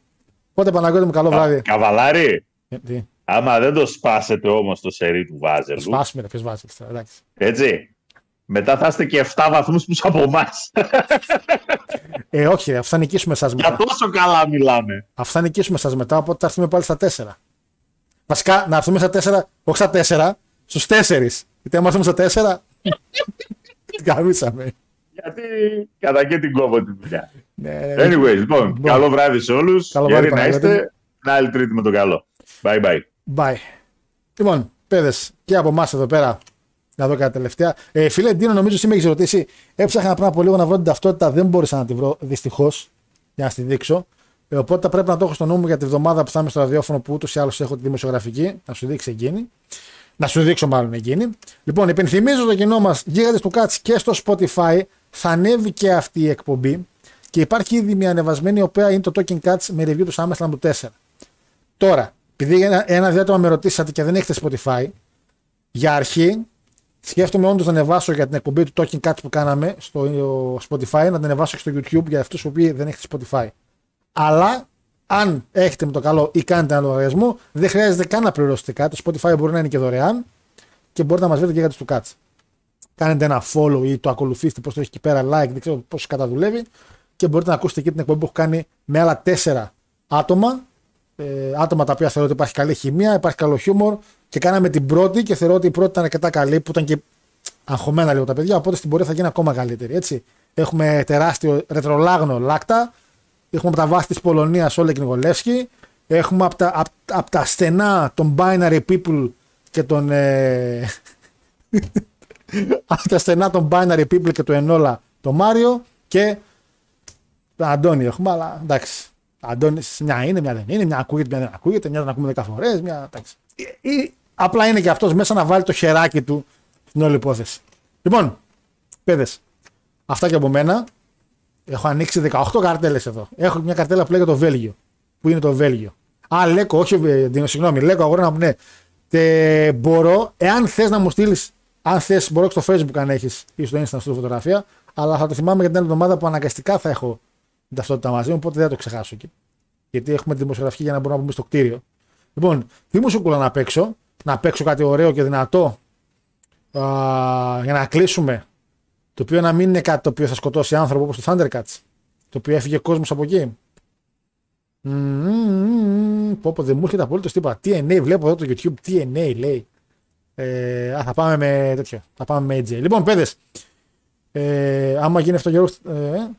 οπότε Παναγιώτη μου, καλό βράδυ. Καβαλάρη, Ε, τι, άμα δεν το σπάσετε όμως το σερί του Βάζελου, Σπάσουμε ρε, ποιος Βάζελος τώρα, εντάξει. έτσι, μετά θα είστε και 7 βαθμούς πίσω από εμάς. Ε, όχι, ρε, αφού θα νικήσουμε εσά Για μετά. τόσο καλά μιλάμε. Αφού θα νικήσουμε εσά μετά, οπότε θα έρθουμε πάλι στα 4. Βασικά, να έρθουμε στα 4, όχι στα 4, στους 4. Γιατί άμα έρθουμε στα 4, την καμίσαμε. Γιατί κατά και την κόβω τη δουλειά. Ναι, Anyways, λοιπόν, Λοιπόν. καλό βράδυ σε όλους. Καλό Γεροί βράδυ, να Παναγιώτη. είστε. Την άλλη τρίτη με το καλό. Bye bye. Bye. Λοιπόν, παιδες, και από εμάς εδώ πέρα, να δω κάτι τελευταία. Ε, φίλε Ντίνο, νομίζω εσύ με έχεις ρωτήσει. Έψαχνα πριν από λίγο να βρω την ταυτότητα, δεν μπόρεσα να τη βρω δυστυχώς για να στη δείξω. Ε, οπότε θα πρέπει να το έχω στο νου μου για τη βδομάδα που θα είμαι στο ραδιόφωνο που ούτως ή άλλως έχω τη δημοσιογραφική. Να σου δείξει εκείνη. Να σου δείξω μάλλον εκείνη. Λοιπόν, υπενθυμίζω το κοινό μας γίγαντε του Κάτς και στο Spotify. Θα ανέβει και αυτή η εκπομπή. Και υπάρχει ήδη μια ανεβασμένη, η οποία είναι το Talking Cats με review του SummerSlam του 4. Τώρα, επειδή ένα, ένα διάτομα με ρωτήσατε και δεν έχετε Spotify, για αρχή σκέφτομαι όντως να ανεβάσω για την εκπομπή του Talking Cats που κάναμε στο Spotify, να την ανεβάσω και στο YouTube για αυτούς που δεν έχετε Spotify. Αλλά αν έχετε με το καλό ή κάνετε ένα λογαριασμό, δεν χρειάζεται καν να πληρώσετε κάτι. Το Spotify μπορεί να είναι και δωρεάν και μπορείτε να μας βρείτε και για τους Cats. Κάνετε ένα follow ή το ακολουθήστε πώς το έχει εκεί πέρα, like, δεν ξέρω πώς καταδουλεύει και μπορείτε να ακούσετε εκεί την εκπομπή που έχω κάνει με άλλα τέσσερα άτομα ε, άτομα τα οποία θεωρώ ότι υπάρχει καλή χημεία, υπάρχει καλό χιούμορ και κάναμε την πρώτη και θεωρώ ότι η πρώτη ήταν αρκετά καλή που ήταν και αγχωμένα λίγο τα παιδιά, οπότε στην πορεία θα γίνει ακόμα καλύτερη. Έτσι. Έχουμε τεράστιο ρετρολάγνο λάκτα, έχουμε από τα βάθη της Πολωνίας Όλε Νικολεύσκη, έχουμε από τα, απ, απ τα στενά των binary people και των... Ε, *laughs* από τα στενά των binary people και του Ενόλα το Μάριο και τον Αντώνη έχουμε, αλλά εντάξει. Αντώνη, μια είναι, μια δεν είναι, μια ακούγεται, μια δεν ακούγεται, μια δεν ακούμε 10 φορές. Μια... εντάξει. Ή, ή απλά είναι και αυτός μέσα να βάλει το χεράκι του στην όλη υπόθεση. Λοιπόν, παιδες, αυτά και από μένα. Έχω ανοίξει 18 καρτέλες εδώ. Έχω μια καρτέλα που λέγεται το Βέλγιο. Πού είναι το Βέλγιο. Α, Λέκο, όχι, ε, Ντίνο, συγγνώμη. Λέκο, αγόρι μου, ναι. Τε, μπορώ, εάν θες να μου στείλεις, αν θες, μπορώ και στο Facebook αν έχεις ή στο Insta στο φωτογραφία, αλλά θα το θυμάμαι για την άλλη εβδομάδα που αναγκαστικά θα έχω την ταυτότητα μαζί μου, οπότε δεν θα το ξεχάσω εκεί. Γιατί έχουμε τη δημοσιογραφική για να μπορούμε να μπούμε στο κτίριο. Λοιπόν, τι μου σου κουλά να παίξω. να παίξω κάτι ωραίο και δυνατό α, για να κλείσουμε. Το οποίο να μην είναι κάτι το οποίο θα σκοτώσει άνθρωπο όπως το Thundercats. Το οποίο έφυγε κόσμος από εκεί. Μμμ, Πω πω δεν μου έρχεται απολύτως τίποτα. TNA βλέπω εδώ το YouTube. TNA λέει. Ε, α, θα πάμε με τέτοιο. Θα πάμε με AJ. Λοιπόν, παιδες. Ε, άμα γίνει αυτό Γιώργο, ε,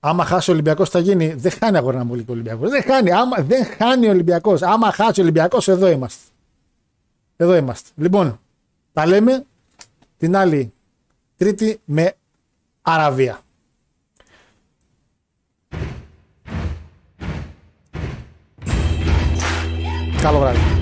άμα χάσει ο Ολυμπιακό, θα γίνει. Δεν χάνει αγορά να πολύ ο Ολυμπιακό. Δεν χάνει. Άμα, δεν χάνει ο Ολυμπιακό. Άμα χάσει ο Ολυμπιακό, εδώ είμαστε. Εδώ είμαστε. Λοιπόν, τα λέμε την άλλη Τρίτη με Αραβία. Καλό βράδυ.